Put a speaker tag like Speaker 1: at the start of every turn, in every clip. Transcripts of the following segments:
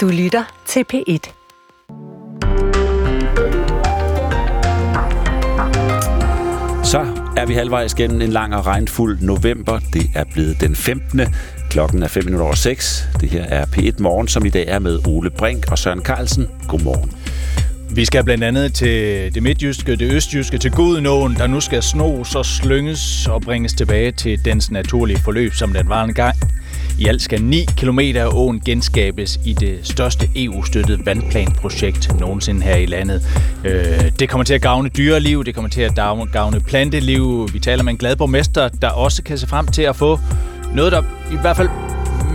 Speaker 1: Du lytter til P1.
Speaker 2: Så er vi halvvejs gennem en lang og regnfuld november. Det er blevet den 15. Klokken er 5 minutter over 6. Det her er P1 Morgen, som i dag er med Ole Brink og Søren Carlsen. Godmorgen.
Speaker 3: Vi skal blandt andet til det midtjyske, det østjyske, til Gudenåen, der nu skal snos og slynges og bringes tilbage til dens naturlige forløb, som den var en gang. I alt skal 9 km af åen genskabes i det største EU-støttede vandplanprojekt nogensinde her i landet. Øh, det kommer til at gavne dyreliv, det kommer til at gavne planteliv. Vi taler med en glad borgmester, der også kan se frem til at få noget, der i hvert fald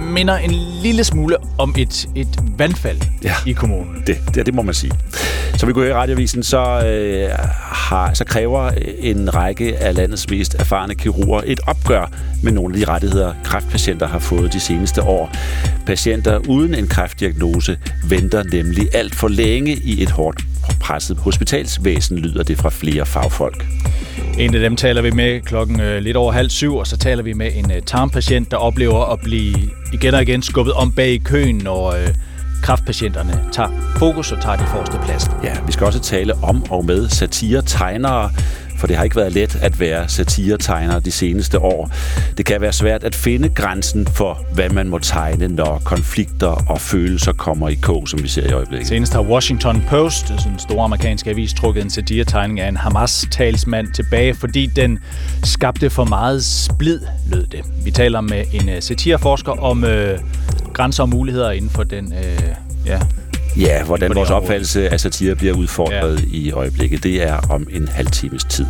Speaker 3: minder en lille smule om et, et vandfald ja, i kommunen.
Speaker 2: Det, det, det må man sige. Som vi går i radiovisen, så, øh, har, så kræver en række af landets mest erfarne kirurger et opgør med nogle af de rettigheder, kræftpatienter har fået de seneste år. Patienter uden en kræftdiagnose venter nemlig alt for længe i et hårdt presset hospitalsvæsen, lyder det fra flere fagfolk.
Speaker 3: En af dem taler vi med klokken øh, lidt over halv syv, og så taler vi med en øh, tarmpatient, der oplever at blive igen og igen skubbet om bag i køen, når øh, kraftpatienterne tager fokus og tager de forreste plads.
Speaker 2: Ja, vi skal også tale om og med satiretegnere, for det har ikke været let at være satiretegner de seneste år. Det kan være svært at finde grænsen for, hvad man må tegne, når konflikter og følelser kommer i kog, som vi ser i øjeblikket.
Speaker 3: Senest har Washington Post, sådan en stor amerikansk avis, trukket en satiretegning af en Hamas-talsmand tilbage, fordi den skabte for meget splid, lød det. Vi taler med en øh, satireforsker om øh, grænser og muligheder inden for den øh, ja,
Speaker 2: Ja, hvordan vores opfattelse af satire bliver udfordret ja. i øjeblikket, det er om en halv times tid.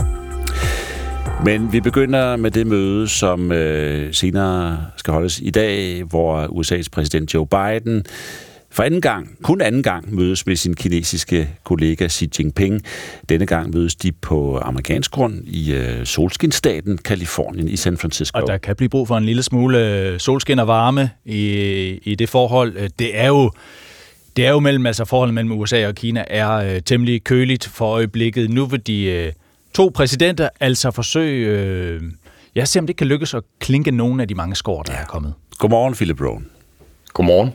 Speaker 2: Men vi begynder med det møde, som øh, senere skal holdes i dag, hvor USA's præsident Joe Biden for anden gang, kun anden gang, mødes med sin kinesiske kollega Xi Jinping. Denne gang mødes de på amerikansk grund i øh, solskinstaten Kalifornien i San Francisco.
Speaker 3: Og der kan blive brug for en lille smule øh, solskin og varme i, i det forhold. Det er jo det er jo mellem, altså forholdet mellem USA og Kina er øh, temmelig køligt for øjeblikket. Nu vil de øh, to præsidenter altså forsøge, øh, jeg ser om det kan lykkes at klinke nogle af de mange skår, der ja. er kommet.
Speaker 2: Godmorgen, Philip Rohn.
Speaker 4: Godmorgen.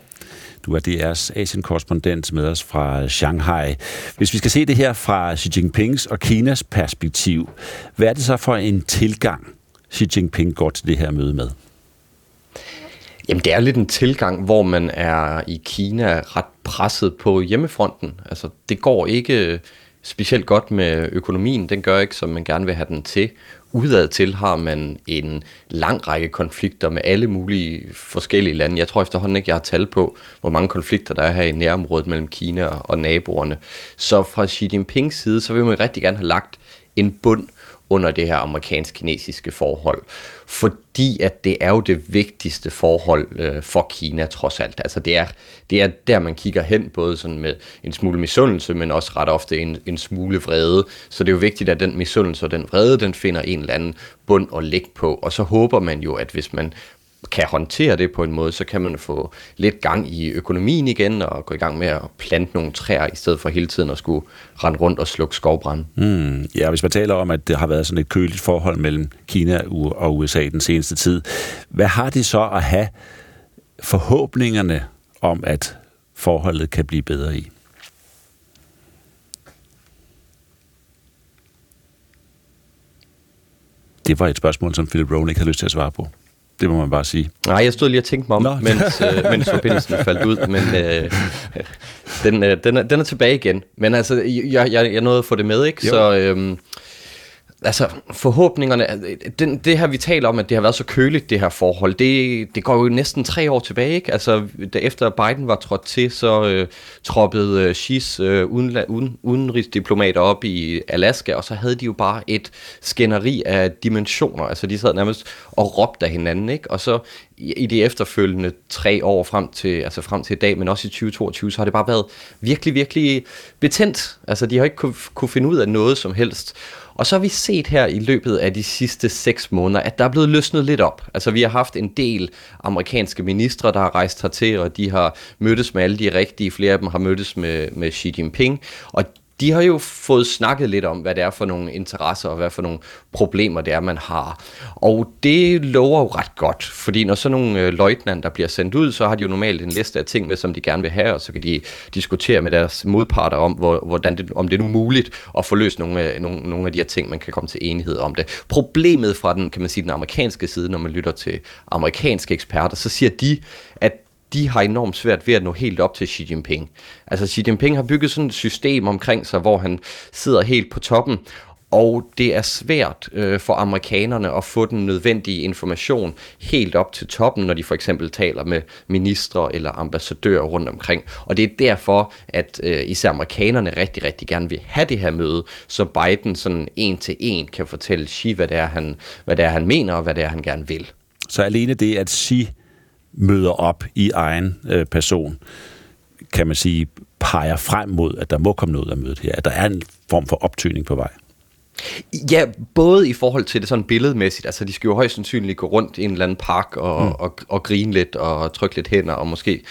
Speaker 2: Du er DR's Asien-korrespondent med os fra Shanghai. Hvis vi skal se det her fra Xi Jinpings og Kinas perspektiv, hvad er det så for en tilgang, Xi Jinping går til det her møde med?
Speaker 4: Jamen, det er lidt en tilgang, hvor man er i Kina ret presset på hjemmefronten. Altså, det går ikke øh, specielt godt med økonomien. Den gør ikke, som man gerne vil have den til. Udad til har man en lang række konflikter med alle mulige forskellige lande. Jeg tror efterhånden ikke, jeg har tal på, hvor mange konflikter der er her i nærområdet mellem Kina og naboerne. Så fra Xi Jinpings side, så vil man rigtig gerne have lagt en bund under det her amerikansk-kinesiske forhold. Fordi at det er jo det vigtigste forhold øh, for Kina trods alt. Altså det er, det er der, man kigger hen, både sådan med en smule misundelse, men også ret ofte en, en smule vrede. Så det er jo vigtigt, at den misundelse og den vrede, den finder en eller anden bund at ligge på. Og så håber man jo, at hvis man kan håndtere det på en måde, så kan man få lidt gang i økonomien igen og gå i gang med at plante nogle træer, i stedet for hele tiden at skulle rende rundt og slukke skovbrænde.
Speaker 2: Mm, ja, hvis man taler om, at det har været sådan et køligt forhold mellem Kina og USA den seneste tid, hvad har de så at have forhåbningerne om, at forholdet kan blive bedre i? Det var et spørgsmål, som Philip Rowan ikke havde lyst til at svare på. Det må man bare sige.
Speaker 4: Nej, jeg stod lige og tænkte mig om, Nå. mens, øh, mens forbindelsen faldt ud, men øh, den, øh, den, er, den er tilbage igen. Men altså, jeg, jeg, jeg nåede at få det med, ikke? Jo. Så øh, altså, forhåbningerne, altså, den, det her vi taler om, at det har været så køligt, det her forhold, det, det går jo næsten tre år tilbage, ikke? Altså, da efter Biden var trådt til, så øh, troppede øh, Xi's øh, uden, uden, udenrigsdiplomater op i Alaska, og så havde de jo bare et skænderi af dimensioner, altså de sad nærmest og råbte af hinanden, ikke? Og så i, i de efterfølgende tre år frem til, altså frem til i dag, men også i 2022, så har det bare været virkelig, virkelig betændt. Altså, de har ikke kunne, kunne finde ud af noget som helst. Og så har vi set her i løbet af de sidste seks måneder, at der er blevet løsnet lidt op. Altså vi har haft en del amerikanske ministre, der har rejst hertil, og de har mødtes med alle de rigtige. Flere af dem har mødtes med, med Xi Jinping. Og de har jo fået snakket lidt om, hvad det er for nogle interesser og hvad for nogle problemer det er, man har. Og det lover jo ret godt, fordi når sådan nogle øh, løjtnanter bliver sendt ud, så har de jo normalt en liste af ting med, som de gerne vil have, og så kan de diskutere med deres modparter om, hvor, hvordan det, om det er nu muligt at få løst nogle, af, nogle, nogle af de her ting, man kan komme til enighed om det. Problemet fra den, kan man sige, den amerikanske side, når man lytter til amerikanske eksperter, så siger de, at de har enormt svært ved at nå helt op til Xi Jinping. Altså Xi Jinping har bygget sådan et system omkring sig, hvor han sidder helt på toppen, og det er svært øh, for amerikanerne at få den nødvendige information helt op til toppen, når de for eksempel taler med ministre eller ambassadører rundt omkring. Og det er derfor, at øh, især amerikanerne rigtig, rigtig gerne vil have det her møde, så Biden sådan en til en kan fortælle Xi, hvad det er, han, hvad det er, han mener, og hvad det er, han gerne vil.
Speaker 2: Så alene det, at Xi møder op i egen øh, person, kan man sige, peger frem mod, at der må komme noget af mødet her, at der er en form for optøning på vej.
Speaker 4: Ja, både i forhold til det sådan billedmæssigt, altså de skal jo højst sandsynligt gå rundt i en eller anden park og, mm. og, og grine lidt og trykke lidt hænder og måske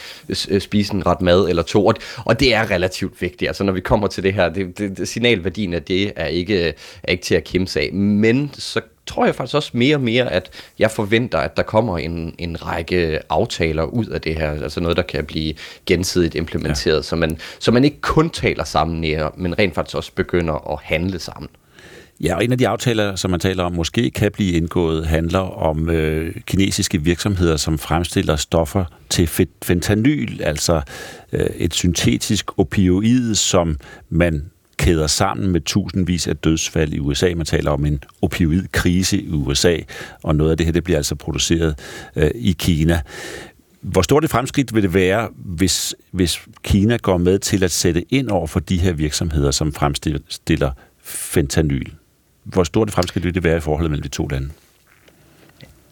Speaker 4: spise en ret mad eller to, og, og det er relativt vigtigt, altså når vi kommer til det her, det, det, det signalværdien af det er ikke, er ikke til at kæmpe af, men så tror jeg faktisk også mere og mere, at jeg forventer, at der kommer en, en række aftaler ud af det her, altså noget, der kan blive gensidigt implementeret, ja. så, man, så man ikke kun taler sammen nære, men rent faktisk også begynder at handle sammen.
Speaker 2: Ja, og en af de aftaler, som man taler om, måske kan blive indgået, handler om øh, kinesiske virksomheder, som fremstiller stoffer til fentanyl, altså øh, et syntetisk opioid, som man kæder sammen med tusindvis af dødsfald i USA. Man taler om en opioidkrise i USA, og noget af det her det bliver altså produceret øh, i Kina. Hvor stort et fremskridt vil det være, hvis, hvis Kina går med til at sætte ind over for de her virksomheder, som fremstiller fentanyl? Hvor stort et fremskridt vil det være i forholdet mellem de to lande?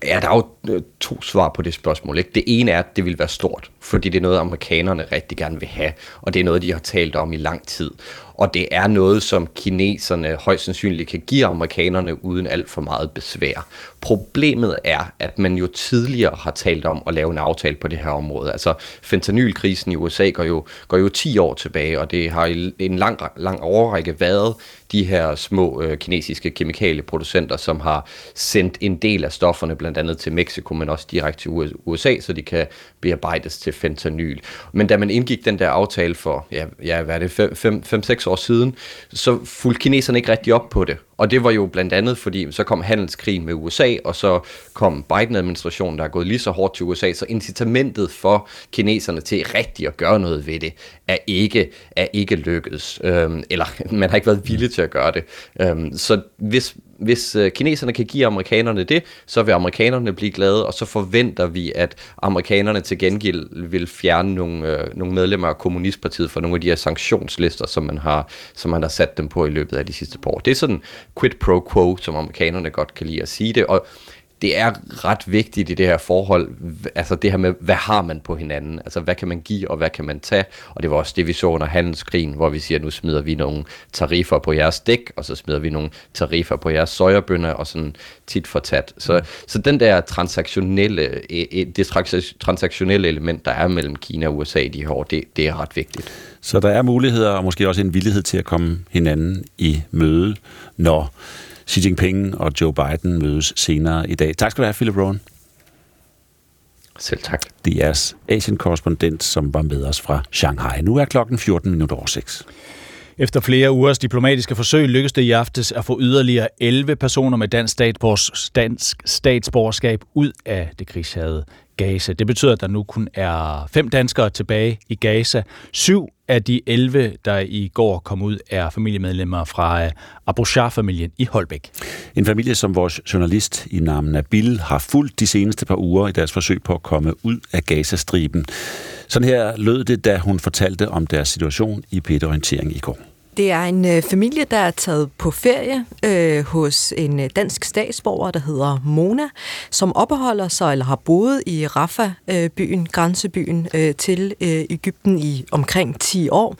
Speaker 4: Ja, der er jo øh, to svar på det spørgsmål. Ikke? Det ene er, at det vil være stort, fordi det er noget, amerikanerne rigtig gerne vil have, og det er noget, de har talt om i lang tid og det er noget, som kineserne højst sandsynligt kan give amerikanerne uden alt for meget besvær. Problemet er, at man jo tidligere har talt om at lave en aftale på det her område. Altså fentanylkrisen i USA går jo, går jo 10 år tilbage, og det har i en lang, lang overrække været de her små øh, kinesiske kemikalieproducenter, som har sendt en del af stofferne blandt andet til Mexico, men også direkte til USA, så de kan bearbejdes til fentanyl. Men da man indgik den der aftale for, ja, ja hvad er det, 5-6 år siden, så fulgte kineserne ikke rigtig op på det. Og det var jo blandt andet, fordi så kom handelskrigen med USA, og så kom Biden-administrationen, der er gået lige så hårdt til USA, så incitamentet for kineserne til rigtig at gøre noget ved det, er ikke, er ikke lykkedes. Øhm, eller man har ikke været villig til at gøre det. Øhm, så hvis, hvis øh, kineserne kan give amerikanerne det, så vil amerikanerne blive glade, og så forventer vi, at amerikanerne til gengæld vil fjerne nogle, øh, nogle medlemmer af Kommunistpartiet fra nogle af de her sanktionslister, som man har, som man har sat dem på i løbet af de sidste par år. Det er sådan quid pro quo, som amerikanerne godt kan lide at sige det, og det er ret vigtigt i det her forhold, altså det her med, hvad har man på hinanden? Altså hvad kan man give, og hvad kan man tage? Og det var også det, vi så under handelskrigen, hvor vi siger, nu smider vi nogle tariffer på jeres dæk, og så smider vi nogle tariffer på jeres sojabønner, og sådan tit for tat. Så, mm. så den der transaktionelle, e, e, det transaktionelle element, der er mellem Kina og USA i de her år, det, det er ret vigtigt.
Speaker 2: Så der er muligheder, og måske også en villighed til at komme hinanden i møde, når Xi Jinping og Joe Biden mødes senere i dag. Tak skal du have, Philip Rowan.
Speaker 4: Selv tak.
Speaker 2: DR's Asien-korrespondent, som var med os fra Shanghai. Nu er klokken 14 minutter over 6.
Speaker 3: Efter flere ugers diplomatiske forsøg lykkedes det i aftes at få yderligere 11 personer med dansk, dansk statsborgerskab ud af det krigshade Gaza. Det betyder, at der nu kun er fem danskere tilbage i Gaza. Syv af de 11, der i går kom ud, er familiemedlemmer fra øh, Abu familien i Holbæk.
Speaker 2: En familie, som vores journalist i navn Nabil har fulgt de seneste par uger i deres forsøg på at komme ud af Gazastriben. Sådan her lød det, da hun fortalte om deres situation i Peter-orientering i går.
Speaker 5: Det er en øh, familie, der er taget på ferie øh, hos en øh, dansk statsborger, der hedder Mona, som opholder sig eller har boet i Rafah-byen, øh, grænsebyen øh, til øh, Ægypten i omkring 10 år.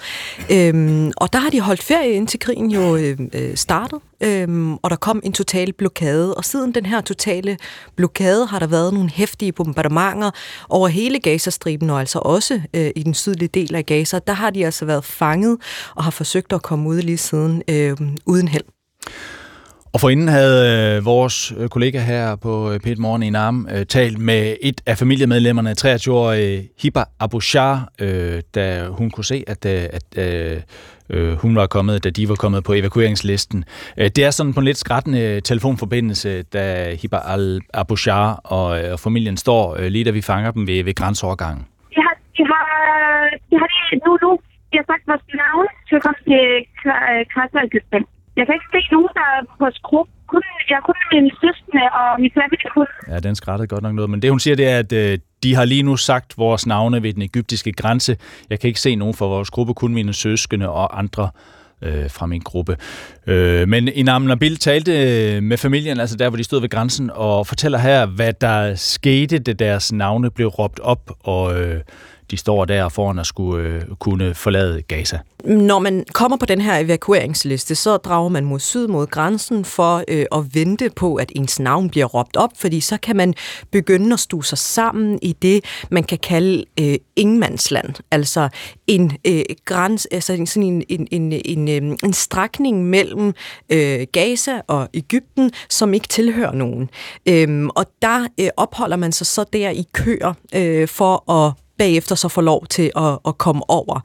Speaker 5: Øhm, og der har de holdt ferie indtil krigen jo øh, øh startede øhm, og der kom en total blokade. Og siden den her totale blokade har der været nogle hæftige bombardementer over hele Gazastriben, og altså også øh, i den sydlige del af Gaza. Der har de altså været fanget og har forsøgt at komme ud lige siden øh, uden held.
Speaker 3: Og forinden havde øh, vores øh, kollega her på øh, Pet Morgen i Nam øh, talt med et af familiemedlemmerne, 23-årige Hiba Abushar, øh, da hun kunne se, at, øh, at øh, øh, hun var kommet, da de var kommet på evakueringslisten. Øh, det er sådan på en lidt skrættende telefonforbindelse, da Hiba al-Abushar og, øh, og familien står øh, lige da vi fanger dem ved, ved grænseovergangen.
Speaker 6: De har, de har, de har lige nu, nu, de har sagt vores navn til at komme til Krasser Jeg kan ikke se nogen, der er på skrub. Kun, jeg kun min søskende og min familie kun.
Speaker 3: Ja, den skrættede godt nok noget. Men det, hun siger, det er, at øh, de har lige nu sagt vores navne ved den egyptiske grænse. Jeg kan ikke se nogen fra vores gruppe, kun mine søskende og andre øh, fra min gruppe. Øh, men Inam Nabil talte øh, med familien, altså der, hvor de stod ved grænsen, og fortæller her, hvad der skete, da deres navne blev råbt op, og øh, de står der foran at skulle øh, kunne forlade Gaza.
Speaker 5: Når man kommer på den her evakueringsliste, så drager man mod syd mod grænsen for øh, at vente på, at ens navn bliver råbt op, fordi så kan man begynde at stue sig sammen i det, man kan kalde øh, ingenmandsland. Altså en øh, græns, altså sådan en, en, en, en, en, en strækning mellem øh, Gaza og Ægypten, som ikke tilhører nogen. Øhm, og der øh, opholder man sig så der i køer øh, for at bagefter så får lov til at, at komme over.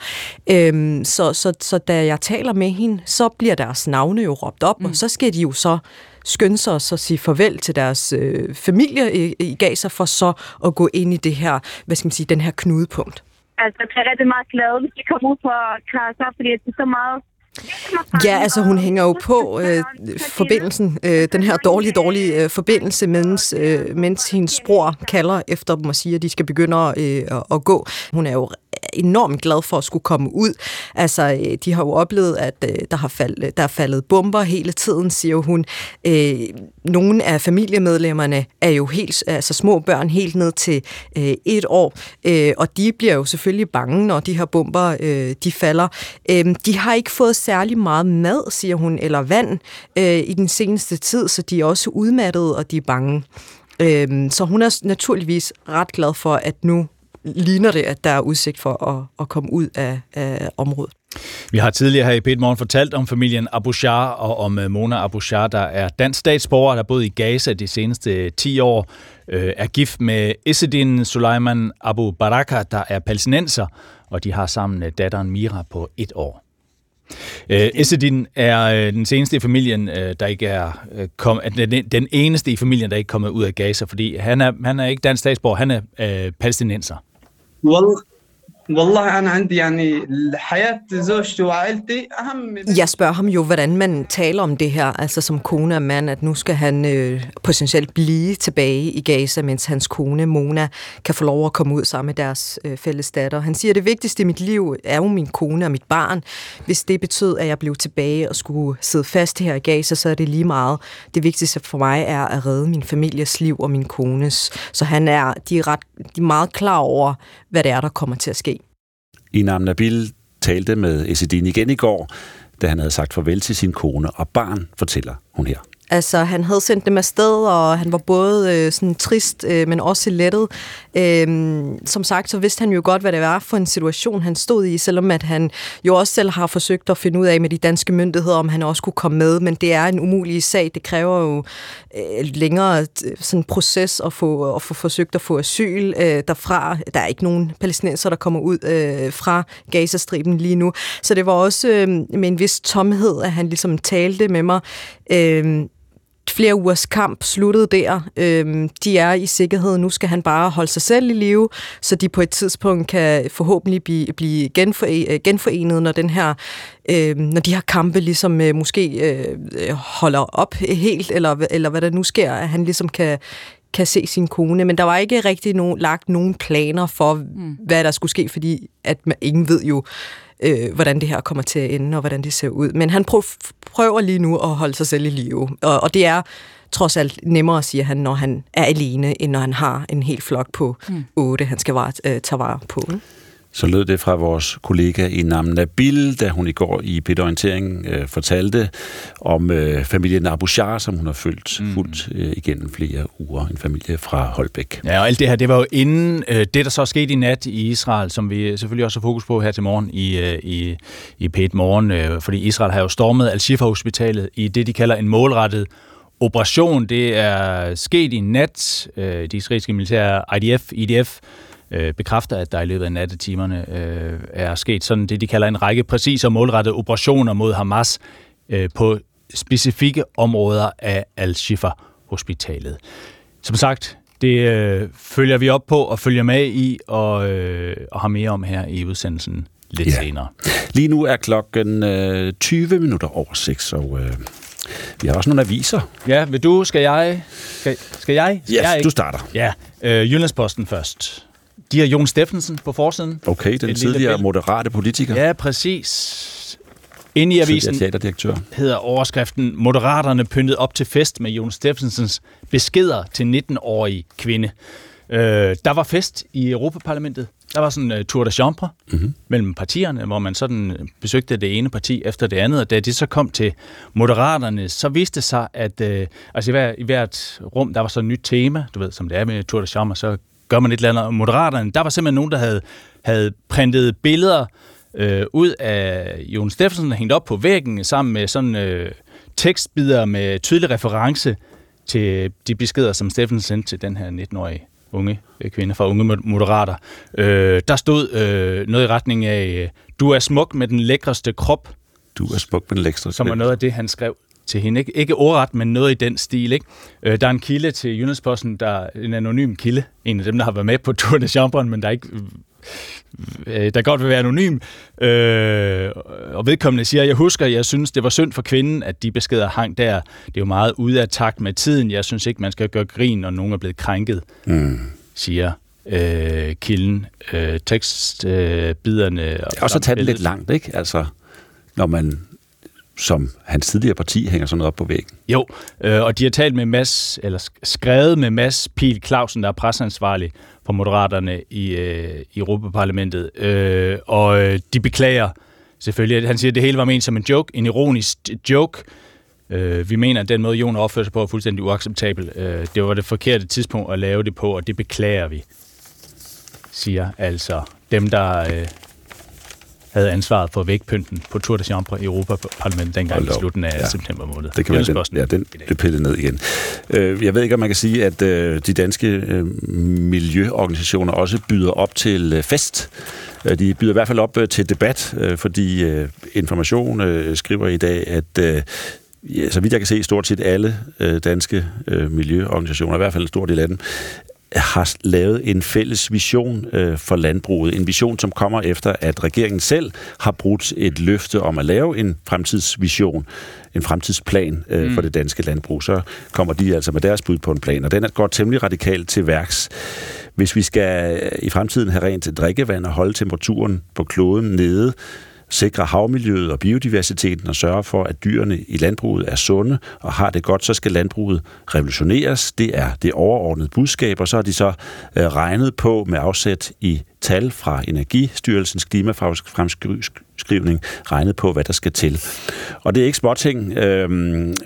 Speaker 5: Øhm, så, så, så da jeg taler med hende, så bliver deres navne jo råbt op, mm. og så skal de jo så skynde sig og sige farvel til deres øh, familie i, i Gaza, for så at gå ind i det her, hvad skal man sige, den her knudepunkt.
Speaker 6: Altså, jeg er rigtig meget glad, hvis de kommer ud på Gaza, fordi det er så meget
Speaker 5: Ja, altså hun hænger jo på øh, forbindelsen, øh, den her dårlige, dårlige øh, forbindelse, mens, øh, mens hendes bror kalder efter dem og siger, at de skal begynde at, øh, at gå. Hun er jo enormt glad for at skulle komme ud. Altså, øh, de har jo oplevet, at øh, der, har fald, øh, der er faldet bomber hele tiden, siger hun. Øh, nogle af familiemedlemmerne er jo helt, altså små børn helt ned til øh, et år, øh, og de bliver jo selvfølgelig bange, når de her bomber øh, de falder. Øh, de har ikke fået særlig meget mad, siger hun, eller vand øh, i den seneste tid, så de er også udmattede, og de er bange. Øh, så hun er naturligvis ret glad for, at nu ligner det, at der er udsigt for at, at komme ud af, af området.
Speaker 3: Vi har tidligere her i Pet Morgen fortalt om familien Abouchar og om øh, Mona Abouchar, der er dansk statsborger, der boet i Gaza de seneste øh, 10 år, øh, er gift med Essedin Suleiman Abu Baraka, der er palæstinenser, og de har sammen øh, datteren Mira på et år. Øh, Essedin er øh, den seneste i familien, øh, der ikke er øh, kom, den, den eneste i familien, der ikke er kommet ud af Gaza, fordi han er, han er ikke dansk statsborger, han er øh, palæstinenser.
Speaker 5: والله انا عندي يعني حياه زوجتي وعائلتي اهم Jeg spørger ham jo, hvordan man taler om det her, altså som kone og mand, at nu skal han øh, potentielt blive tilbage i Gaza, mens hans kone Mona kan få lov at komme ud sammen med deres øh, fælles datter. Han siger, at det vigtigste i mit liv er jo min kone og mit barn. Hvis det betød, at jeg blev tilbage og skulle sidde fast her i Gaza, så er det lige meget. Det vigtigste for mig er at redde min families liv og min kones. Så han er, de er, ret, de er meget klar over, hvad det er, der kommer til at ske.
Speaker 2: Inam Nabil talte med Esedin igen i går, da han havde sagt farvel til sin kone og barn, fortæller hun her.
Speaker 5: Altså, han havde sendt dem afsted, og han var både øh, sådan trist, øh, men også lettet. Øh, som sagt, så vidste han jo godt, hvad det var for en situation, han stod i, selvom at han jo også selv har forsøgt at finde ud af med de danske myndigheder, om han også kunne komme med, men det er en umulig sag. Det kræver jo øh, længere øh, sådan proces at få, at få forsøgt at få asyl øh, derfra. Der er ikke nogen palæstinenser, der kommer ud øh, fra Gazastriben lige nu. Så det var også øh, med en vis tomhed, at han ligesom talte med mig. Øh, flere ugers kamp sluttede der. Øhm, de er i sikkerhed. Nu skal han bare holde sig selv i live, så de på et tidspunkt kan forhåbentlig blive, blive genforenet, øh, genforenet, når den her øh, når de her kampe ligesom øh, måske øh, holder op helt, eller, eller hvad der nu sker, at han ligesom kan, kan se sin kone, men der var ikke rigtig nogen, lagt nogen planer for, mm. hvad der skulle ske, fordi at man, ingen ved jo, øh, hvordan det her kommer til at ende, og hvordan det ser ud. Men han prøver lige nu at holde sig selv i live, og, og det er trods alt nemmere, siger han, når han er alene, end når han har en hel flok på mm. otte, han skal vare, øh, tage vare på.
Speaker 2: Så lød det fra vores kollega i navn Nabil, da hun i går i Peter Orientering øh, fortalte om øh, familien Abu Shah, som hun har følt mm. fuldt øh, igennem flere uger. En familie fra Holbæk.
Speaker 3: Ja, og alt det her, det var jo inden øh, det, der så skete i nat i Israel, som vi selvfølgelig også har fokus på her til morgen i, øh, i, i P1 Morgen, øh, fordi Israel har jo stormet Al-Shifa-hospitalet i det, de kalder en målrettet operation. Det er sket i nat. Øh, de israelske militære IDF, IDF øh, bekræfter, at der i løbet af nattetimerne øh, er sket sådan det, de kalder en række præcise og målrettede operationer mod Hamas øh, på specifikke områder af Al-Shifa-hospitalet. Som sagt, det øh, følger vi op på og følger med i og, øh, og har mere om her i udsendelsen lidt ja. senere.
Speaker 2: Lige nu er klokken øh, 20 minutter over 6, og øh, vi har også nogle aviser.
Speaker 3: Ja, vil du? Skal jeg? Skal, skal jeg?
Speaker 2: Yes,
Speaker 3: jeg
Speaker 2: du starter.
Speaker 3: Ja, øh, Jyllandsposten først. De har Jon Steffensen på forsiden.
Speaker 2: Okay, den tidligere moderate politiker.
Speaker 3: Ja, præcis. Inde i avisen hedder overskriften Moderaterne pyntet op til fest med Jon Steffensens beskeder til 19-årige kvinde. Øh, der var fest i Europaparlamentet. Der var sådan en uh, tour de chambre mm-hmm. mellem partierne, hvor man sådan besøgte det ene parti efter det andet, og da det så kom til moderaterne, så viste det sig, at uh, altså i, hver, i hvert rum, der var så et nyt tema, du ved, som det er med tour de chambre, så gør man et eller andet. Og moderaterne, der var simpelthen nogen, der havde, havde printet billeder øh, ud af Jon Steffensen, hængt op på væggen sammen med sådan øh, tekstbider med tydelig reference til de beskeder, som Steffensen sendte til den her 19-årige unge øh, kvinde fra Unge Moderater. Øh, der stod øh, noget i retning af, du er smuk med den lækreste krop.
Speaker 2: Du er smuk med den lækreste
Speaker 3: Som er noget af det, han skrev til hende. Ikke, ikke ordret, men noget i den stil. Ikke? Øh, der er en kilde til Jyllandsposten, der er en anonym kilde. En af dem, der har været med på Tour de Chambre, men der er ikke øh, der godt vil være anonym, øh, og vedkommende siger, jeg husker, jeg synes, det var synd for kvinden, at de beskeder hang der. Det er jo meget ude af takt med tiden. Jeg synes ikke, man skal gøre grin, når nogen er blevet krænket, mm. siger øh, kilden. Øh, tekstbiderne... Øh,
Speaker 2: og, og så tager det lidt langt, ikke? Altså, når man som hans tidligere parti hænger sådan noget op på væggen.
Speaker 3: Jo, øh, og de har talt med Mads, eller skrevet med Mads Pil Clausen, der er presseansvarlig for Moderaterne i, øh, i Europaparlamentet. Øh, og øh, de beklager selvfølgelig, han siger, at det hele var ment som en joke, en ironisk joke. Øh, vi mener, at den måde, Jon opfører sig på, er fuldstændig uacceptabel. Øh, det var det forkerte tidspunkt at lave det på, og det beklager vi, siger altså dem, der... Øh, havde ansvaret for vægpynten på Tour de Chambre i Europaparlamentet dengang i slutningen af ja. september måned.
Speaker 2: Det kan være, den, ja, den blev pillet ned igen. Øh, jeg ved ikke, om man kan sige, at øh, de danske øh, miljøorganisationer også byder op til fest. De byder i hvert fald op til debat, fordi Information skriver i dag, at ja, så vidt jeg kan se, stort set alle danske miljøorganisationer, i hvert fald en stor del af dem, har lavet en fælles vision øh, for landbruget. En vision, som kommer efter, at regeringen selv har brudt et løfte om at lave en fremtidsvision, en fremtidsplan øh, mm. for det danske landbrug. Så kommer de altså med deres bud på en plan, og den er går temmelig radikalt til værks. Hvis vi skal i fremtiden have rent drikkevand og holde temperaturen på kloden nede, sikre havmiljøet og biodiversiteten og sørge for, at dyrene i landbruget er sunde og har det godt, så skal landbruget revolutioneres. Det er det overordnede budskab, og så har de så øh, regnet på med afsæt i tal fra Energistyrelsens klimafremskrivning, regnet på, hvad der skal til. Og det er ikke småting. Øhm,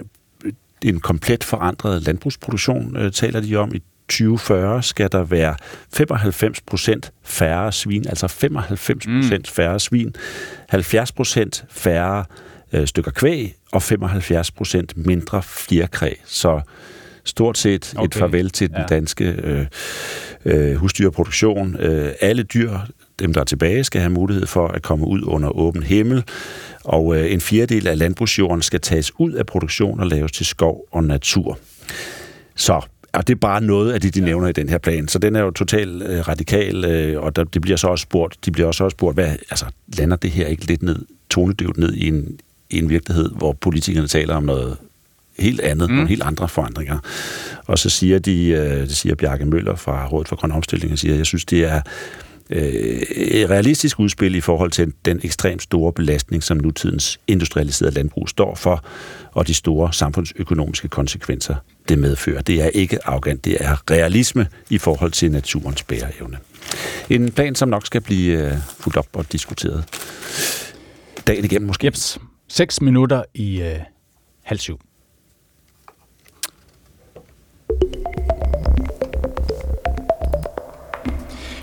Speaker 2: en komplet forandret landbrugsproduktion øh, taler de om i 2040 skal der være 95 procent færre svin, altså 95 procent mm. færre svin, 70 procent færre øh, stykker kvæg og 75 procent mindre fjerkræ. Så stort set okay. et farvel til den ja. danske øh, øh, husdyrproduktion. Øh, alle dyr, dem der er tilbage, skal have mulighed for at komme ud under åben himmel, og øh, en fjerdedel af landbrugsjorden skal tages ud af produktion og laves til skov og natur. Så og det er bare noget af det, de nævner i den her plan. Så den er jo totalt øh, radikal, øh, og der, det bliver så også spurgt, de bliver også, også spurgt, hvad, altså, lander det her ikke lidt ned, tonedøvt ned i en, i en virkelighed, hvor politikerne taler om noget helt andet, mm. nogle helt andre forandringer. Og så siger de, øh, det siger Bjarke Møller fra Rådet for Grøn Omstilling, og siger, jeg synes, det er et realistisk udspil i forhold til den ekstremt store belastning, som nutidens industrialiserede landbrug står for, og de store samfundsøkonomiske konsekvenser, det medfører. Det er ikke arrogant, det er realisme i forhold til naturens bæreevne. En plan, som nok skal blive øh, fuldt op og diskuteret dagen igennem måske.
Speaker 3: Jeps. 6 minutter i øh, halv syv.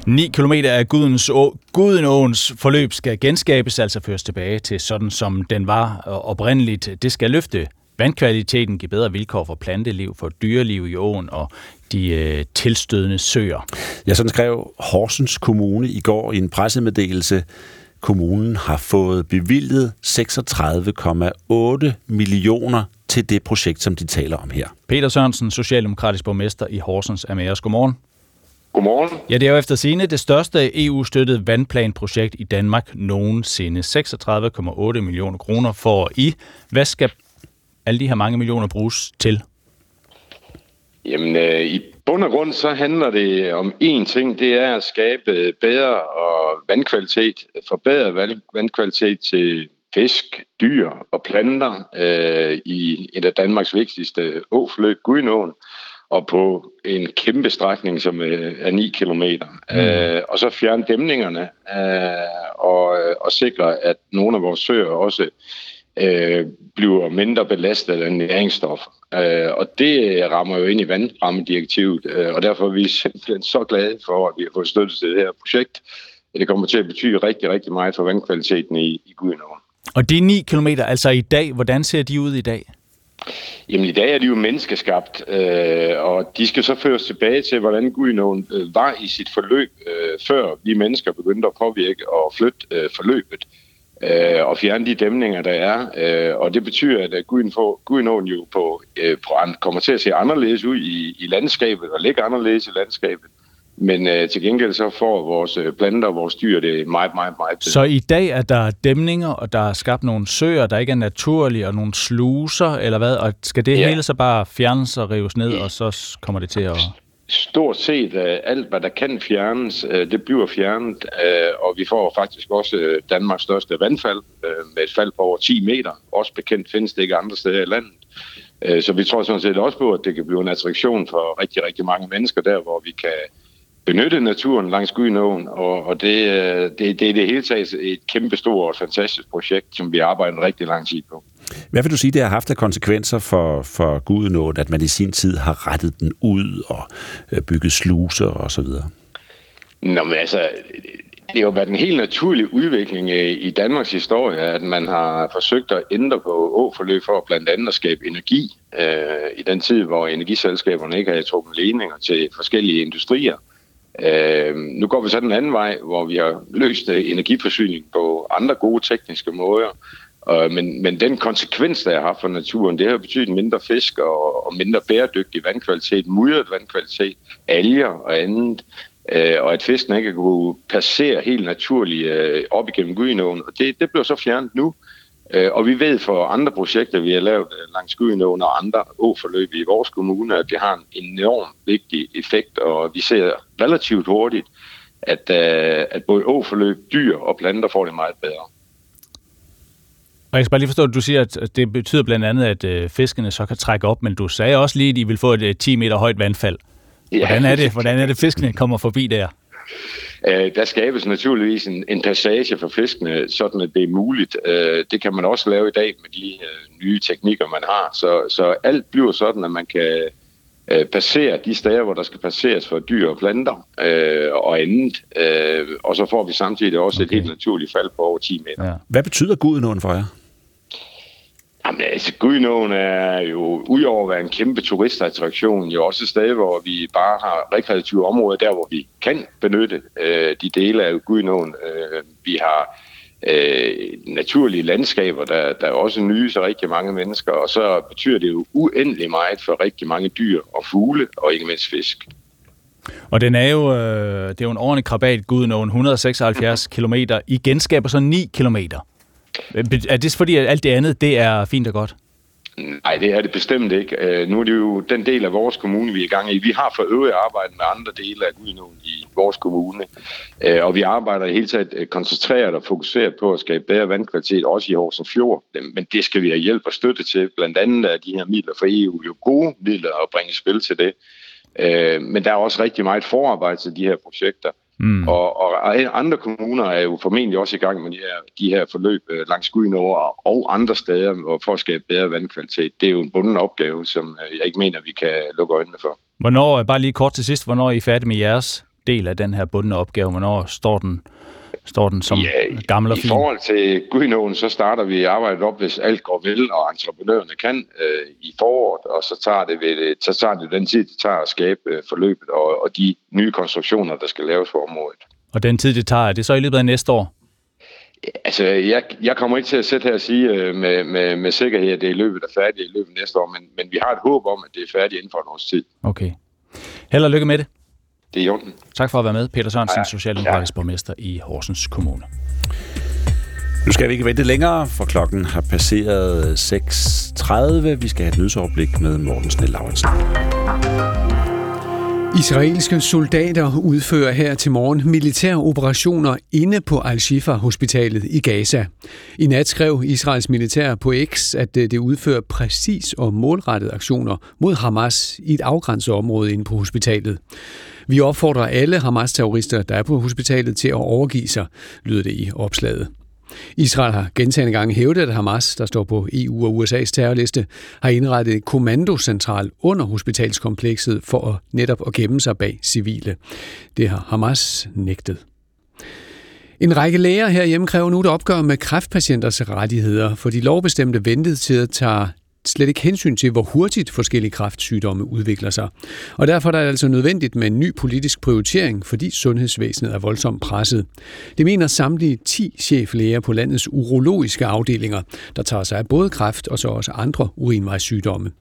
Speaker 3: Ni kilometer af Gudens å, Gudenåens forløb skal genskabes, altså føres tilbage til sådan, som den var øh, oprindeligt. Det skal løfte vandkvaliteten, give bedre vilkår for planteliv, for dyreliv i åen og de øh, tilstødende søer.
Speaker 2: Ja, sådan skrev Horsens Kommune i går i en pressemeddelelse kommunen har fået bevilget 36,8 millioner til det projekt, som de taler om her.
Speaker 3: Peter Sørensen, socialdemokratisk borgmester i Horsens, er med os. Godmorgen.
Speaker 7: Godmorgen.
Speaker 3: Ja, det er jo efter sine det største EU-støttede vandplanprojekt i Danmark nogensinde. 36,8 millioner kroner for I. Hvad skal alle de her mange millioner bruges til?
Speaker 7: Jamen, øh, i bund og grund så handler det om én ting, det er at skabe bedre og vandkvalitet, forbedre vandkvalitet til fisk, dyr og planter øh, i et af Danmarks vigtigste åfløb, Gudenåen, og på en kæmpe strækning, som øh, er 9 kilometer. Mm. Øh, og så fjerne dæmningerne øh, og, øh, og sikre, at nogle af vores søer også øh, bliver mindre belastet af næringsstoffer. Øh, og det rammer jo ind i vandrammedirektivet, øh, og derfor er vi simpelthen så glade for, at vi har fået støtte til det her projekt. Det kommer til at betyde rigtig, rigtig meget for vandkvaliteten i, i Gudenåen.
Speaker 3: Og de 9 km, altså i dag, hvordan ser de ud i dag?
Speaker 7: Jamen i dag er de jo menneskeskabt, øh, og de skal så føres tilbage til, hvordan Gudenåen øh, var i sit forløb, øh, før vi mennesker begyndte at påvirke og flytte øh, forløbet øh, og fjerne de dæmninger, der er. Øh, og det betyder, at Gudenåen jo på, øh, på, kommer til at se anderledes ud i, i landskabet og ligge anderledes i landskabet. Men øh, til gengæld så får vores øh, planter og vores dyr det meget, meget, meget bedre.
Speaker 3: Så i dag er der dæmninger, og der er skabt nogle søer, der ikke er naturlige, og nogle sluser, eller hvad? Og skal det ja. hele så bare fjernes og rives ned, ja. og så kommer det til at
Speaker 7: stort set øh, alt, hvad der kan fjernes, uh, det bliver fjernet, uh, og vi får faktisk også Danmarks største vandfald med et fald på over 10 meter. Også bekendt findes det ikke andre steder i landet. Så vi tror sådan set også på, at det kan blive en attraktion for rigtig, rigtig mange mennesker der, hvor vi kan benytte naturen langs Gudenåen, og, og det, det, det er det hele taget et kæmpestort og fantastisk projekt, som vi arbejder rigtig lang tid på.
Speaker 2: Hvad vil du sige, det har haft af konsekvenser for, for Gudenåen, at man i sin tid har rettet den ud og øh, bygget sluser og så videre?
Speaker 7: Nå, men altså, det har jo været en helt naturlig udvikling øh, i Danmarks historie, at man har forsøgt at ændre på åforløb for blandt andet at skabe energi øh, i den tid, hvor energiselskaberne ikke havde trukket ledninger til forskellige industrier. Øh, nu går vi så den anden vej, hvor vi har løst øh, energiforsyning på andre gode tekniske måder, Øh, men, men den konsekvens, der har for naturen, det har betydet mindre fisk og, og mindre bæredygtig vandkvalitet, mudret vandkvalitet, alger og andet. Øh, og at fisken ikke kunne passere helt naturligt øh, op igennem Gudenåen. Og det, det bliver så fjernet nu. Øh, og vi ved for andre projekter, vi har lavet øh, langs Gudenåen og andre åforløb i vores kommune, at det har en enorm vigtig effekt, og vi ser relativt hurtigt, at, øh, at både åforløb, dyr og planter får det meget bedre.
Speaker 3: Og jeg skal bare lige forstå, at du siger, at det betyder blandt andet, at øh, fiskene så kan trække op, men du sagde også lige, at de vil få et 10 meter højt vandfald. Hvordan er det, hvordan er det fiskene kommer forbi der?
Speaker 7: Øh, der skabes naturligvis en, en passage for fiskene, sådan at det er muligt. Øh, det kan man også lave i dag med de nye teknikker, man har. Så, så alt bliver sådan, at man kan passere de steder, hvor der skal passeres for dyr og planter øh, og andet. Øh, og så får vi samtidig også okay. et helt naturligt fald på over 10 meter. Ja.
Speaker 2: Hvad betyder Gudenåen for jer?
Speaker 7: Jamen altså, Gudenåen er jo, udover at være en kæmpe turistattraktion, jo også et sted, hvor vi bare har rekreative områder, der hvor vi kan benytte øh, de dele af Gudenåen. Øh, vi har øh, naturlige landskaber, der, der også nyser rigtig mange mennesker, og så betyder det jo uendelig meget for rigtig mange dyr og fugle, og ikke mindst fisk.
Speaker 3: Og den er jo, øh, det er jo en ordentlig krabat, Gudenåen, 176 km. I genskaber så 9 kilometer. Er det fordi, at alt det andet, det er fint og godt?
Speaker 7: Nej, det er det bestemt ikke. Øh, nu er det jo den del af vores kommune, vi er i gang i. Vi har for øvrigt arbejdet med andre dele af Gudenåen i vores kommune, øh, og vi arbejder i hele taget øh, koncentreret og fokuseret på at skabe bedre vandkvalitet, også i Horsens Fjord. Men det skal vi have hjælp og støtte til. Blandt andet er de her midler fra EU jo gode midler at bringe spil til det. Men der er også rigtig meget forarbejde til de her projekter. Mm. Og, og andre kommuner er jo formentlig også i gang med de her, de her forløb øh, langs Gudenår og andre steder for at skabe bedre vandkvalitet. Det er jo en bunden opgave, som øh, jeg ikke mener, vi kan lukke øjnene for.
Speaker 3: Hvornår, bare lige kort til sidst, hvornår er I færdige med jeres del af den her bundne opgave? Hvornår står den står den som ja, gammel og fin?
Speaker 7: I forhold til Gudenåen, så starter vi arbejdet op, hvis alt går vel, og entreprenørerne kan øh, i foråret, og så tager, det ved, så tager det den tid, det tager at skabe øh, forløbet og, og de nye konstruktioner, der skal laves for området.
Speaker 3: Og den tid, det tager, er det så i løbet af næste år?
Speaker 7: Altså, jeg, jeg kommer ikke til at sætte her og sige øh, med, med, med sikkerhed, at det er i løbet af færdigt i løbet af næste år, men, men vi har et håb om, at det er færdigt inden for et års tid.
Speaker 3: Okay. Held og lykke med det.
Speaker 7: Det er i orden.
Speaker 3: Tak for at være med, Peter Sørensen, ja. socialdemokratisk ja. borgmester i Horsens Kommune.
Speaker 2: Nu skal vi ikke vente længere, for klokken har passeret 6.30. Vi skal have et nyhedsoverblik med Morten Snell Lauritsen.
Speaker 8: Israelske soldater udfører her til morgen militære operationer inde på Al-Shifa hospitalet i Gaza. I nat skrev Israels militær på X, at det udfører præcis og målrettede aktioner mod Hamas i et afgrænset område inde på hospitalet. Vi opfordrer alle Hamas-terrorister, der er på hospitalet, til at overgive sig, lyder det i opslaget. Israel har gentagende gange hævdet, at Hamas, der står på EU og USA's terrorliste, har indrettet et kommandocentral under hospitalskomplekset for at netop at gemme sig bag civile. Det har Hamas nægtet. En række læger herhjemme kræver nu et opgør med kræftpatienters rettigheder, for de lovbestemte ventetider tager slet ikke hensyn til, hvor hurtigt forskellige kræftsygdomme udvikler sig. Og derfor er det altså nødvendigt med en ny politisk prioritering, fordi sundhedsvæsenet er voldsomt presset. Det mener samtlige 10 cheflæger på landets urologiske afdelinger, der tager sig af både kræft og så også andre urinvejssygdomme.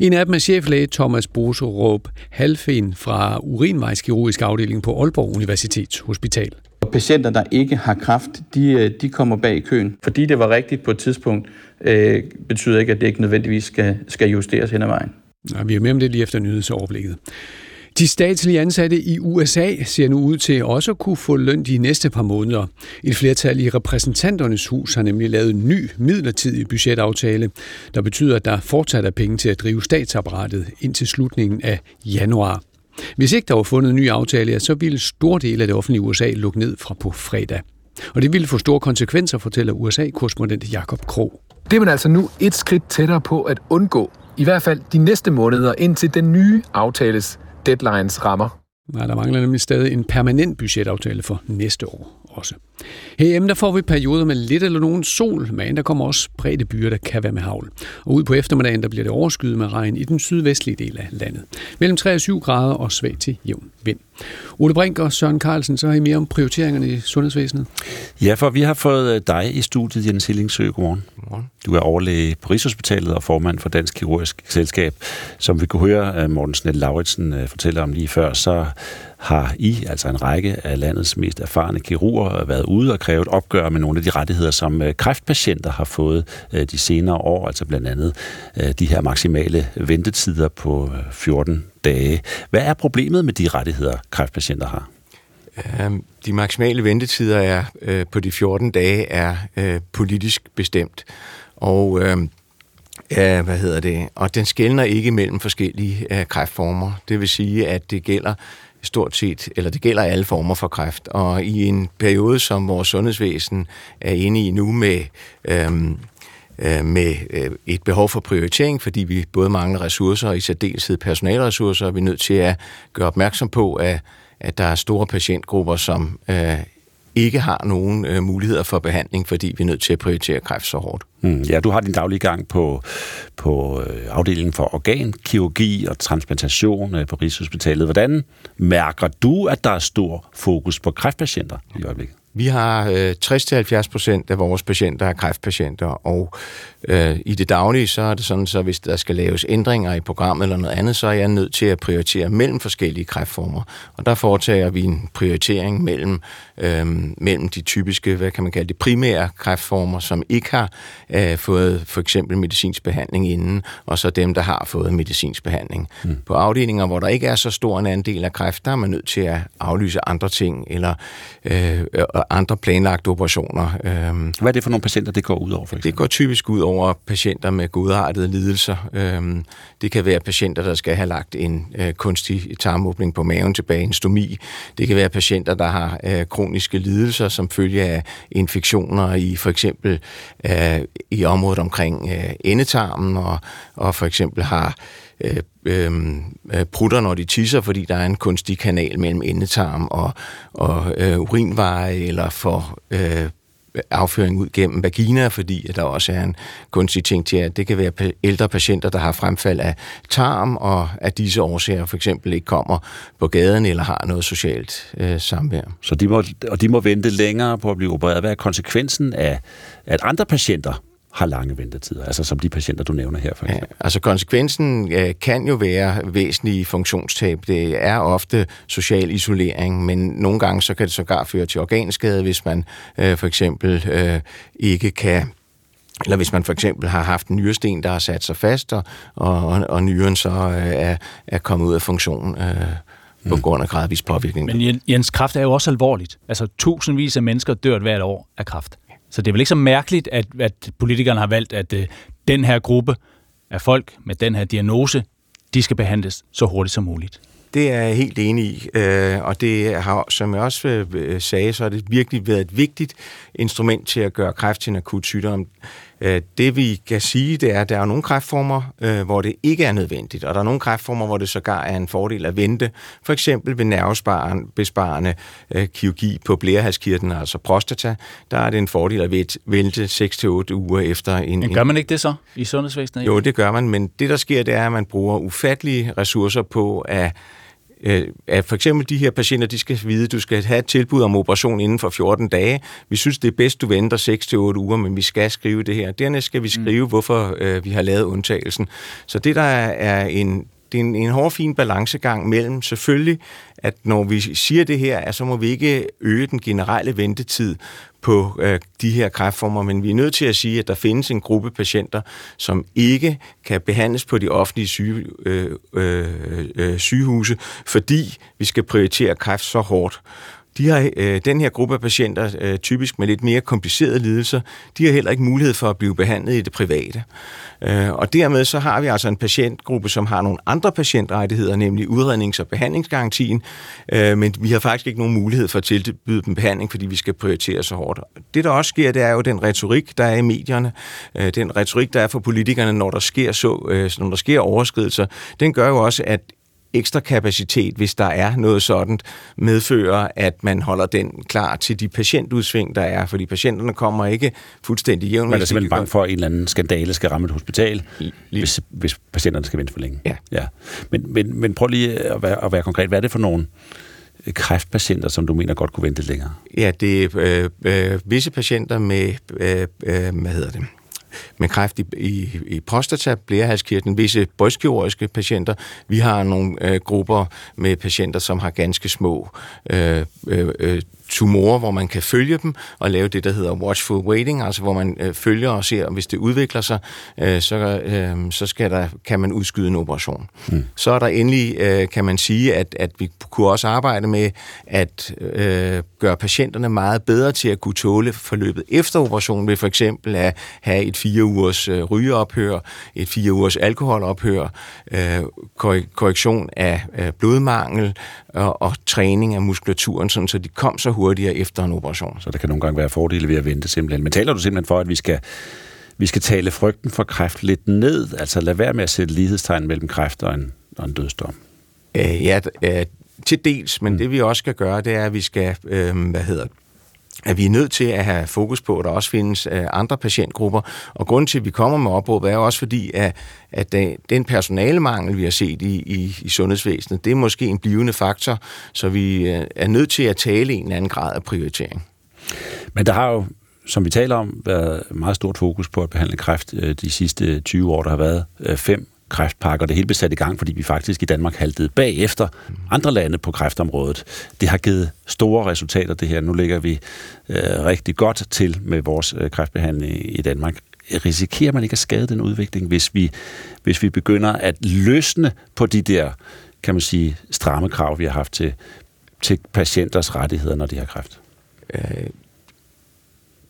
Speaker 8: En af dem er cheflæge Thomas Boserup Halfen fra urinvejskirurgisk afdeling på Aalborg Universitets Hospital.
Speaker 9: Patienter, der ikke har kræft, de, øh, de kommer bag køen. Fordi det var rigtigt på et tidspunkt, øh, betyder ikke, at det ikke nødvendigvis skal, skal justeres hen ad vejen.
Speaker 8: Nej, vi er med om det lige efter nyhedsoverblikket. De statslige ansatte i USA ser nu ud til også at kunne få løn de næste par måneder. Et flertal i repræsentanternes hus har nemlig lavet en ny midlertidig budgetaftale, der betyder, at der fortsat er penge til at drive statsapparatet indtil slutningen af januar. Hvis ikke der var fundet en ny aftale, så ville stor del af det offentlige USA lukke ned fra på fredag. Og det ville få store konsekvenser, fortæller USA-korrespondent Jakob Krog.
Speaker 10: Det er man altså nu et skridt tættere på at undgå, i hvert fald de næste måneder, indtil den nye aftales deadlines rammer.
Speaker 8: Nej, der mangler nemlig stadig en permanent budgetaftale for næste år også. Herhjemme der får vi perioder med lidt eller nogen sol, men der kommer også bredde byer, der kan være med havl. Og ud på eftermiddagen der bliver det overskyet med regn i den sydvestlige del af landet. Mellem 3 og 7 grader og svag til jævn vind. Ole Brink og Søren Carlsen, så har I mere om prioriteringerne i sundhedsvæsenet.
Speaker 2: Ja, for vi har fået øh, dig i studiet, Jens Hillingsø. Godmorgen. Godmorgen. Du er overlæge på Rigshospitalet og formand for Dansk Kirurgisk Selskab. Som vi kunne høre øh, Morten Snell Lauritsen øh, fortælle om lige før, så har I, altså en række af landets mest erfarne kirurger, været ude og kræve et opgør med nogle af de rettigheder, som øh, kræftpatienter har fået øh, de senere år, altså blandt andet øh, de her maksimale ventetider på 14 dage. Hvad er problemet med de rettigheder, kræftpatienter har?
Speaker 11: De maksimale ventetider er øh, på de 14 dage er øh, politisk bestemt. Og øh, ja, hvad hedder det? Og den skældner ikke mellem forskellige øh, kræftformer. Det vil sige, at det gælder stort set, eller det gælder alle former for kræft. Og i en periode, som vores sundhedsvæsen er inde i nu med Øhm, øh, med øh, et behov for prioritering, fordi vi både mangler ressourcer, og i særdeleshed personalressourcer, og vi er nødt til at gøre opmærksom på, at, at der er store patientgrupper, som øh, ikke har nogen øh, muligheder for behandling, fordi vi er nødt til at prioritere kræft så hårdt.
Speaker 2: Mm, ja, du har din daglige gang på, på øh, afdelingen for organkirurgi og transplantation øh, på Rigshospitalet. Hvordan mærker du, at der er stor fokus på kræftpatienter i øjeblikket?
Speaker 11: Vi har øh, 60-70 procent af vores patienter er kræftpatienter, og øh, i det daglige, så er det sådan, så hvis der skal laves ændringer i programmet eller noget andet, så er jeg nødt til at prioritere mellem forskellige kræftformer. Og der foretager vi en prioritering mellem, øh, mellem de typiske, hvad kan man kalde det, primære kræftformer, som ikke har øh, fået for eksempel medicinsk behandling inden, og så dem, der har fået medicinsk behandling. Mm. På afdelinger, hvor der ikke er så stor en andel af kræft, der er man nødt til at aflyse andre ting, eller øh, andre planlagte operationer.
Speaker 2: Øh, Hvad er det for nogle patienter, det går ud over? For
Speaker 11: det går typisk ud over patienter med godartede lidelser. Øh, det kan være patienter, der skal have lagt en øh, kunstig tarmåbning på maven tilbage, en stomi. Det kan være patienter, der har øh, kroniske lidelser som følge af infektioner i for eksempel øh, i området omkring øh, endetarmen, og, og for eksempel har Øh, øh, øh, prutter, når de tisser, fordi der er en kunstig kanal mellem endetarm og, og øh, urinveje, eller for øh, afføring ud gennem vagina, fordi at der også er en kunstig ting til, at det kan være ældre patienter, der har fremfald af tarm, og at disse årsager for eksempel ikke kommer på gaden eller har noget socialt øh, samvær.
Speaker 2: Så de må, og de må vente længere på at blive opereret. Hvad er konsekvensen af, at andre patienter har lange ventetider, altså som de patienter, du nævner her for eksempel.
Speaker 11: Ja, altså konsekvensen øh, kan jo være væsentlige funktionstab. Det er ofte social isolering, men nogle gange så kan det sågar føre til organskade, hvis man øh, for eksempel øh, ikke kan eller hvis man for eksempel har haft en nyresten, der har sat sig fast, og, og, og nyren så øh, er, er kommet ud af funktion øh, på mm. grund af gradvis påvirkning.
Speaker 3: Men Jens, kræft er jo også alvorligt. Altså tusindvis af mennesker dør hvert år af kræft. Så det er vel ikke så mærkeligt, at, at politikerne har valgt, at øh, den her gruppe af folk med den her diagnose, de skal behandles så hurtigt som muligt.
Speaker 11: Det er jeg helt enig i, øh, og det har, som jeg også øh, sagde, så har det virkelig været et vigtigt instrument til at gøre kræft til en akut sygdom. Øh, det vi kan sige, det er, at der er nogle kræftformer, øh, hvor det ikke er nødvendigt, og der er nogle kræftformer, hvor det sågar er en fordel at vente. For eksempel ved nervesparende øh, kirurgi på blærehalskirten, altså prostata, der er det en fordel at vente 6-8 uger efter en...
Speaker 3: Men gør man ikke det så i sundhedsvæsenet?
Speaker 11: Jo, det gør man, men det der sker, det er, at man bruger ufattelige ressourcer på at øh, at for eksempel de her patienter, de skal vide, at du skal have et tilbud om operation inden for 14 dage. Vi synes, det er bedst, du venter 6-8 uger, men vi skal skrive det her. Dernæst skal vi mm. skrive, hvorfor øh, vi har lavet undtagelsen. Så det, der er en det er en, en hård, fin balancegang mellem selvfølgelig, at når vi siger det her, så må vi ikke øge den generelle ventetid på øh, de her kræftformer, men vi er nødt til at sige, at der findes en gruppe patienter, som ikke kan behandles på de offentlige syge, øh, øh, øh, sygehuse, fordi vi skal prioritere kræft så hårdt. De har, øh, den her gruppe af patienter, øh, typisk med lidt mere komplicerede lidelser, de har heller ikke mulighed for at blive behandlet i det private. Øh, og dermed så har vi altså en patientgruppe, som har nogle andre patientrettigheder, nemlig udrednings- og behandlingsgarantien, øh, men vi har faktisk ikke nogen mulighed for at tilbyde dem behandling, fordi vi skal prioritere så hårdt. Det, der også sker, det er jo den retorik, der er i medierne, øh, den retorik, der er for politikerne, når der sker, så, øh, når der sker overskridelser, den gør jo også, at ekstra kapacitet, hvis der er noget sådan, medfører, at man holder den klar til de patientudsving, der er, fordi patienterne kommer ikke fuldstændig jævnligt.
Speaker 2: Man er simpelthen bange for, at en eller anden skandale skal ramme et hospital, hvis, hvis patienterne skal vente for længe.
Speaker 11: Ja.
Speaker 2: ja. Men, men, men prøv lige at være, at være konkret. Hvad er det for nogle kræftpatienter, som du mener godt kunne vente længere?
Speaker 11: Ja, det er øh, øh, visse patienter med, øh, øh, hvad hedder det, med kræft i, i, i prostata, blærehalskirtlen, visse brystkirurgiske patienter. Vi har nogle øh, grupper med patienter, som har ganske små øh, øh, øh tumorer, hvor man kan følge dem og lave det, der hedder watchful waiting, altså hvor man øh, følger og ser, hvis det udvikler sig, øh, så, øh, så skal der, kan man udskyde en operation. Mm. Så er der endelig, øh, kan man sige, at, at vi kunne også arbejde med at øh, gøre patienterne meget bedre til at kunne tåle forløbet efter operationen, ved for eksempel at have et fire ugers øh, rygeophør, et fire ugers alkoholophør, øh, korrektion af øh, blodmangel og, og træning af muskulaturen, sådan, så de kom så hurtigere efter en operation.
Speaker 2: Så der kan nogle gange være fordele ved at vente simpelthen. Men taler du simpelthen for, at vi skal, vi skal tale frygten for kræft lidt ned? Altså lad være med at sætte lighedstegn mellem kræft og en, og en dødsdom?
Speaker 11: Øh, ja, øh, til dels, men mm. det vi også skal gøre, det er, at vi skal, øh, hvad hedder at vi er nødt til at have fokus på, at der også findes øh, andre patientgrupper. Og grunden til, at vi kommer med opråb, er også fordi, at, at den personalemangel, vi har set i, i, i sundhedsvæsenet, det er måske en blivende faktor, så vi øh, er nødt til at tale en eller anden grad af prioritering.
Speaker 2: Men der har jo, som vi taler om, været meget stort fokus på at behandle kræft øh, de sidste 20 år. Der har været fem kræftpakke, og Det hele blev sat i gang, fordi vi faktisk i Danmark haltede bagefter andre lande på kræftområdet. Det har givet store resultater, det her. Nu ligger vi øh, rigtig godt til med vores øh, kræftbehandling i Danmark. Risikerer man ikke at skade den udvikling, hvis vi, hvis vi begynder at løsne på de der, kan man sige, stramme krav, vi har haft til, til patienters rettigheder, når de har kræft?
Speaker 11: Øh,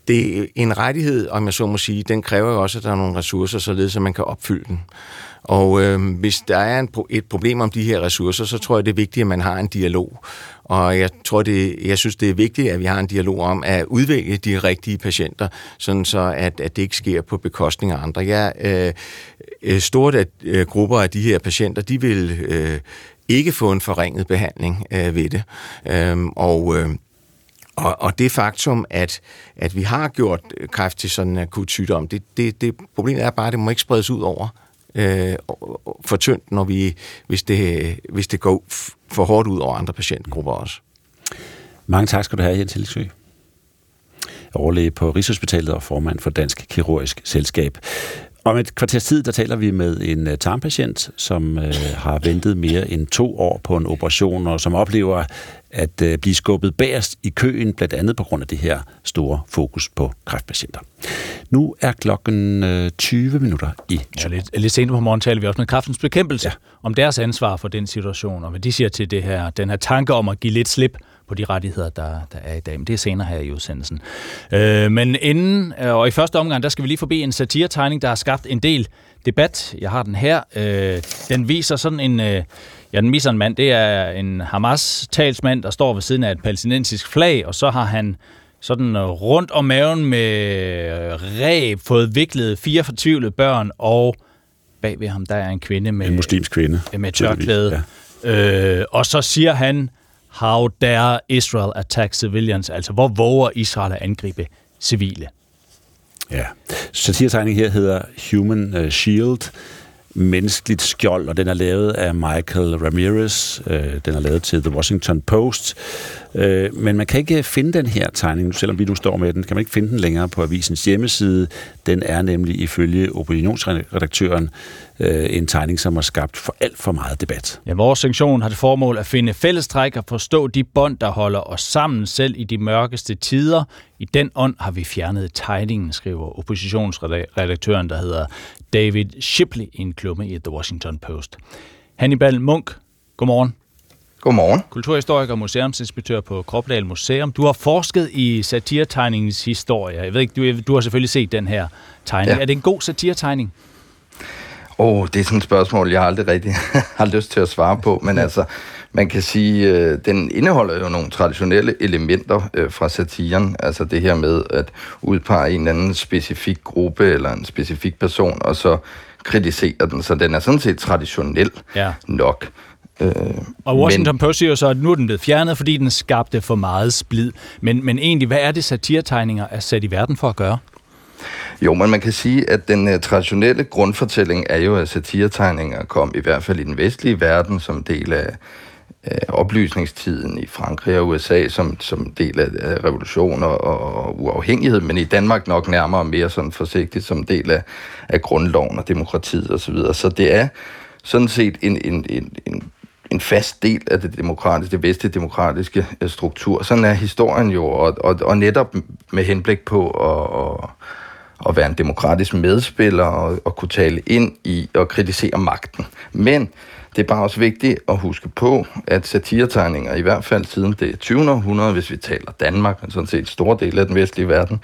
Speaker 11: det er en rettighed, om jeg så må sige, den kræver jo også, at der er nogle ressourcer, således at man kan opfylde den. Og øh, hvis der er en, et problem om de her ressourcer, så tror jeg, det er vigtigt, at man har en dialog. Og jeg tror, det, jeg synes, det er vigtigt, at vi har en dialog om at udvælge de rigtige patienter, sådan så at, at det ikke sker på bekostning af andre. Jeg, øh, øh stort at øh, grupper af de her patienter, de vil øh, ikke få en forringet behandling øh, ved det. Øh, og øh, og, og det faktum, at, at vi har gjort kræft til sådan en akut sygdom, det, det, det problemet er bare, at det må ikke spredes ud over øh, for tyndt, når vi, hvis, det, hvis det går for hårdt ud over andre patientgrupper også.
Speaker 2: Mange tak skal du have, Jens Hilsø. Overlæge på Rigshospitalet og formand for Dansk Kirurgisk Selskab. Om et kvarters tid, der taler vi med en uh, tarmpatient, som uh, har ventet mere end to år på en operation, og som oplever at uh, blive skubbet bagerst i køen, blandt andet på grund af det her store fokus på kræftpatienter. Nu er klokken uh, 20 minutter i
Speaker 3: ja, lidt, lidt senere på morgen taler vi også med kræftens bekæmpelse, ja. om deres ansvar for den situation, og hvad de siger til det her, den her tanke om at give lidt slip på de rettigheder, der, der er i dag. Men det er senere her i udsendelsen. Øh, men inden, øh, og i første omgang, der skal vi lige forbi en satiretegning, der har skabt en del debat. Jeg har den her. Øh, den viser sådan en... Øh, Ja, den viser en mand. Det er en Hamas-talsmand, der står ved siden af et palæstinensisk flag, og så har han sådan rundt om maven med ræb fået viklet fire fortvivlede børn, og bag ved ham, der er en kvinde med...
Speaker 2: En muslimsk kvinde.
Speaker 3: Med tørklæde. Ja. Øh, og så siger han, How dare Israel attack civilians? Altså, hvor våger Israel at angribe civile?
Speaker 2: Ja. Satiretegningen her hedder Human uh, Shield, menneskeligt skjold, og den er lavet af Michael Ramirez. Øh, den er lavet til The Washington Post. Øh, men man kan ikke finde den her tegning, selvom vi nu står med den, kan man ikke finde den længere på avisens hjemmeside. Den er nemlig ifølge opinionsredaktøren øh, en tegning, som har skabt for alt for meget debat.
Speaker 3: Ja, vores sanktion har det formål at finde fællestræk og forstå de bånd, der holder os sammen selv i de mørkeste tider. I den ånd har vi fjernet tegningen, skriver oppositionsredaktøren, der hedder David Shipley i en klumme i The Washington Post. Hannibal Munk, godmorgen.
Speaker 12: Godmorgen.
Speaker 3: Kulturhistoriker og museumsinspektør på Kropdal Museum. Du har forsket i satiretegningens historie. Jeg ved ikke, du, du har selvfølgelig set den her tegning. Ja. Er det en god satiretegning?
Speaker 12: Åh, oh, det er sådan et spørgsmål, jeg aldrig rigtig har lyst til at svare på, men altså, man kan sige, øh, den indeholder jo nogle traditionelle elementer øh, fra satiren, altså det her med at udpege en anden specifik gruppe eller en specifik person, og så kritisere den, så den er sådan set traditionel ja. nok.
Speaker 3: Øh, og Washington men, Post siger så, at nu er den blevet fjernet, fordi den skabte for meget splid. Men, men egentlig, hvad er det satiretegninger er sat i verden for at gøre?
Speaker 12: Jo, men man kan sige, at den uh, traditionelle grundfortælling er jo, at satiretegninger kom i hvert fald i den vestlige verden som del af Øh, oplysningstiden i Frankrig og USA som, som del af revolutioner og, og uafhængighed, men i Danmark nok nærmere mere sådan forsigtigt som del af, af grundloven og demokratiet osv. Så, videre. så det er sådan set en, en, en, en en fast del af det demokratiske, det vestlige demokratiske øh, struktur. Sådan er historien jo, og, og, og netop med henblik på at, at, at være en demokratisk medspiller og, og kunne tale ind i og kritisere magten. Men det er bare også vigtigt at huske på, at satiretegninger, i hvert fald siden det 20. århundrede, hvis vi taler Danmark, men sådan set store dele af den vestlige verden,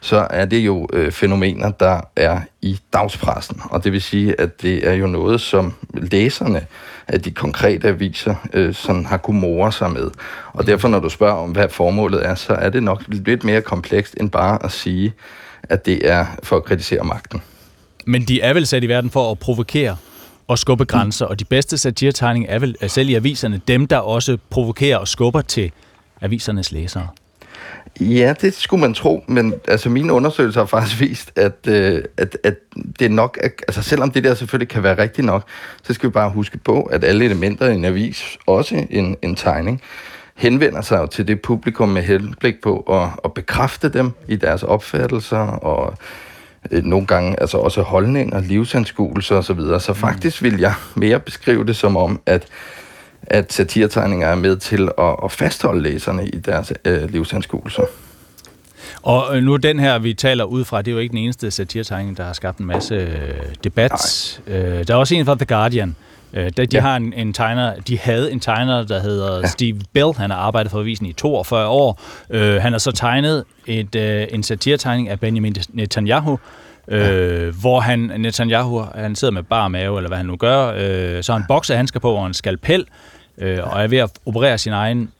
Speaker 12: så er det jo øh, fænomener, der er i dagspressen. Og det vil sige, at det er jo noget, som læserne af de konkrete aviser øh, sådan har kunnet more sig med. Og derfor, når du spørger om, hvad formålet er, så er det nok lidt mere komplekst end bare at sige, at det er for at kritisere magten.
Speaker 3: Men de er vel sat i verden for at provokere og skubbe grænser, og de bedste satiretegninger er vel selv i aviserne dem, der også provokerer og skubber til avisernes læsere.
Speaker 12: Ja, det skulle man tro, men altså mine undersøgelser har faktisk vist, at, øh, at, at det nok, er, altså selvom det der selvfølgelig kan være rigtigt nok, så skal vi bare huske på, at alle elementer i en avis, også en, en tegning, henvender sig jo til det publikum med henblik på at, at bekræfte dem i deres opfattelser og øh, nogle gange altså også holdninger, livsanskuelser osv. Så, så faktisk vil jeg mere beskrive det som om, at at satiretegninger er med til at, at fastholde læserne i deres øh, livsanskuelser.
Speaker 3: Og øh, nu den her, vi taler ud fra, det er jo ikke den eneste satiretegning, der har skabt en masse øh, debat. Øh, der er også en fra The Guardian. Øh, de ja. har en, en tegner, de havde en tegner, der hedder ja. Steve Bell. Han har arbejdet for avisen i 42 år. Øh, han har så tegnet et, øh, en satiretegning af Benjamin Netanyahu, øh, ja. hvor han, Netanyahu, han sidder med bar mave, eller hvad han nu gør, øh, så har han boksehandsker på og en skalpel, øh, og er ved at operere sin egen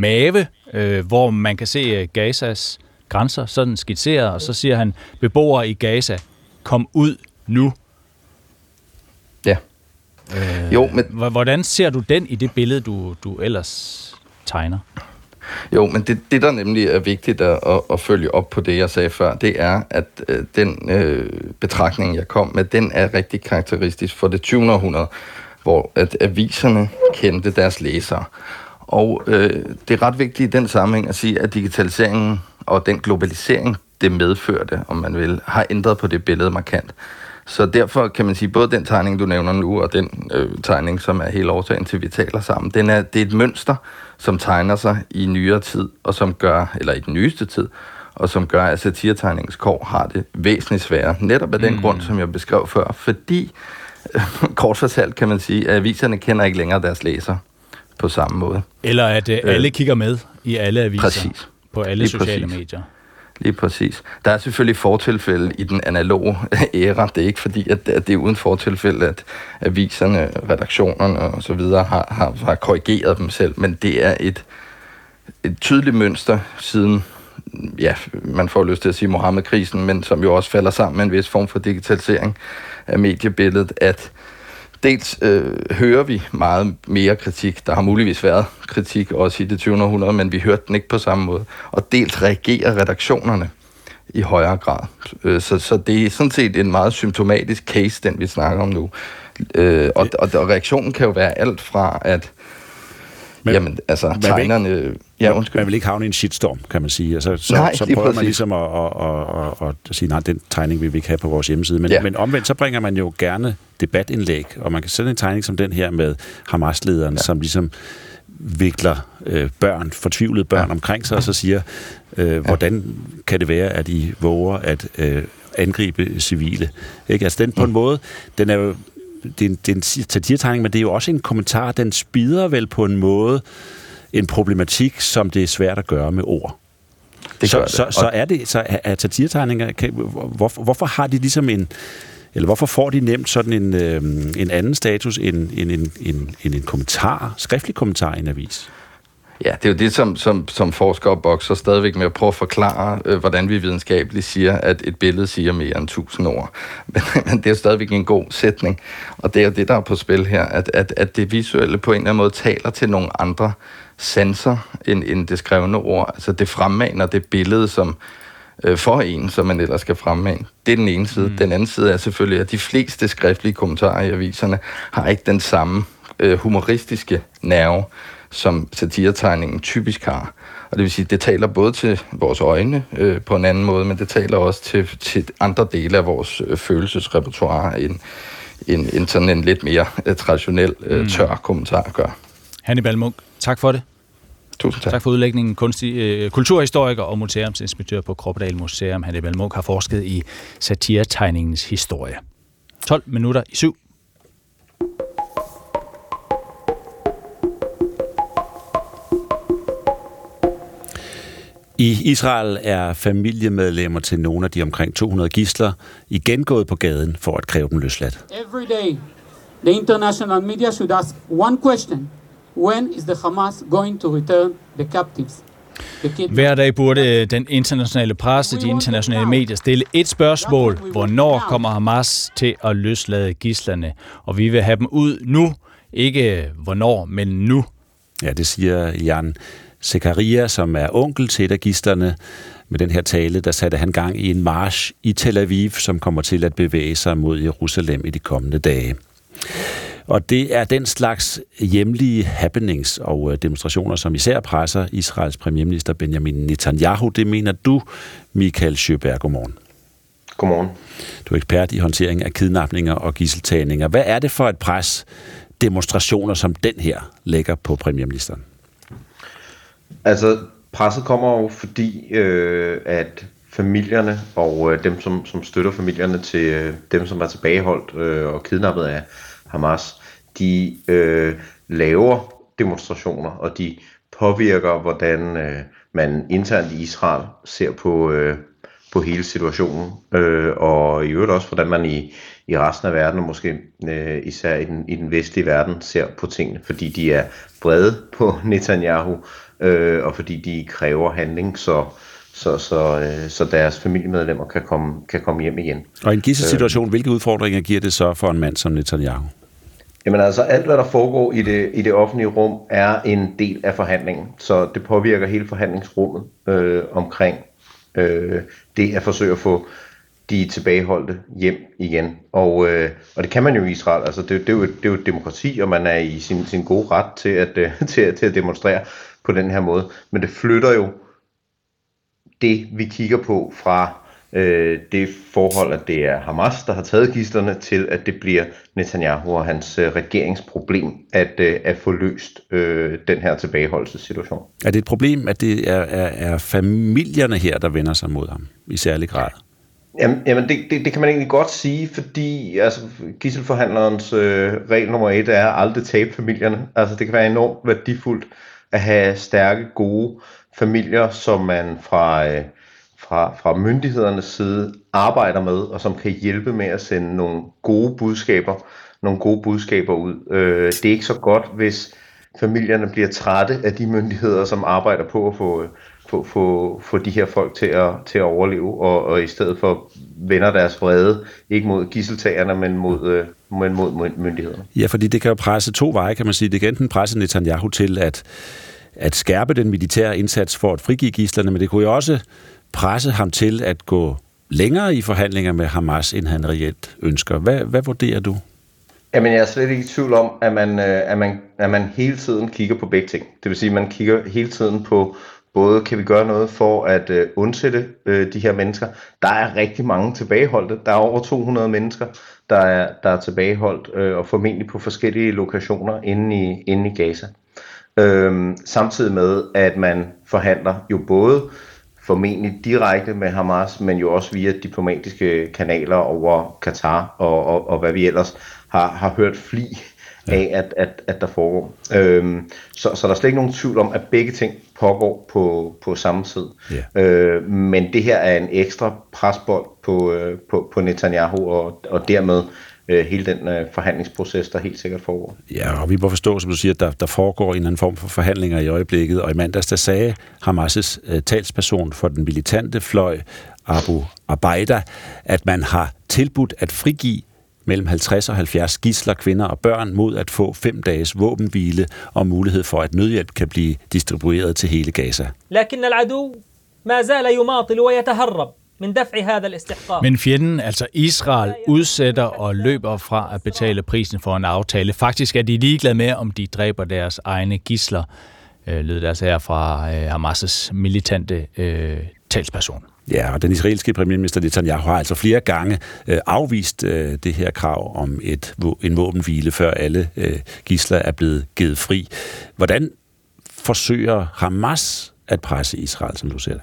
Speaker 3: mave, øh, hvor man kan se øh, Gazas grænser, sådan skitseret, og så siger han, beboere i Gaza, kom ud nu. Øh, jo, men... Hvordan ser du den i det billede, du, du ellers tegner?
Speaker 12: Jo, men det, det der nemlig er vigtigt at, at, at følge op på det, jeg sagde før, det er, at øh, den øh, betragtning, jeg kom med, den er rigtig karakteristisk for det 20. århundrede, hvor at aviserne kendte deres læsere. Og øh, det er ret vigtigt i den sammenhæng at sige, at digitaliseringen og den globalisering, det medførte, om man vil, har ændret på det billede markant. Så derfor kan man sige, både den tegning, du nævner nu, og den øh, tegning, som er hele årsagen til, at vi taler sammen, den er, det er et mønster, som tegner sig i nyere tid, og som gør, eller i den nyeste tid, og som gør, at satiretegningens kår har det væsentligt sværere. Netop af den mm. grund, som jeg beskrev før. Fordi, øh, kort fortalt kan man sige, at aviserne kender ikke længere deres læser på samme måde.
Speaker 3: Eller at øh, alle øh, kigger med i alle aviser. Præcis. På alle Lige sociale præcis. medier.
Speaker 12: Lige præcis. Der er selvfølgelig fortilfælde i den analoge æra. Det er ikke fordi, at det er uden fortilfælde, at aviserne, redaktionerne og så videre har, har, har korrigeret dem selv, men det er et, et tydeligt mønster siden, ja, man får lyst til at sige Mohammed-krisen, men som jo også falder sammen med en vis form for digitalisering af mediebilledet, at dels øh, hører vi meget mere kritik. Der har muligvis været kritik også i det 20. århundrede, men vi hørte den ikke på samme måde. Og dels reagerer redaktionerne i højere grad. Øh, så, så det er sådan set en meget symptomatisk case, den vi snakker om nu. Øh, og, og, og reaktionen kan jo være alt fra, at men, Jamen, altså, man tegnerne... Vil,
Speaker 2: ja, undskyld. Man vil ikke havne i en shitstorm, kan man sige. Altså, så, nej, så prøver præcis. man ligesom at, at, at, at, at sige, nej, den tegning vil vi ikke have på vores hjemmeside. Men, ja. men omvendt, så bringer man jo gerne debatindlæg, og man kan sætte en tegning som den her med Hamas-lederen, ja. som ligesom vikler øh, børn, fortvivlede børn ja. omkring sig, og så siger, øh, ja. hvordan kan det være, at I våger at øh, angribe civile? Ikke? Altså den på en mm. måde, den er jo det er en, det er en satiretegning, men det er jo også en kommentar, den spider vel på en måde en problematik, som det er svært at gøre med ord. Det så, det. så, så er det så er satiretegninger, kan, hvor, hvorfor har de ligesom en eller hvorfor får de nemt sådan en, øh, en anden status end, end, end, end, end en kommentar, skriftlig kommentar i en avis?
Speaker 12: Ja, det er jo det, som, som, som forskere bokser stadigvæk med at prøve at forklare, øh, hvordan vi videnskabeligt siger, at et billede siger mere end tusind ord. Men, men det er jo stadigvæk en god sætning, og det er jo det, der er på spil her, at, at, at det visuelle på en eller anden måde taler til nogle andre sanser end, end det skrevne ord. Altså det fremmaner det billede, som øh, for en, som man ellers skal fremmane. Det er den ene side. Mm. Den anden side er selvfølgelig, at de fleste skriftlige kommentarer i aviserne har ikke den samme øh, humoristiske nerve, som satiretegningen typisk har. Og det vil sige, det taler både til vores øjne øh, på en anden måde, men det taler også til, til andre dele af vores øh, følelsesrepertoire, end, end, end sådan en lidt mere øh, traditionel øh, mm. tør kommentar gør.
Speaker 3: Hannibal Munk, tak for det.
Speaker 12: Tusind tak.
Speaker 3: Tak for udlægningen. Kunstig, øh, kulturhistoriker og museumsinspektør på Kroppedal Museum, Hannibal Munk, har forsket i satiretegningens historie. 12 minutter i syv.
Speaker 2: I Israel er familiemedlemmer til nogle af de omkring 200 gisler igen gået på gaden for at kræve dem løsladt.
Speaker 13: Every day, the international media should ask one question. When is the Hamas going to return the captives?
Speaker 3: Hver dag burde den internationale presse, de internationale medier, stille et spørgsmål. Hvornår kommer Hamas til at løslade gislerne? Og vi vil have dem ud nu. Ikke hvornår, men nu.
Speaker 2: Ja, det siger Jan Zekaria, som er onkel til et af gisterne, med den her tale, der satte han gang i en march i Tel Aviv, som kommer til at bevæge sig mod Jerusalem i de kommende dage. Og det er den slags hjemlige happenings og øh, demonstrationer, som især presser Israels premierminister Benjamin Netanyahu. Det mener du, Michael Sjøberg. Godmorgen.
Speaker 14: Godmorgen.
Speaker 2: Du er ekspert i håndtering af kidnapninger og gisseltagninger. Hvad er det for et pres, demonstrationer som den her lægger på premierministeren?
Speaker 14: Altså, presset kommer jo fordi, øh, at familierne og øh, dem, som, som støtter familierne til øh, dem, som er tilbageholdt øh, og kidnappet af Hamas, de øh, laver demonstrationer, og de påvirker, hvordan øh, man internt i Israel ser på, øh, på hele situationen, øh, og i øvrigt også, hvordan man i, i resten af verden, og måske øh, især i den, i den vestlige verden, ser på tingene, fordi de er brede på Netanyahu, øh, og fordi de kræver handling, så, så, så, øh, så deres familiemedlemmer kan komme, kan komme hjem igen.
Speaker 2: Og i en gisselsituation, øh, hvilke udfordringer giver det så for en mand som Netanyahu?
Speaker 14: Jamen altså, alt hvad der foregår i det, i det offentlige rum, er en del af forhandlingen. Så det påvirker hele forhandlingsrummet øh, omkring øh, det at forsøge at få de tilbageholdte hjem igen. Og, øh, og det kan man jo i Israel. Altså, det, det, er jo, det er jo et demokrati, og man er i sin, sin gode ret til at, øh, til, til at demonstrere på den her måde. Men det flytter jo det, vi kigger på fra øh, det forhold, at det er Hamas, der har taget gisterne, til at det bliver Netanyahu og hans øh, regeringsproblem at, øh, at få løst øh, den her tilbageholdelsessituation.
Speaker 2: Er det et problem, at det er, er, er familierne her, der vender sig mod ham i særlig grad?
Speaker 14: Jamen, jamen det, det, det kan man egentlig godt sige, fordi altså, gisselforhandlerens øh, regel nummer et er aldrig tabe familierne. Altså det kan være enormt værdifuldt at have stærke, gode familier, som man fra, øh, fra, fra myndighedernes side arbejder med, og som kan hjælpe med at sende nogle gode budskaber, nogle gode budskaber ud. Øh, det er ikke så godt, hvis familierne bliver trætte af de myndigheder, som arbejder på at få, øh, få, få, få de her folk til at, til at overleve, og, og i stedet for vender deres vrede, ikke mod gisseltagerne, men mod, øh, men mod myndighederne.
Speaker 2: Ja, fordi det kan jo presse to veje, kan man sige. Det kan enten presse Netanyahu til at, at skærpe den militære indsats for at frigive gislerne, men det kunne jo også presse ham til at gå længere i forhandlinger med Hamas, end han reelt ønsker. Hvad, hvad vurderer du?
Speaker 14: Jamen, jeg er slet ikke i tvivl om, at man, øh, at, man, at man hele tiden kigger på begge ting. Det vil sige, at man kigger hele tiden på, både kan vi gøre noget for at øh, undsætte øh, de her mennesker. Der er rigtig mange tilbageholdte. Der er over 200 mennesker, der er, der er tilbageholdt, øh, og formentlig på forskellige lokationer inde i, inde i Gaza. Øh, samtidig med, at man forhandler jo både formentlig direkte med Hamas, men jo også via diplomatiske kanaler over Katar og, og, og hvad vi ellers har, har hørt fli af, at, at, at der foregår. Øhm, så, så der er slet ikke nogen tvivl om, at begge ting pågår på, på samme tid. Yeah. Øh, men det her er en ekstra presbold på, øh, på, på Netanyahu, og, og dermed øh, hele den øh, forhandlingsproces, der helt sikkert foregår.
Speaker 2: Ja, og vi må forstå, som du siger, at der, der foregår en eller anden form for forhandlinger i øjeblikket, og i mandags der sagde Hamas' øh, talsperson for den militante fløj, Abu Abaida, at man har tilbudt at frigive mellem 50 og 70 gisler, kvinder og børn mod at få fem dages våbenhvile og mulighed for, at nødhjælp kan blive distribueret til hele Gaza.
Speaker 3: Men fjenden, altså Israel, udsætter og løber fra at betale prisen for en aftale. Faktisk er de ligeglade med, om de dræber deres egne gisler, øh, lød det altså her fra øh, Hamas' militante øh, talsperson.
Speaker 2: Ja, og den israelske premierminister Netanyahu har altså flere gange øh, afvist øh, det her krav om et, en våbenhvile, før alle øh, gisler er blevet givet fri. Hvordan forsøger Hamas at presse Israel, som du ser det?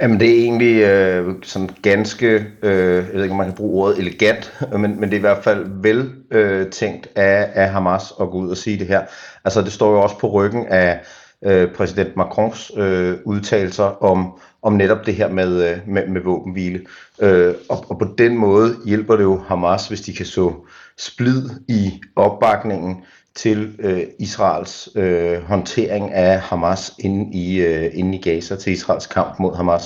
Speaker 14: Jamen det er egentlig øh, sådan ganske, øh, jeg ved ikke om man kan bruge ordet elegant, men, men det er i hvert fald vel øh, tænkt af, af Hamas at gå ud og sige det her. Altså det står jo også på ryggen af øh, præsident Macrons øh, udtalelser om, om netop det her med, øh, med, med våbenhvile. Øh, og, og på den måde hjælper det jo Hamas, hvis de kan så splid i opbakningen til øh, Israels øh, håndtering af Hamas inde i, øh, inde i Gaza, til Israels kamp mod Hamas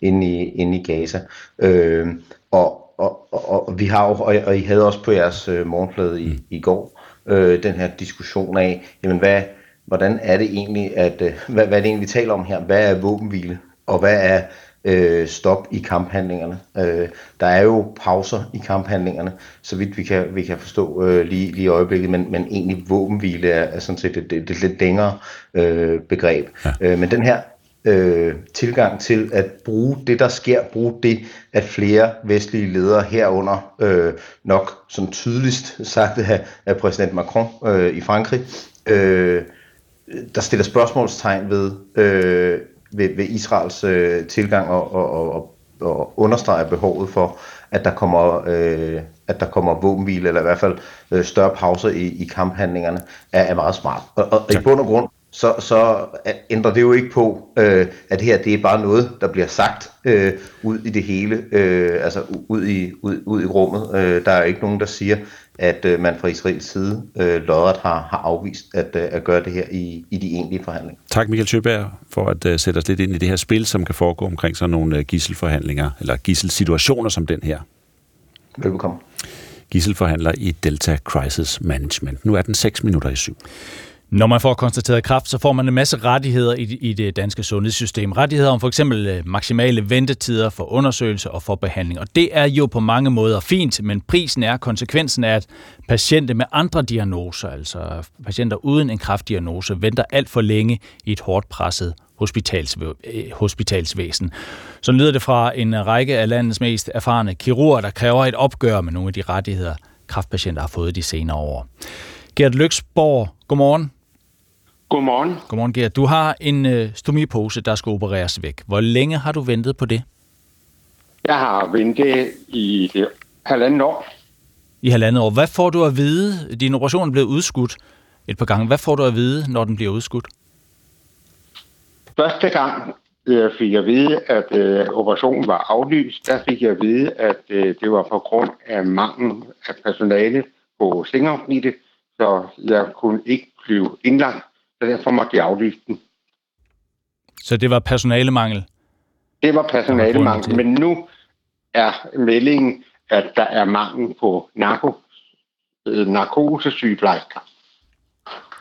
Speaker 14: inde i, inde i Gaza. Øh, og, og, og, og vi har jo, og, og I havde også på jeres øh, morgenflade i, i går, øh, den her diskussion af, jamen hvad, hvordan er det egentlig, at, øh, hvad, hvad er det egentlig, vi taler om her? Hvad er våbenhvile? Og hvad er øh, stop i kamphandlingerne. Øh, der er jo pauser i kamphandlingerne, så vidt vi kan, vi kan forstå øh, lige, lige i øjeblikket, men, men egentlig våbenhvile er, er sådan set et, et, et lidt længere øh, begreb. Ja. Øh, men den her øh, tilgang til at bruge det, der sker, bruge det, at flere vestlige ledere herunder øh, nok som tydeligst sagt af, af præsident Macron øh, i Frankrig, øh, der stiller spørgsmålstegn ved, øh, ved, ved Israels øh, tilgang og, og, og, og understreger behovet for, at der kommer, øh, at der kommer våbenhvile, eller i hvert fald øh, større pauser i, i kamphandlingerne, er, er meget smart. Og, og i bund og grund, så, så ændrer det jo ikke på, øh, at her det er bare noget, der bliver sagt øh, ud i det hele, øh, altså ud i, ud, ud i rummet. Øh, der er ikke nogen, der siger, at øh, man fra Israels side øh, lodret har, har afvist at, øh, at gøre det her i, i de egentlige forhandlinger.
Speaker 2: Tak Michael Tøberg for at uh, sætte os lidt ind i det her spil, som kan foregå omkring sådan nogle uh, gisselforhandlinger, eller gisselsituationer som den her.
Speaker 14: Velbekomme.
Speaker 2: Gisselforhandler i Delta Crisis Management. Nu er den 6 minutter i syv.
Speaker 3: Når man får konstateret kræft, så får man en masse rettigheder i, i det danske sundhedssystem. Rettigheder om for eksempel øh, maksimale ventetider for undersøgelse og for behandling. Og det er jo på mange måder fint, men prisen er, konsekvensen er, at patienter med andre diagnoser, altså patienter uden en kræftdiagnose, venter alt for længe i et hårdt presset hospitals, øh, hospitalsvæsen. Så lyder det fra en række af landets mest erfarne kirurger, der kræver et opgør med nogle af de rettigheder, kræftpatienter har fået de senere år. Gert Lyksborg, godmorgen.
Speaker 15: Godmorgen.
Speaker 3: Godmorgen, Gert. Du har en øh, stomipose, der skal opereres væk. Hvor længe har du ventet på det?
Speaker 15: Jeg har ventet i det, halvandet år.
Speaker 3: I halvandet år. Hvad får du at vide? Din operation er blevet udskudt et par gange. Hvad får du at vide, når den bliver udskudt?
Speaker 15: Første gang øh, fik jeg at vide, at øh, operationen var aflyst. Der fik jeg at vide, at øh, det var på grund af mangel af personale på sengeafsnittet, så jeg kunne ikke blive indlagt så derfor måtte de aflyse den.
Speaker 3: Så det var personalemangel?
Speaker 15: Det var personalemangel, men nu er meldingen, at der er mangel på narko, øh, narkosesygeplejersker.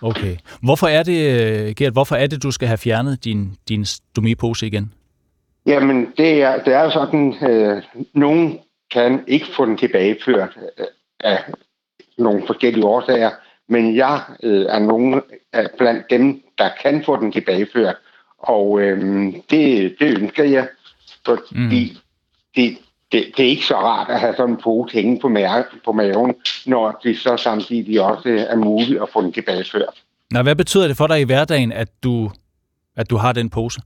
Speaker 3: Okay. Hvorfor er det, Gert, hvorfor er det, du skal have fjernet din, din stomipose igen?
Speaker 15: Jamen, det er, det er sådan, øh, nogen kan ikke få den tilbageført øh, af nogle forskellige årsager men jeg øh, er nogen af blandt dem, der kan få den tilbageført. Og øh, det, det ønsker jeg, fordi mm. det, det, det er ikke så rart at have sådan en pose hænge på, maven, på maven, når det så samtidig også er muligt at få den tilbageført.
Speaker 3: Nå, hvad betyder det for dig i hverdagen, at du, at du har den pose?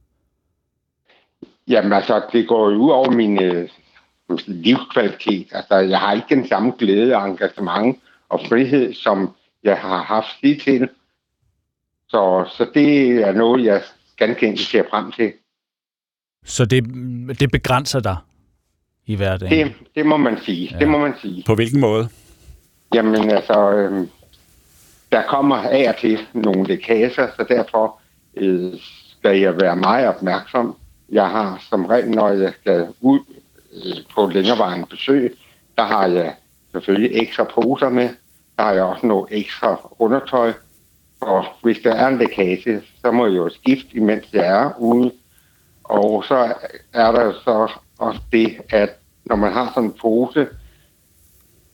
Speaker 15: Jamen altså, det går jo ud over min øh, livskvalitet. Altså, jeg har ikke den samme glæde og engagement og frihed, som jeg har haft til. Så, så det er noget, jeg ganske enkelt ser frem til.
Speaker 3: Så det, det begrænser dig i hverdagen?
Speaker 15: Det, det må man sige. Ja. Det må man sige.
Speaker 2: På hvilken måde?
Speaker 15: Jamen altså, øh, der kommer af og til nogle lækager, så derfor øh, skal jeg være meget opmærksom. Jeg har som regel, når jeg skal ud øh, på længerevarende besøg, der har jeg selvfølgelig ekstra poser med, der har jeg også noget ekstra undertøj. Og hvis der er en lækage, så må jeg jo skifte, imens jeg er ude. Og så er der så også det, at når man har sådan en pose,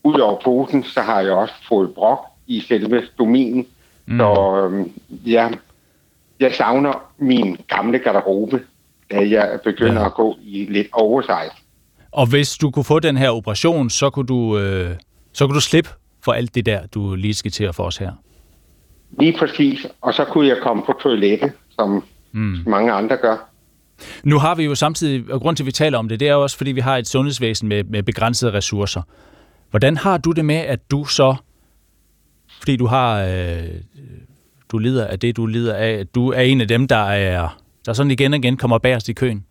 Speaker 15: ud over posen, så har jeg også fået brok i selve stomien. Mm. Så øhm, ja, jeg savner min gamle garderobe, da jeg begynder ja. at gå i lidt oversize.
Speaker 3: Og hvis du kunne få den her operation, så kunne du, øh, så kunne du slippe for alt det der, du lige skitserer for os her?
Speaker 15: Lige præcis. Og så kunne jeg komme på toilettet, som mm. mange andre gør.
Speaker 3: Nu har vi jo samtidig, og grund til, at vi taler om det, det er jo også, fordi vi har et sundhedsvæsen med, med begrænsede ressourcer. Hvordan har du det med, at du så, fordi du har, øh, du lider af det, du lider af, at du er en af dem, der er, der sådan igen og igen kommer bagerst i køen?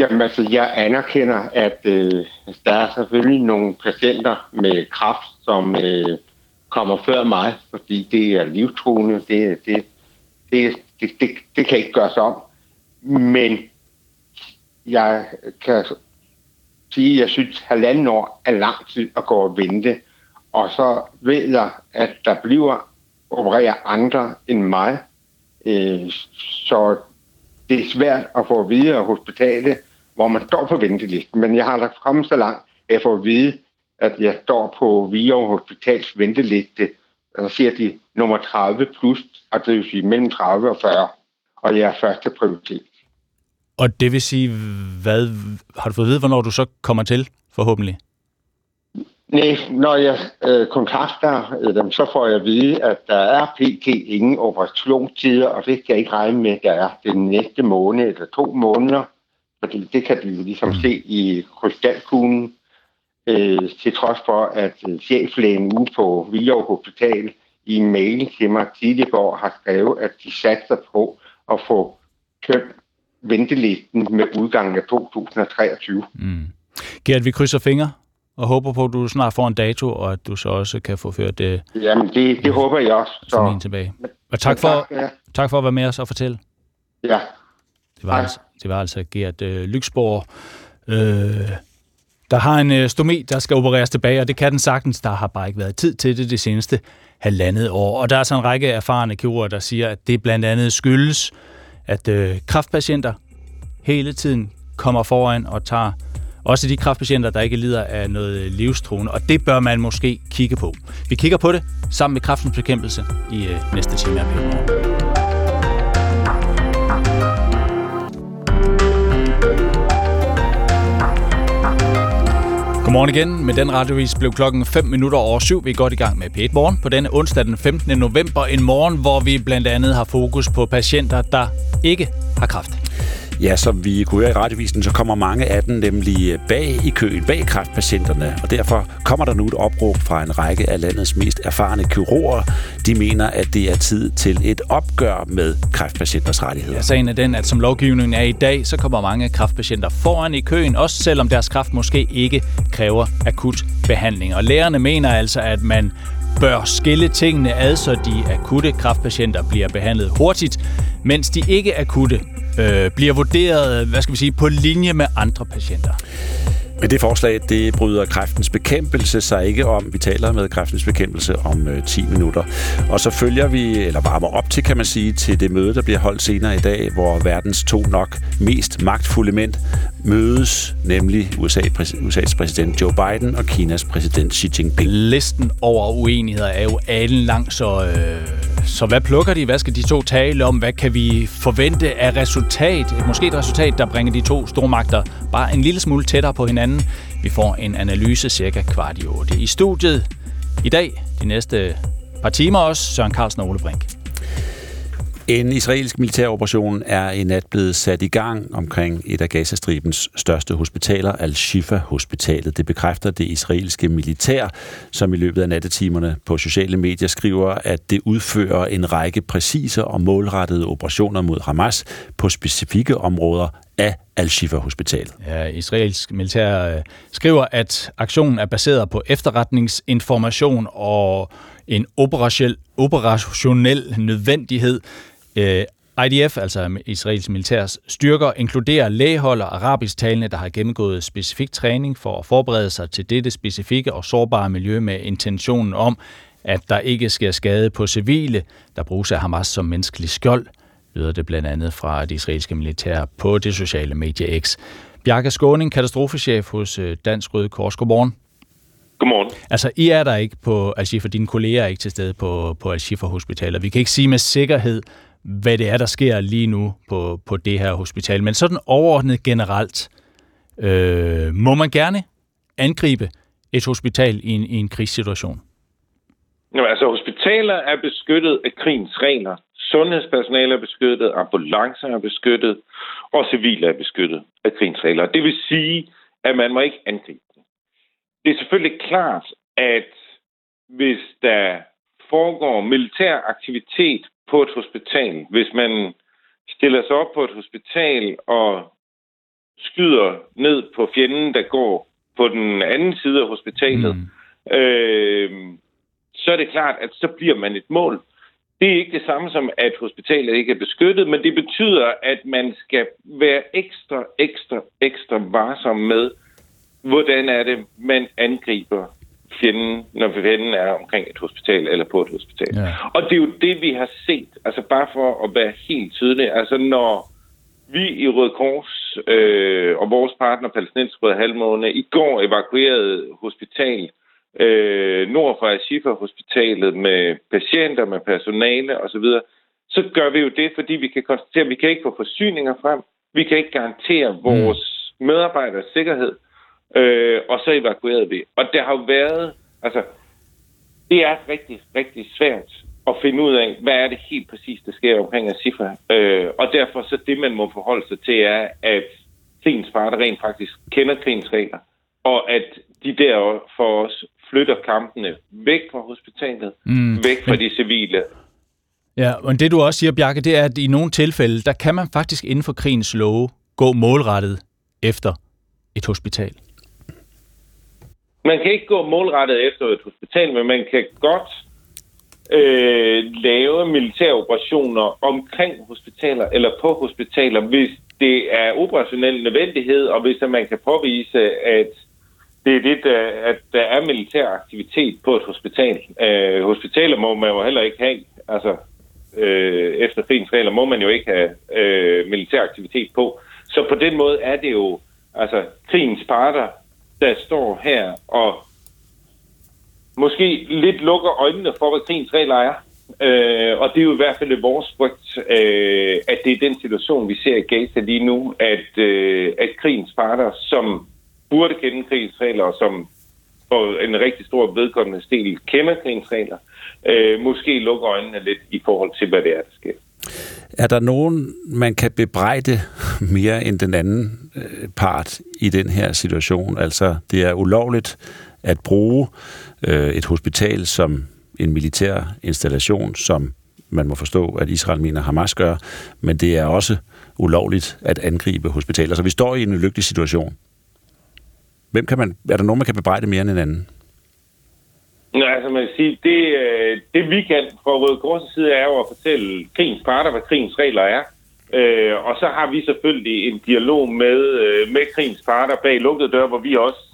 Speaker 15: Jamen altså, jeg anerkender, at øh, altså, der er selvfølgelig nogle patienter med kræft, som øh, kommer før mig, fordi det er livstruende. Det, det, det, det, det, det kan ikke gøres om. Men jeg kan sige, at jeg synes, at halvanden år er lang tid at gå og vente. Og så ved jeg, at der bliver opereret andre end mig. Øh, så det er svært at få videre hospitalet, hvor man står på ventelisten. Men jeg har lagt kommet så langt, at jeg får at vide, at jeg står på Virum Hospitals venteliste, og så siger de nummer 30 plus, og det vil sige mellem 30 og 40, og jeg er første prioritet.
Speaker 3: Og det vil sige, hvad har du fået at vide, hvornår du så kommer til, forhåbentlig?
Speaker 15: Nej, når jeg øh, kontakter øh, dem, så får jeg at vide, at der er pt. ingen operationstider, og det skal jeg ikke regne med, at der er den næste måned eller to måneder, fordi det kan de jo ligesom mm. se i krystalkuglen, øh, til trods for, at øh, cheflægen ude på Vildov Hospital i en mail til mig tidligere år har skrevet, at de satser på at få tømt ventelisten med udgangen af 2023. Mm.
Speaker 3: Gert, vi krydser fingre og håber på, at du snart får en dato, og at du så også kan få ført det.
Speaker 15: Jamen, det, det håber jeg også.
Speaker 3: Så. tilbage. Og tak for, tak, ja. tak for at være med os og fortælle.
Speaker 15: Ja.
Speaker 3: Det var, altså, det var altså Gert øh, Lyksborg, øh, der har en øh, stomi, der skal opereres tilbage, og det kan den sagtens. Der har bare ikke været tid til det det seneste halvandet år. Og der er så en række erfarne kirurger, der siger, at det blandt andet skyldes, at øh, kraftpatienter hele tiden kommer foran og tager også de kraftpatienter, der ikke lider af noget øh, livstruende, og det bør man måske kigge på. Vi kigger på det sammen med kraftens bekæmpelse i øh, næste time af Godmorgen igen. Med den radiovis blev klokken 5 minutter over syv. Vi er godt i gang med p Morgen på denne onsdag den 15. november. En morgen, hvor vi blandt andet har fokus på patienter, der ikke har kraft.
Speaker 2: Ja, som vi kunne høre i radiovisen, så kommer mange af dem nemlig bag i køen, bag kræftpatienterne, og derfor kommer der nu et opråb fra en række af landets mest erfarne kirurger. De mener, at det er tid til et opgør med kræftpatienters rettigheder.
Speaker 3: Ja, sagen er den, at som lovgivningen er i dag, så kommer mange kræftpatienter foran i køen, også selvom deres kræft måske ikke kræver akut behandling. Og lægerne mener altså, at man bør skille tingene ad, så de akutte kræftpatienter bliver behandlet hurtigt, mens de ikke akutte øh, bliver vurderet, hvad skal vi sige, på linje med andre patienter.
Speaker 2: Men det forslag, det bryder kræftens bekæmpelse sig ikke om. Vi taler med kræftens bekæmpelse om øh, 10 minutter. Og så følger vi, eller varmer op til, kan man sige, til det møde, der bliver holdt senere i dag, hvor verdens to nok mest magtfulde mænd mødes, nemlig USA, USA's præsident Joe Biden og Kinas præsident Xi Jinping.
Speaker 3: Listen over uenigheder er jo alen lang, så, øh, så hvad plukker de? Hvad skal de to tale om? Hvad kan vi forvente af resultat? Måske et resultat, der bringer de to stormagter bare en lille smule tættere på hinanden. Vi får en analyse cirka kvart i otte. I studiet i dag, de næste par timer også, Søren Carlsen og Ole Brink.
Speaker 2: En israelsk militæroperation er i nat blevet sat i gang omkring et af Gazastribens største hospitaler, Al-Shifa-hospitalet. Det bekræfter det israelske militær, som i løbet af nattetimerne på sociale medier skriver, at det udfører en række præcise og målrettede operationer mod Hamas på specifikke områder af Al-Shifa-hospitalet.
Speaker 3: Ja, israelsk militær øh, skriver, at aktionen er baseret på efterretningsinformation og en operationel, operationel nødvendighed. Øh, IDF, altså Israels militærs styrker, inkluderer lægehold og arabisktalende, der har gennemgået specifik træning for at forberede sig til dette specifikke og sårbare miljø med intentionen om, at der ikke sker skade på civile, der bruges af Hamas som menneskelig skjold, lyder det blandt andet fra det israelske militær på det sociale medie X. Bjarke Skåning, katastrofechef hos øh, Dansk Røde Kors. Godmorgen.
Speaker 16: Godmorgen.
Speaker 3: Altså, I er der ikke på Al-Shifa, dine kolleger er ikke til stede på, på Al-Shifa Hospitalet. Vi kan ikke sige med sikkerhed, hvad det er, der sker lige nu på, på det her hospital. Men sådan overordnet generelt, øh, må man gerne angribe et hospital i en, i en krigssituation?
Speaker 16: Nå, altså, hospitaler er beskyttet af krigens regler. Sundhedspersonale er beskyttet, ambulancer er beskyttet, og civile er beskyttet af krigens regler. Det vil sige, at man må ikke angribe dem. Det er selvfølgelig klart, at hvis der foregår militær aktivitet på et hospital, hvis man stiller sig op på et hospital og skyder ned på fjenden, der går på den anden side af hospitalet, mm. øh, så er det klart, at så bliver man et mål. Det er ikke det samme som, at hospitalet ikke er beskyttet, men det betyder, at man skal være ekstra, ekstra, ekstra varsom med, hvordan er det, man angriber fjenden, når fjenden er omkring et hospital eller på et hospital. Ja. Og det er jo det, vi har set. Altså bare for at være helt tydelig. Altså når vi i Røde Kors øh, og vores partner Palæstinensisk Røde Halvmåne i går evakuerede hospital øh, nord for Ashifa Hospitalet med patienter, med personale osv., så gør vi jo det, fordi vi kan konstatere, at vi kan ikke få forsyninger frem. Vi kan ikke garantere vores medarbejders sikkerhed. Øh, og så evakuerede vi. Og der har jo været, altså, det er rigtig, rigtig svært at finde ud af, hvad er det helt præcis, der sker omkring Asifa. Øh, og derfor så det, man må forholde sig til, er, at krigens parter rent faktisk kender krigens regler, og at de der for os flytter kampene væk fra hospitalet, mm. væk fra de civile.
Speaker 3: Ja, men det du også siger, Bjarke, det er, at i nogle tilfælde, der kan man faktisk inden for krigens love gå målrettet efter et hospital.
Speaker 16: Man kan ikke gå målrettet efter et hospital, men man kan godt øh, lave militære operationer omkring hospitaler eller på hospitaler, hvis det er operationel nødvendighed, og hvis man kan påvise, at det er det, der, at der er militær aktivitet på et hospital. Øh, hospitaler må man jo heller ikke have. Altså, øh, efter krigens regler må man jo ikke have øh, militær aktivitet på. Så på den måde er det jo altså krigens parter, der står her og måske lidt lukker øjnene for, hvad krigens regler er. Øh, og det er jo i hvert fald vores frygt, øh, at det er den situation, vi ser i Gaza lige nu, at, øh, at krigens parter, som burde kende krigens regler, og som for en rigtig stor vedkommende stil kender krigens regler, øh, måske lukker øjnene lidt i forhold til, hvad det er, der sker.
Speaker 2: Er der nogen, man kan bebrejde mere end den anden øh, part i den her situation? Altså, det er ulovligt at bruge øh, et hospital som en militær installation, som man må forstå, at Israel mener Hamas gør, men det er også ulovligt at angribe hospitaler. Så vi står i en ulykkelig situation. Hvem kan man, er der nogen, man kan bebrejde mere end en anden?
Speaker 16: Nå, altså man kan sige, det, øh, det vi kan fra Røde Kors' side er jo at fortælle krigens parter, hvad krigens regler er. Øh, og så har vi selvfølgelig en dialog med, øh, med krigens parter bag lukkede døre, hvor vi også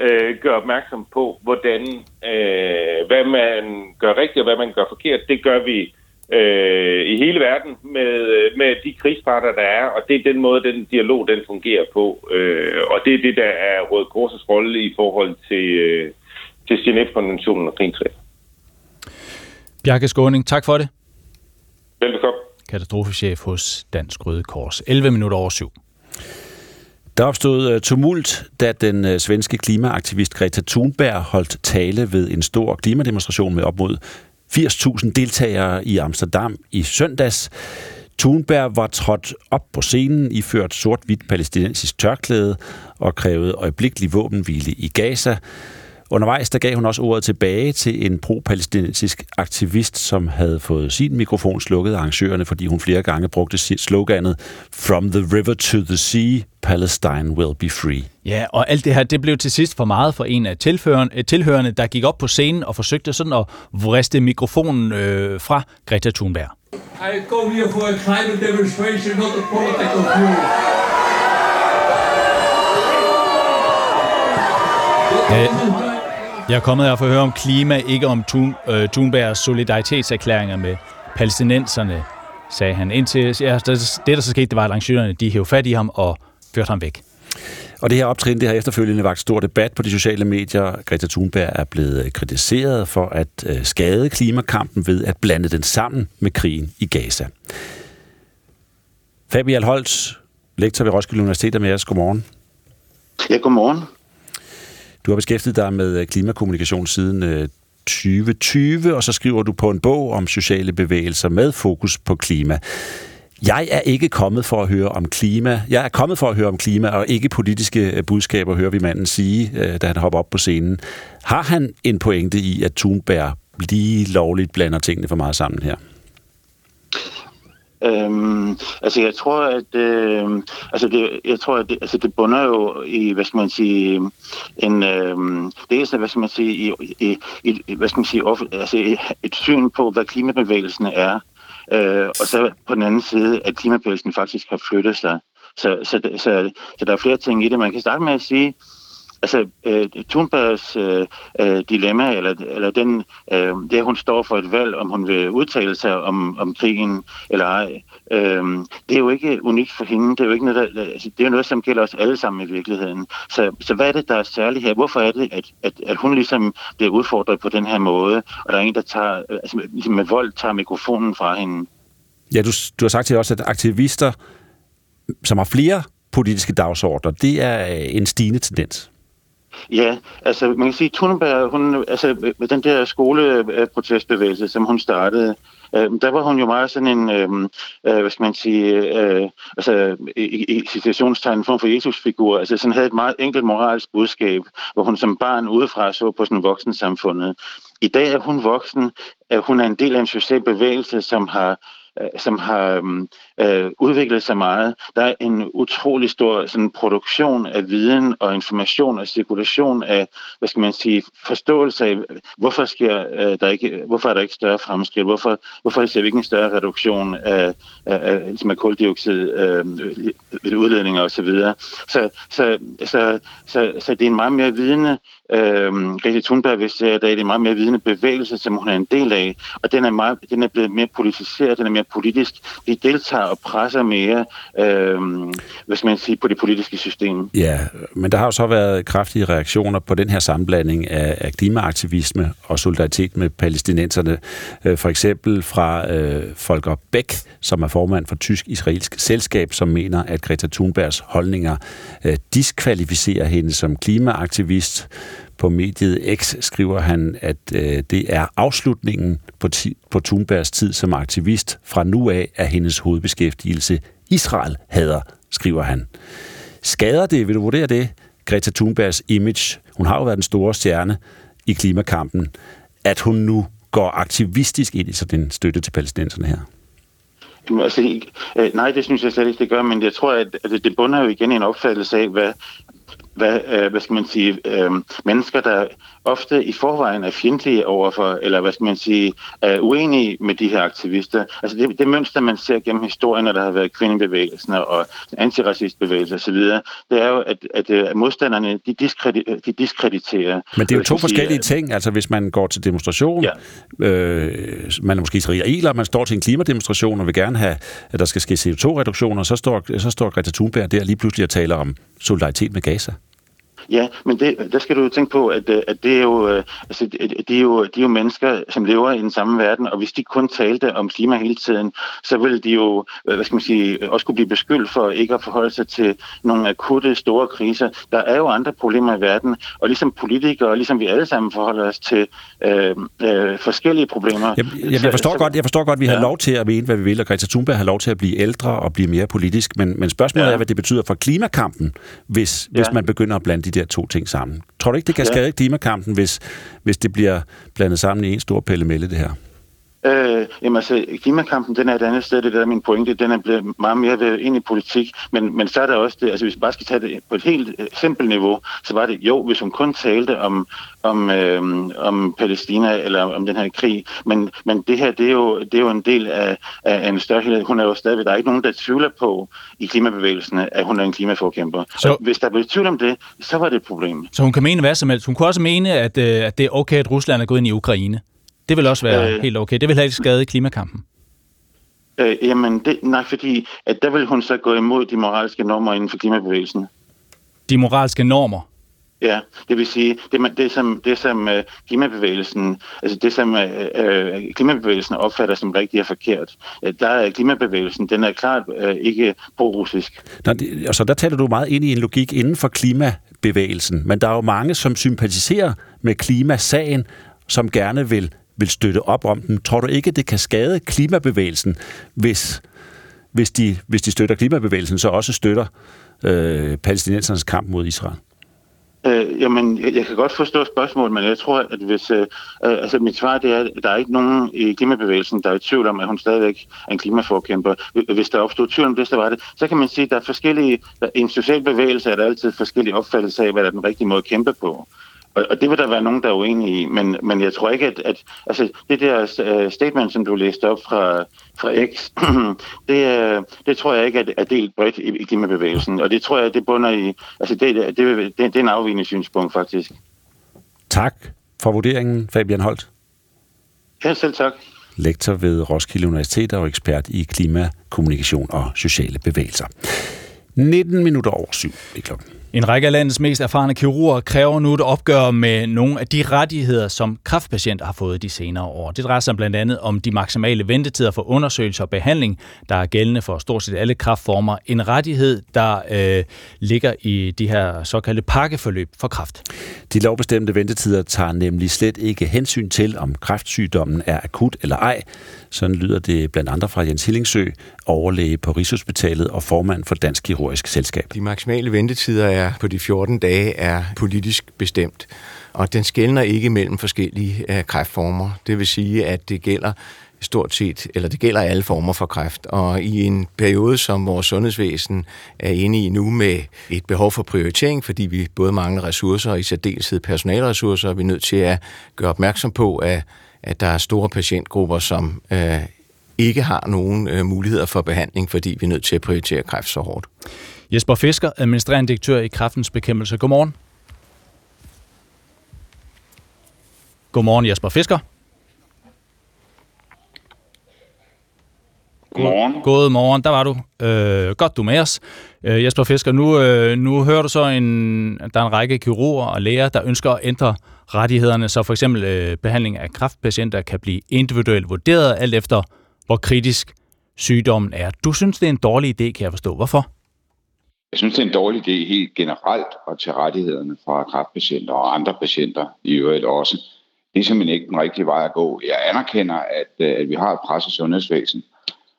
Speaker 16: øh, gør opmærksom på, hvordan, øh, hvad man gør rigtigt og hvad man gør forkert. Det gør vi øh, i hele verden med, øh, med de krigsparter, der er, og det er den måde, den dialog den fungerer på. Øh, og det er det, der er Røde Korsets rolle i forhold til, øh, til Genève-konventionen og krigsregler.
Speaker 3: Bjarke Skåning, tak for det.
Speaker 16: Velbekomme.
Speaker 3: Katastrofechef hos Dansk Røde Kors. 11 minutter over syv.
Speaker 2: Der opstod tumult, da den svenske klimaaktivist Greta Thunberg holdt tale ved en stor klimademonstration med op mod 80.000 deltagere i Amsterdam i søndags. Thunberg var trådt op på scenen iført sort-hvidt palæstinensisk tørklæde og krævede øjeblikkelig våbenhvile i Gaza. Undervejs der gav hun også ordet tilbage til en pro-palæstinensisk aktivist, som havde fået sin mikrofon slukket af arrangørerne, fordi hun flere gange brugte sloganet From the river to the sea, Palestine will be free.
Speaker 3: Ja, og alt det her, det blev til sidst for meget for en af tilhørende, der gik op på scenen og forsøgte sådan at vriste mikrofonen øh, fra Greta Thunberg.
Speaker 17: I come here for a climate demonstration, not a political view.
Speaker 3: Ja, jeg er kommet her for at høre om klima, ikke om Thun, øh, Thunbergs solidaritetserklæringer med palæstinenserne, sagde han. Indtil ja, det, der så skete, det var, at arrangørerne de hævde fat i ham og førte ham væk.
Speaker 2: Og det her optrin, det har efterfølgende vagt stor debat på de sociale medier. Greta Thunberg er blevet kritiseret for at øh, skade klimakampen ved at blande den sammen med krigen i Gaza. Fabian Holtz, lektor ved Roskilde Universitet, er med os. Godmorgen.
Speaker 18: Ja, godmorgen.
Speaker 2: Du har beskæftiget dig med øh, klimakommunikation siden øh, 2020, og så skriver du på en bog om sociale bevægelser med fokus på klima. Jeg er ikke kommet for at høre om klima. Jeg er kommet for at høre om klima, og ikke politiske øh, budskaber, hører vi manden sige, da han hopper op på scenen. Har han en pointe i, at Thunberg lige lovligt blander tingene for meget sammen her?
Speaker 18: Øhm, altså jeg tror at øh, altså det, jeg tror at det, altså det bunder jo i hvad skal man sige en øh, det er hvad skal man sige i, i, i hvad skal man sige off, altså et, et syn på hvad klimabevægelsen er. Øh, og så på den anden side at klimabevægelsen faktisk har flyttet sig. Så, så, så, så der er flere ting i det. Man kan starte med at sige altså, øh, Thunbergs øh, øh, dilemma, eller, eller den, øh, det, hun står for et valg, om hun vil udtale sig om, om krigen eller ej, øh, det er jo ikke unikt for hende. Det er jo ikke noget, der, altså, det er noget, som gælder os alle sammen i virkeligheden. Så, så hvad er det, der er særligt her? Hvorfor er det, at, at, at hun ligesom bliver udfordret på den her måde, og der er en, der tager, øh, altså, ligesom med vold tager mikrofonen fra hende?
Speaker 2: Ja, du, du har sagt til os, at aktivister, som har flere politiske dagsordner, det er en stigende tendens.
Speaker 18: Ja, altså man kan sige, at Thunberg, hun, altså med den der skoleprotestbevægelse, som hun startede, øh, der var hun jo meget sådan en, øh, øh, hvad skal man sige, øh, altså i, i situationstegn en form for Jesusfigur, altså sådan havde et meget enkelt moralsk budskab, hvor hun som barn udefra så på sådan voksensamfundet. I dag er hun voksen, at hun er en del af en social bevægelse, som har Øh, som har øh, øh, udviklet sig meget. Der er en utrolig stor sådan, produktion af viden og information og cirkulation af, hvad skal man sige, forståelse af, hvorfor, sker, øh, der ikke, hvorfor er der ikke større fremskridt, hvorfor, hvorfor ser vi ikke en større reduktion af, af, af, ligesom af koldioxid øh, ved udledninger osv. Så, så, så, så, så, så det er en meget mere vidende øh, Greta Thunberg, hvis det er, det er en meget mere vidende bevægelse, som hun er en del af, og den er, meget, den er blevet mere politiseret, den er mere politisk. Vi deltager og presser mere, øh, hvad skal man sige, på det politiske system.
Speaker 2: Ja, men der har jo så været kraftige reaktioner på den her sammenblanding af, af klimaaktivisme og solidaritet med palæstinenserne. Øh, for eksempel fra øh, Folker Bæk, som er formand for Tysk-Israelsk Selskab, som mener, at Greta Thunbergs holdninger øh, diskvalificerer hende som klimaaktivist. På mediet X skriver han, at øh, det er afslutningen på, ti- på Thunbergs tid som aktivist. Fra nu af er hendes hovedbeskæftigelse Israel hader, skriver han. Skader det, vil du vurdere det, Greta Thunbergs image? Hun har jo været den store stjerne i klimakampen. At hun nu går aktivistisk ind i sådan en støtte til palæstinenserne her?
Speaker 18: Altså, øh, nej, det synes jeg slet ikke, det gør, men jeg tror, at, at det bunder jo igen i en opfattelse af, hvad, hvad, øh, hvad skal man sige, øh, mennesker, der ofte i forvejen er fjendtlige overfor, eller hvad skal man sige, er uenige med de her aktivister. Altså det, det mønster, man ser gennem historien, når der har været kvindebevægelser og antiracistbevægelser osv., det er jo, at, at, at modstanderne, de, diskredi, de diskrediterer.
Speaker 2: Men det er jo to forskellige sige, ting. Altså hvis man går til demonstration, ja. øh, man er måske israeler, man står til en klimademonstration og vil gerne have, at der skal ske CO2-reduktioner, så står, så står Greta Thunberg der lige pludselig og taler om solidaritet med Gaza.
Speaker 18: Ja, men det, der skal du jo tænke på, at, øh, at det er jo, øh, altså, de, er jo, de er jo mennesker, som lever i den samme verden, og hvis de kun talte om klima hele tiden, så ville de jo, øh, hvad skal man sige, også kunne blive beskyldt for ikke at forholde sig til nogle akutte store kriser. Der er jo andre problemer i verden, og ligesom politikere, ligesom vi alle sammen forholder os til øh, øh, forskellige problemer.
Speaker 2: Jeg, jeg, jeg, forstår så, godt, jeg forstår godt, at vi ja. har lov til at mene, hvad vi vil, og Greta Thunberg har lov til at blive ældre og blive mere politisk, men, men spørgsmålet ja. er, hvad det betyder for klimakampen, hvis, ja. hvis man begynder at blande de der to ting sammen. Tror du ikke, det kan skade ja. klimakampen, hvis, hvis det bliver blandet sammen i en stor pellemelle, det her?
Speaker 18: Øh, jamen altså, klimakampen, den er et andet sted, det der er min pointe, den er blevet meget mere ind i politik, men, men så er der også det, altså hvis vi bare skal tage det på et helt øh, simpelt niveau, så var det jo, hvis hun kun talte om, om, øh, om Palæstina eller om den her krig, men, men det her, det er jo, det er jo en del af, af en større helhed. Hun er jo stadigvæk, der er ikke nogen, der tvivler på i klimabevægelsen, at hun er en klimaforkæmper. Så, og hvis der blev tvivl om det, så var det et problem.
Speaker 3: Så hun kan mene hvad som helst. Hun kunne også mene, at, øh, at det er okay, at Rusland er gået ind i Ukraine. Det vil også være øh, helt okay. Det vil have ikke skade klimakampen.
Speaker 18: Øh, jamen, det, nej, fordi at der vil hun så gå imod de moralske normer inden for klimabevægelsen.
Speaker 3: De moralske normer?
Speaker 18: Ja, det vil sige, det, det som, det som uh, klimabevægelsen, altså det som uh, klimabevægelsen opfatter som rigtigt og forkert, uh, der er klimabevægelsen, den er klart uh, ikke pro-russisk.
Speaker 2: Nå, det, altså der taler du meget ind i en logik inden for klimabevægelsen, men der er jo mange, som sympatiserer med klimasagen, som gerne vil vil støtte op om den. Tror du ikke, det kan skade klimabevægelsen, hvis, hvis, de, hvis de støtter klimabevægelsen, så også støtter øh, palæstinensernes kamp mod Israel?
Speaker 18: Øh, jamen, jeg, jeg kan godt forstå spørgsmålet, men jeg tror, at hvis... Øh, øh altså, mit svar det er, at der er ikke nogen i klimabevægelsen, der er i tvivl om, at hun stadigvæk er en klimaforkæmper. Hvis der opstod tvivl om det, så var det. Så kan man sige, at der er forskellige... Der, I en social bevægelse er der altid forskellige opfattelser af, hvad der er den rigtige måde at kæmpe på. Og, og det vil der være nogen, der er uenige i, men, men jeg tror ikke, at, at altså, det der uh, statement, som du læste op fra, fra X, det, uh, det tror jeg ikke er, er delt bredt i, i klimabevægelsen, og det tror jeg, det bunder i, altså det, det, det, det er en afvigende synspunkt faktisk.
Speaker 2: Tak for vurderingen, Fabian Holt.
Speaker 18: Ja, selv tak.
Speaker 2: Lektor ved Roskilde Universitet og ekspert i klima, kommunikation og sociale bevægelser. 19 minutter over syv i klokken.
Speaker 3: En række af landets mest erfarne kirurger kræver nu et opgør med nogle af de rettigheder, som kræftpatienter har fået de senere år. Det drejer sig blandt andet om de maksimale ventetider for undersøgelse og behandling, der er gældende for stort set alle kræftformer. En rettighed, der øh, ligger i de her såkaldte pakkeforløb for kræft.
Speaker 2: De lovbestemte ventetider tager nemlig slet ikke hensyn til, om kræftsygdommen er akut eller ej. Sådan lyder det blandt andre fra Jens Hillingsø, overlæge på Rigshospitalet og formand for Dansk Kirurgisk Selskab.
Speaker 11: De maksimale ventetider er på de 14 dage er politisk bestemt, og den skældner ikke mellem forskellige uh, kræftformer. Det vil sige, at det gælder stort set, eller det gælder alle former for kræft. Og i en periode, som vores sundhedsvæsen er inde i nu med et behov for prioritering, fordi vi både mangler ressourcer og i særdeleshed personalressourcer, er vi nødt til at gøre opmærksom på, at, at der er store patientgrupper, som øh, ikke har nogen øh, muligheder for behandling, fordi vi er nødt til at prioritere kræft så hårdt.
Speaker 3: Jesper Fisker, administrerende direktør i Kræftens Bekæmpelse. Godmorgen. Godmorgen, Jesper Fisker.
Speaker 19: Godmorgen.
Speaker 3: Godmorgen, der var du. Øh, godt, du er med os. Øh, Jesper Fisker, nu, øh, nu hører du så, en, der er en række kirurger og læger, der ønsker at ændre rettighederne, så for eksempel øh, behandling af kræftpatienter kan blive individuelt vurderet, alt efter hvor kritisk sygdommen er. Du synes, det er en dårlig idé, kan jeg forstå. Hvorfor?
Speaker 19: Jeg synes, det er en dårlig idé helt generelt at tage rettighederne fra kræftpatienter og andre patienter i øvrigt også. Det er simpelthen ikke den rigtige vej at gå. Jeg anerkender, at, øh, at vi har et presset sundhedsvæsen,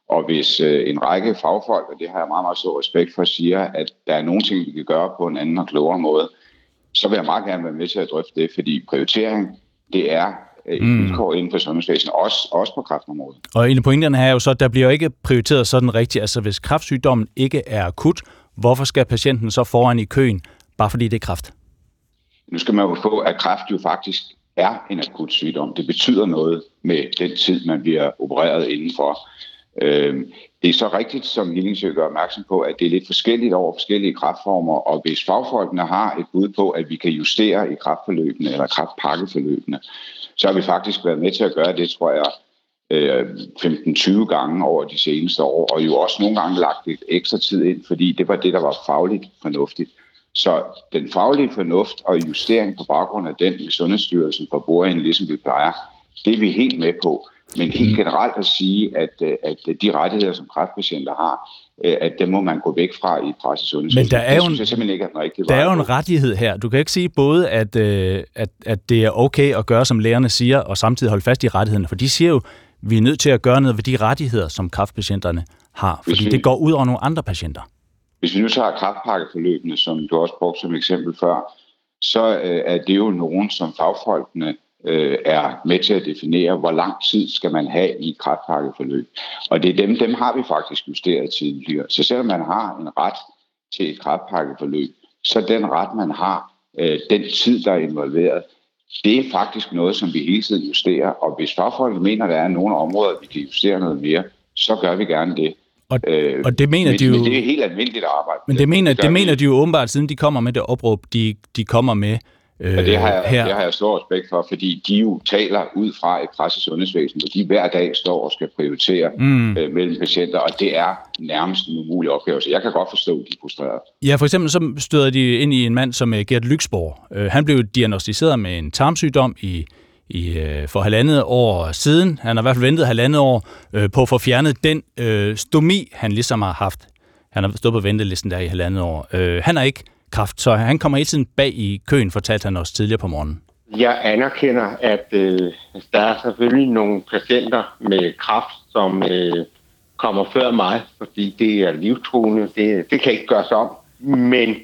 Speaker 19: og hvis øh, en række fagfolk, og det har jeg meget, meget stor respekt for, siger, at der er nogle ting, vi kan gøre på en anden og klogere måde, så vil jeg meget gerne være med til at drøfte det, fordi prioritering, det er et mm. vilkår inden for sundhedsvæsenet, også, også på kræftområdet.
Speaker 3: Og en af pointerne her er jo så, at der bliver ikke prioriteret sådan rigtigt. Altså hvis kræftsygdommen ikke er akut, hvorfor skal patienten så foran i køen, bare fordi det er kræft?
Speaker 19: Nu skal man jo få, at kræft jo faktisk er en akut sygdom. Det betyder noget med den tid, man bliver opereret indenfor. Øhm, det er så rigtigt, som Hillingsø gør opmærksom på, at det er lidt forskelligt over forskellige kraftformer, og hvis fagfolkene har et bud på, at vi kan justere i kraftforløbene eller kraftpakkeforløbene, så har vi faktisk været med til at gøre det, tror jeg, 15-20 øh, gange over de seneste år, og jo også nogle gange lagt lidt ekstra tid ind, fordi det var det, der var fagligt fornuftigt. Så den faglige fornuft og justering på baggrund af den med Sundhedsstyrelsen for bordenden, ligesom vi plejer, det er vi helt med på. Men helt mm. generelt at sige, at, øh, at de rettigheder, som kræftpatienter har, øh, at dem må man gå væk fra i presse
Speaker 3: Men der er jo
Speaker 19: en, simpelthen ikke er den
Speaker 3: Der er jo en rettighed her. Du kan ikke sige både, at, øh, at, at det er okay at gøre, som lægerne siger, og samtidig holde fast i rettighederne. For de siger jo, vi er nødt til at gøre noget ved de rettigheder, som kræftpatienterne har. Fordi vi, det går ud over nogle andre patienter.
Speaker 19: Hvis vi nu tager kræftpakkeforløbene, som du også brugte som eksempel før, så øh, er det jo nogen, som fagfolkene øh, er med til at definere, hvor lang tid skal man have i et kræftpakkeforløb. Og det er dem, dem har vi faktisk justeret tidligere. Så selvom man har en ret til et kræftpakkeforløb, så den ret, man har, øh, den tid, der er involveret, det er faktisk noget, som vi hele tiden justerer. Og hvis fagfolk mener, at der er nogle områder, vi kan justere noget mere, så gør vi gerne det.
Speaker 3: Og, øh, og det mener
Speaker 19: men,
Speaker 3: de jo...
Speaker 19: Men det er helt almindeligt arbejde.
Speaker 3: Men det, mener, det, det mener de jo åbenbart, siden de kommer med det opråb, de, de kommer med
Speaker 19: Øh, og det har, jeg, her. det har jeg stor respekt for, fordi de jo taler ud fra et presse sundhedsvæsen, hvor de hver dag står og skal prioritere mm. øh, mellem patienter, og det er nærmest en umulig opgave, så jeg kan godt forstå, at de er frustrerede.
Speaker 3: Ja, for eksempel så støder de ind i en mand som øh, Gert Lyksborg. Øh, han blev diagnostiseret med en tarmsygdom i i, øh, for halvandet år siden. Han har i hvert fald ventet halvandet år øh, på at få fjernet den øh, stomi, han ligesom har haft. Han har stået på ventelisten der i halvandet år. Øh, han har ikke kraft, så han kommer hele tiden bag i køen, fortalte han også tidligere på morgenen.
Speaker 15: Jeg anerkender, at øh, der er selvfølgelig nogle patienter med kraft, som øh, kommer før mig, fordi det er livstruende. Det, det kan ikke gøres om. Men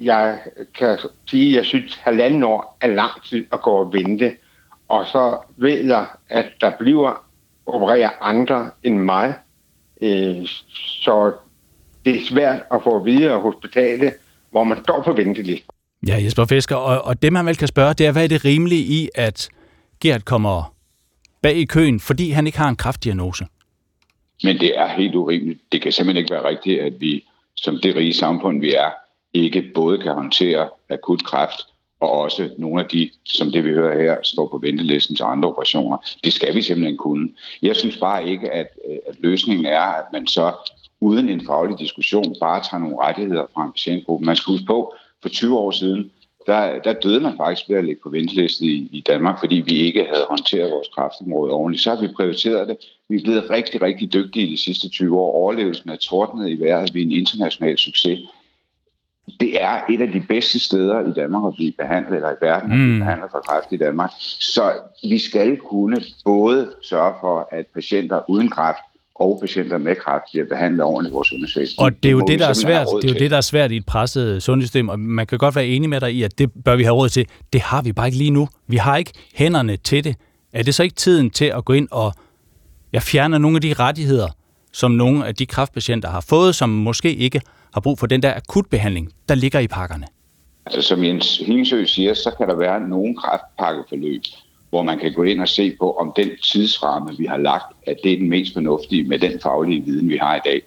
Speaker 15: jeg kan sige, at jeg synes, at halvanden år er lang tid at gå og vente. Og så ved jeg, at der bliver opereret andre end mig. Øh, så det er svært at få videre hospitalet, hvor man står på venteliste.
Speaker 3: Ja, Jesper Fisker, og, og det man vel kan spørge, det er, hvad er det rimelige i, at Gert kommer bag i køen, fordi han ikke har en kraftdiagnose?
Speaker 19: Men det er helt urimeligt. Det kan simpelthen ikke være rigtigt, at vi, som det rige samfund vi er, ikke både kan håndtere akut kræft og også nogle af de, som det vi hører her, står på ventelisten til andre operationer. Det skal vi simpelthen kunne. Jeg synes bare ikke, at, at løsningen er, at man så uden en faglig diskussion bare tager nogle rettigheder fra en patientgruppe. Man skal huske på, for 20 år siden, der, der døde man faktisk ved at ligge på venteliste i, i Danmark, fordi vi ikke havde håndteret vores kræftområde ordentligt. Så har vi prioriteret det. Vi er blevet rigtig, rigtig dygtige de sidste 20 år. Overlevelsen er tordnet i vejret. Vi er en international succes. Det er et af de bedste steder i Danmark at blive behandlet, eller i verden at blive
Speaker 3: Mm.
Speaker 19: behandlet for kræft i Danmark. Så vi skal kunne både sørge for, at patienter uden kræft og patienter med kræft bliver behandlet ordentligt i vores sundhedsvæsen.
Speaker 3: Og det er jo det,
Speaker 19: vi
Speaker 3: der er svært. Det er jo
Speaker 19: til.
Speaker 3: det, der er svært i et presset sundhedssystem, og man kan godt være enig med dig i, at det bør vi have råd til. Det har vi bare ikke lige nu. Vi har ikke hænderne til det. Er det så ikke tiden til at gå ind og ja, fjerne nogle af de rettigheder, som nogle af de kræftpatienter har fået, som måske ikke har brug for den der akutbehandling, der ligger i pakkerne?
Speaker 19: Altså, som Jens Hingsø siger, så kan der være nogle kræftpakkeforløb, hvor man kan gå ind og se på, om den tidsramme, vi har lagt, at det er den mest fornuftige med den faglige viden, vi har i dag.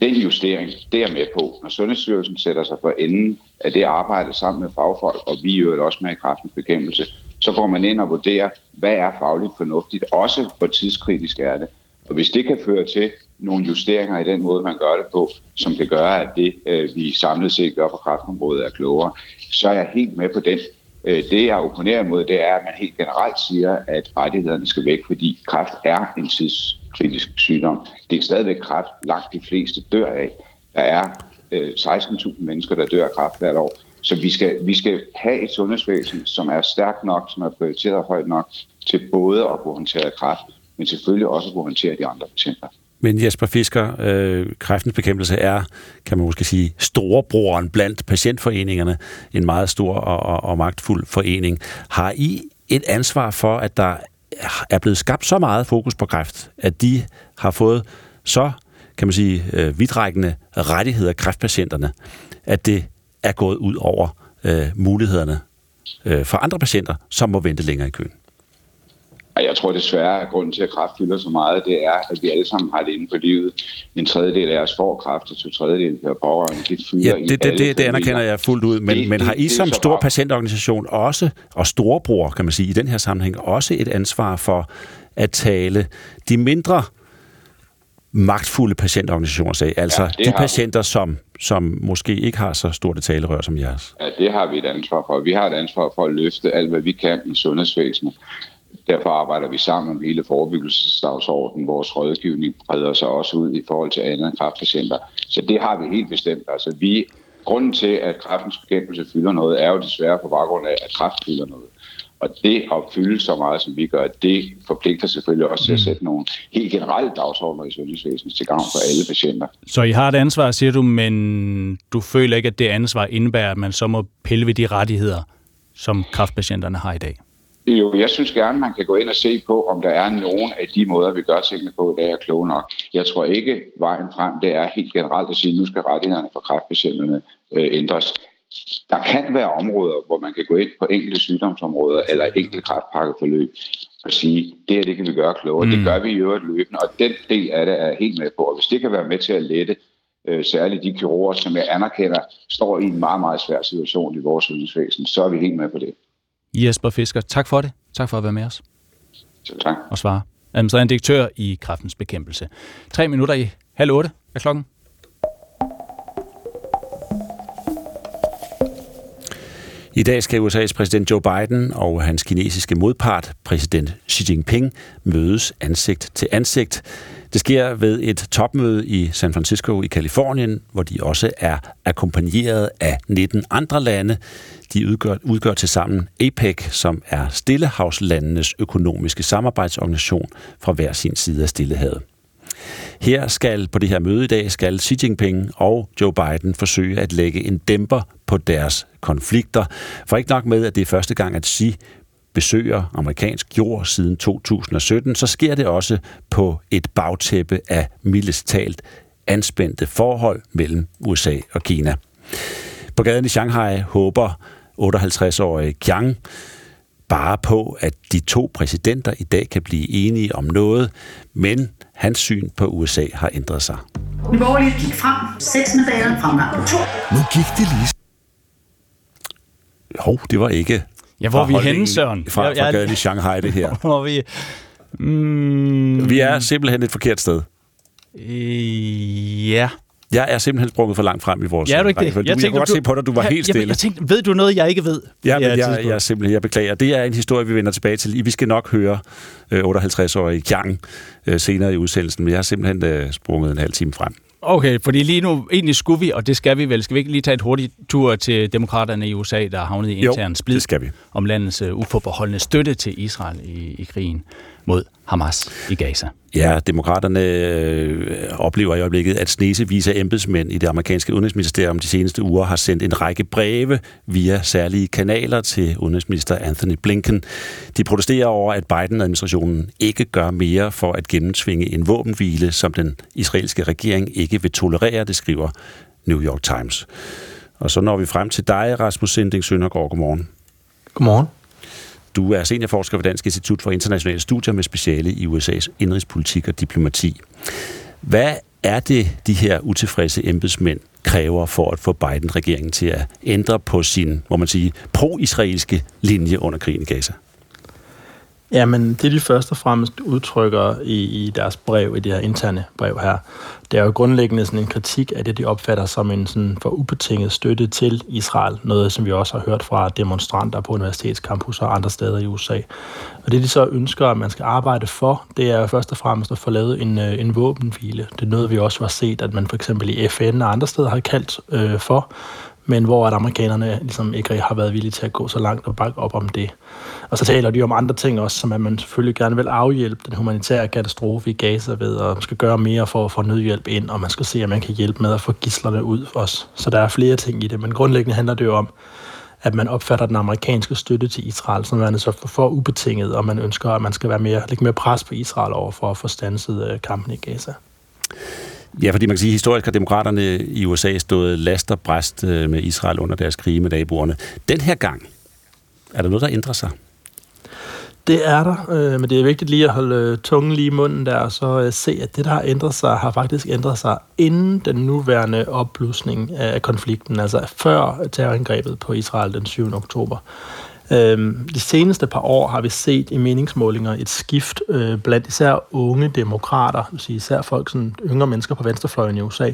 Speaker 19: Den justering, det er med på. Når Sundhedsstyrelsen sætter sig for enden af det arbejde sammen med fagfolk, og vi øvrigt også med i kraftens bekæmpelse, så går man ind og vurderer, hvad er fagligt fornuftigt, også hvor tidskritisk er det. Og hvis det kan føre til nogle justeringer i den måde, man gør det på, som kan gøre, at det, øh, vi samlet set gør på kraftområdet, er klogere, så er jeg helt med på den. Øh, det, jeg opponerer imod, det er, at man helt generelt siger, at rettighederne skal væk, fordi kræft er en tidskritisk sygdom. Det er stadigvæk kræft, langt de fleste dør af. Der er øh, 16.000 mennesker, der dør af kræft hvert år. Så vi skal, vi skal have et sundhedsvæsen, som er stærkt nok, som er prioriteret højt nok, til både at kunne håndtere kræft, men selvfølgelig også at kunne håndtere de andre patienter.
Speaker 2: Men Jesper Fisker, øh, kræftens bekæmpelse er, kan man måske sige, storebroren blandt patientforeningerne, en meget stor og, og, og magtfuld forening. Har I et ansvar for, at der er blevet skabt så meget fokus på kræft, at de har fået så, kan man sige, øh, vidtrækkende rettigheder kræftpatienterne, at det er gået ud over øh, mulighederne øh, for andre patienter, som må vente længere i køen?
Speaker 19: Og jeg tror desværre, at grunden til, at kræft fylder så meget, det er, at vi alle sammen har det inde på livet. En tredjedel af os får kræft, og to tredjedel per pårørende. Det fylder
Speaker 2: Ja,
Speaker 19: i
Speaker 2: det, det, det, det anerkender jeg fuldt ud, men,
Speaker 19: Det-
Speaker 2: men har I
Speaker 19: det
Speaker 2: som stor patientorganisation også, og storebror, kan man sige, i den her sammenhæng, også et ansvar for at tale de mindre magtfulde patientorganisationer sag, altså
Speaker 19: Ja,
Speaker 2: de
Speaker 19: vi.
Speaker 2: patienter, som, som måske ikke har så stort et talerør som jeres.
Speaker 19: Ja, det har vi et ansvar for. Vi har et ansvar for at løfte alt, hvad vi kan i sundhedsvæsenet. Derfor arbejder vi sammen om hele forebyggelsesdagsordenen. Vores rådgivning breder sig også ud i forhold til andre kræftpatienter. Så det har vi helt bestemt. Altså, vi, grunden til, at kræftens bekæmpelse fylder noget, er jo desværre på baggrund af, at kræft fylder noget. Og det at fylde så meget, som vi gør, det forpligter selvfølgelig også til at sætte nogle helt generelle dagsordner i sundhedsvæsenet til gavn for alle patienter.
Speaker 3: Så I har et ansvar, siger du, men du føler ikke, at det ansvar indebærer, at man så må pille ved de rettigheder, som kræftpatienterne har i dag?
Speaker 19: Jo, jeg synes gerne, man kan gå ind og se på, om der er nogen af de måder, vi gør tingene på, der er kloge nok. Jeg tror ikke, vejen frem, det er helt generelt at sige, at nu skal rettighederne for kræftpatienterne øh, ændres. Der kan være områder, hvor man kan gå ind på enkelte sygdomsområder eller enkelte kræftpakkeforløb og sige, det her det kan vi gøre klogere. Mm. Det gør vi i øvrigt løbende, og den del af det er jeg helt med på. Og hvis det kan være med til at lette øh, særligt de kirurger, som jeg anerkender, står i en meget, meget svær situation i vores sundhedsvæsen, så er vi helt med på det.
Speaker 3: Jesper Fisker, tak for det. Tak for at være med os.
Speaker 19: Så tak.
Speaker 3: Og svare. Administrerende direktør i Kræftens Bekæmpelse. Tre minutter i halv otte er klokken.
Speaker 2: I dag skal USA's præsident Joe Biden og hans kinesiske modpart, præsident Xi Jinping, mødes ansigt til ansigt. Det sker ved et topmøde i San Francisco i Kalifornien, hvor de også er akkompagneret af 19 andre lande. De udgør, udgør til sammen APEC, som er Stillehavslandenes økonomiske samarbejdsorganisation fra hver sin side af Stillehavet. Her skal på det her møde i dag skal Xi Jinping og Joe Biden forsøge at lægge en dæmper på deres konflikter. For ikke nok med, at det er første gang, at Xi besøger amerikansk jord siden 2017, så sker det også på et bagtæppe af mildest talt anspændte forhold mellem USA og Kina. På gaden i Shanghai håber 58-årige Jiang bare på, at de to præsidenter i dag kan blive enige om noget, men hans syn på USA har ændret sig.
Speaker 20: Nye Borgerlige gik frem. Seks mandater fremgang på to.
Speaker 2: Nu gik det lige... Hov, det var ikke...
Speaker 3: Ja, hvor er vi
Speaker 2: fra
Speaker 3: henne, Søren?
Speaker 2: Fra,
Speaker 3: Jeg-
Speaker 2: fra
Speaker 3: jeg-
Speaker 2: gaden i Shanghai, det her.
Speaker 3: Hvor er vi... Mm,
Speaker 2: Vi er simpelthen et forkert sted.
Speaker 3: Øh, ja.
Speaker 2: Jeg er simpelthen sprunget for langt frem i vores
Speaker 3: Ja, er du ikke det?
Speaker 2: Du, jeg, kunne godt se på dig, du var
Speaker 3: jeg,
Speaker 2: helt
Speaker 3: Jeg,
Speaker 2: stille.
Speaker 3: jeg tænkte, ved du noget, jeg ikke ved?
Speaker 2: Ja, men
Speaker 3: Det er
Speaker 2: jeg, jeg, er simpelthen, jeg beklager. Det er en historie, vi vender tilbage til. Vi skal nok høre øh, 58-årige Jiang øh, senere i udsendelsen, men jeg har simpelthen øh, sprunget en halv time frem.
Speaker 3: Okay, fordi lige nu, egentlig skulle vi, og det skal vi vel, skal vi ikke lige tage et hurtigt tur til demokraterne i USA, der har havnet i intern splid
Speaker 2: det skal vi.
Speaker 3: om landets uh, uforbeholdende støtte til Israel i, i krigen mod Hamas i Gaza.
Speaker 2: Ja, demokraterne øh, oplever i øjeblikket, at snesevis af embedsmænd i det amerikanske udenrigsministerium de seneste uger har sendt en række breve via særlige kanaler til udenrigsminister Anthony Blinken. De protesterer over, at Biden-administrationen ikke gør mere for at gennemtvinge en våbenhvile, som den israelske regering ikke vil tolerere, det skriver New York Times. Og så når vi frem til dig, Rasmus Sinding Søndergaard. Godmorgen.
Speaker 21: Godmorgen.
Speaker 2: Du er seniorforsker ved Dansk Institut for Internationale Studier med speciale i USA's indrigspolitik og diplomati. Hvad er det, de her utilfredse embedsmænd kræver for at få Biden-regeringen til at ændre på sin, må man sige, pro-israelske linje under krigen i Gaza?
Speaker 21: Jamen, det de først og fremmest udtrykker i, i deres brev, i det her interne brev her, det er jo grundlæggende sådan en kritik af det, de opfatter som en sådan for ubetinget støtte til Israel. Noget, som vi også har hørt fra demonstranter på universitetscampus og andre steder i USA. Og det, de så ønsker, at man skal arbejde for, det er først og fremmest at få lavet en, øh, en våbenhvile. Det er noget, vi også har set, at man for eksempel i FN og andre steder har kaldt øh, for, men hvor at amerikanerne ligesom ikke har været villige til at gå så langt og bakke op om det. Og så taler de om andre ting også, som at man selvfølgelig gerne vil afhjælpe den humanitære katastrofe i Gaza ved, og man skal gøre mere for at få nødhjælp ind, og man skal se, at man kan hjælpe med at få gislerne ud også. Så der er flere ting i det, men grundlæggende handler det jo om, at man opfatter den amerikanske støtte til Israel som værende så for, for ubetinget, og man ønsker, at man skal være mere, lægge mere pres på Israel over for at få stanset øh, kampen i Gaza.
Speaker 2: Ja, fordi man kan sige, at historisk har demokraterne i USA stået last og bræst øh, med Israel under deres krige med naboerne. Den her gang, er der noget, der ændrer sig?
Speaker 21: Det er der, øh, men det er vigtigt lige at holde øh, tungen lige i munden der, og så øh, se, at det, der har ændret sig, har faktisk ændret sig inden den nuværende opblusning af konflikten, altså før terrorangrebet på Israel den 7. oktober. Øhm, de seneste par år har vi set i meningsmålinger et skift øh, blandt især unge demokrater, vil sige især folk, sådan yngre mennesker på venstrefløjen i USA,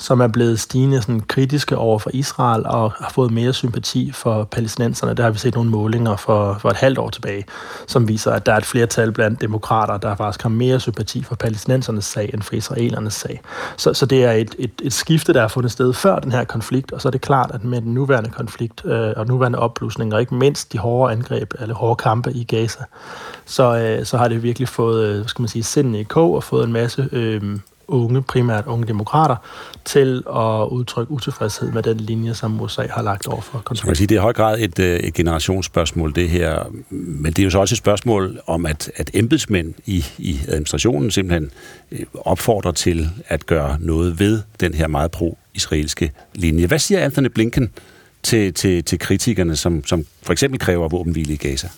Speaker 21: som er blevet stigende sådan, kritiske over for Israel og har fået mere sympati for palæstinenserne. Der har vi set nogle målinger for, for et halvt år tilbage, som viser, at der er et flertal blandt demokrater, der faktisk har mere sympati for palæstinensernes sag end for israelernes sag. Så, så det er et, et, et skifte, der er fundet sted før den her konflikt, og så er det klart, at med den nuværende konflikt øh, og nuværende opblusning, og ikke mindst de hårde angreb, eller hårde kampe i Gaza, så, øh, så har det virkelig fået, øh, hvad skal man sige, sindene i kog og fået en masse øh, unge, primært unge demokrater, til at udtrykke utilfredshed med den linje, som USA har lagt over for
Speaker 2: Så man kan
Speaker 21: konflikten.
Speaker 2: sige, det er i høj grad et, øh, et generationsspørgsmål, det her. Men det er jo så også et spørgsmål om, at, at embedsmænd i, i administrationen simpelthen øh, opfordrer til at gøre noget ved den her meget pro-israelske linje. Hvad siger Anthony Blinken til, til, til kritikerne, som, som for eksempel kræver våbenhvile i Gaza?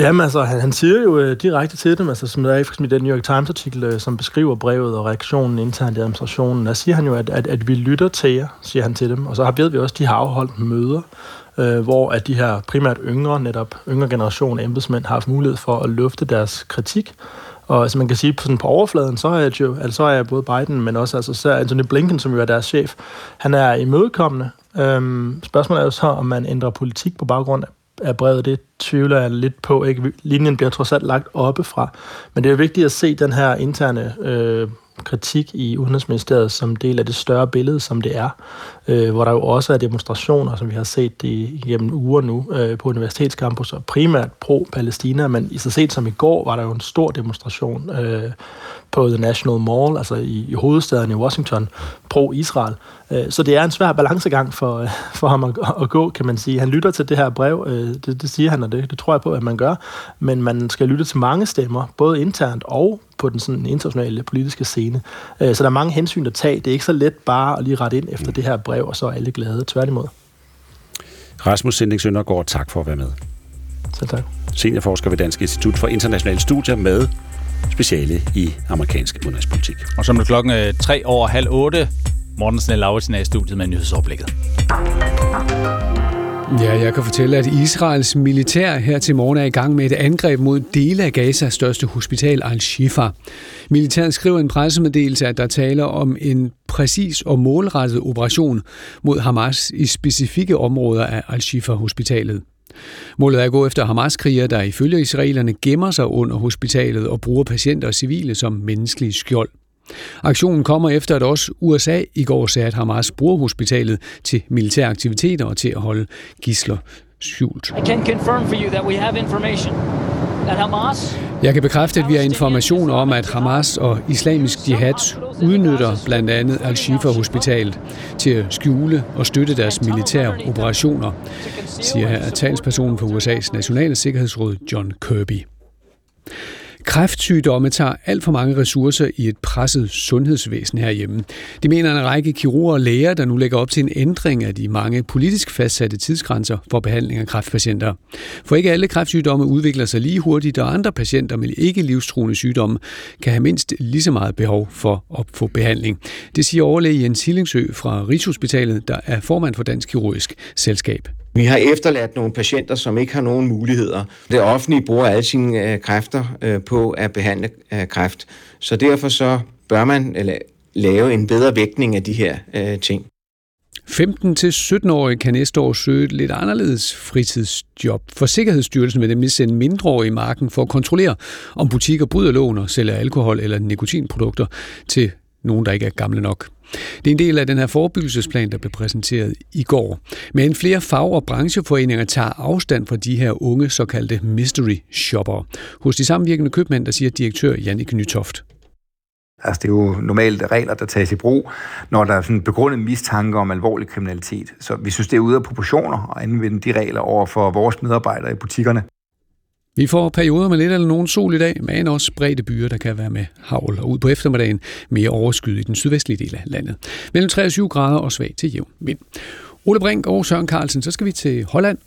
Speaker 21: Jamen altså, han, han siger jo øh, direkte til dem, altså som der er i den New York Times-artikel, øh, som beskriver brevet og reaktionen internt i administrationen, der siger han jo, at, at, at vi lytter til jer, siger han til dem. Og så har, ved vi også, at de har afholdt møder, øh, hvor at de her primært yngre, netop yngre generation af embedsmænd har haft mulighed for at lufte deres kritik. Og altså man kan sige, på, sådan på overfladen, så er, jo, altså, så er både Biden, men også altså, så Anthony Blinken, som jo er deres chef, han er imødekommende. Øhm, spørgsmålet er jo så, om man ændrer politik på baggrund af af brevet, det tvivler jeg lidt på. Ikke? Linjen bliver trods alt lagt oppefra. Men det er jo vigtigt at se den her interne øh, kritik i Udenrigsministeriet som del af det større billede, som det er. Øh, hvor der jo også er demonstrationer, som vi har set det igennem uger nu øh, på universitetscampus, og primært pro-Palæstina, men i så set som i går var der jo en stor demonstration øh, på The National Mall, altså i, i hovedstaden i Washington, pro-Israel. Øh, så det er en svær balancegang for, øh, for ham at, at gå, kan man sige. Han lytter til det her brev, øh, det, det siger han, og det, det tror jeg på, at man gør, men man skal lytte til mange stemmer, både internt og på den sådan internationale politiske scene. Øh, så der er mange hensyn at tage. Det er ikke så let bare at lige rette ind efter det her brev, og så er alle glade. Tværtimod.
Speaker 2: Rasmus Sinding Søndergaard, tak for at være med.
Speaker 21: Selv tak.
Speaker 2: Seniorforsker ved Dansk Institut for Internationale Studier med speciale i amerikansk udenrigspolitik.
Speaker 3: Og så er det klokken øh, tre over halv otte. Morten Snell Lauritsen er i studiet med nyhedsoverblikket.
Speaker 8: Ja, jeg kan fortælle, at Israels militær her til morgen er i gang med et angreb mod dele af Gazas største hospital, Al-Shifa. Militæret skriver en pressemeddelelse, at der taler om en præcis og målrettet operation mod Hamas i specifikke områder af Al-Shifa-hospitalet. Målet er at gå efter Hamas-krigere, der ifølge israelerne gemmer sig under hospitalet og bruger patienter og civile som menneskelige skjold. Aktionen kommer efter, at også USA i går sagde, at Hamas bruger hospitalet til militære aktiviteter og til at holde gisler skjult.
Speaker 22: I can confirm for you that we have information that Hamas
Speaker 8: jeg kan bekræfte, at vi har information om, at Hamas og islamisk jihad udnytter blandt andet Al-Shifa-hospitalet til at skjule og støtte deres militære operationer, siger her talspersonen for USA's nationale sikkerhedsråd John Kirby. Kræftsygdomme tager alt for mange ressourcer i et presset sundhedsvæsen herhjemme. Det mener en række kirurger og læger, der nu lægger op til en ændring af de mange politisk fastsatte tidsgrænser for behandling af kræftpatienter. For ikke alle kræftsygdomme udvikler sig lige hurtigt, og andre patienter med ikke livstruende sygdomme kan have mindst lige så meget behov for at få behandling. Det siger overlæge Jens Hillingsø fra Rigshospitalet, der er formand for Dansk Kirurgisk Selskab.
Speaker 23: Vi har efterladt nogle patienter, som ikke har nogen muligheder. Det offentlige bruger alle sine øh, kræfter øh, på at behandle øh, kræft. Så derfor så bør man eller, lave en bedre vægtning af de her øh, ting.
Speaker 8: 15-17-årige kan næste år søge et lidt anderledes fritidsjob. For Sikkerhedsstyrelsen vil nemlig sende mindreårige i marken for at kontrollere, om butikker bryder loven og sælger alkohol eller nikotinprodukter til nogen, der ikke er gamle nok. Det er en del af den her forebyggelsesplan, der blev præsenteret i går. Men flere fag- og brancheforeninger tager afstand fra de her unge såkaldte mystery shoppere. Hos de samvirkende købmænd, der siger direktør Jannik Nytoft.
Speaker 24: Altså, det er jo normalt regler, der tages i brug, når der er sådan begrundet mistanke om alvorlig kriminalitet. Så vi synes, det er ude af proportioner at anvende de regler over for vores medarbejdere i butikkerne.
Speaker 8: Vi får perioder med lidt eller nogen sol i dag, men også spredte byer, der kan være med havl. Og ud på eftermiddagen mere overskyet i den sydvestlige del af landet. Mellem 23 grader og svag til jævn vind. Ole Brink og Søren Carlsen, så skal vi til Holland.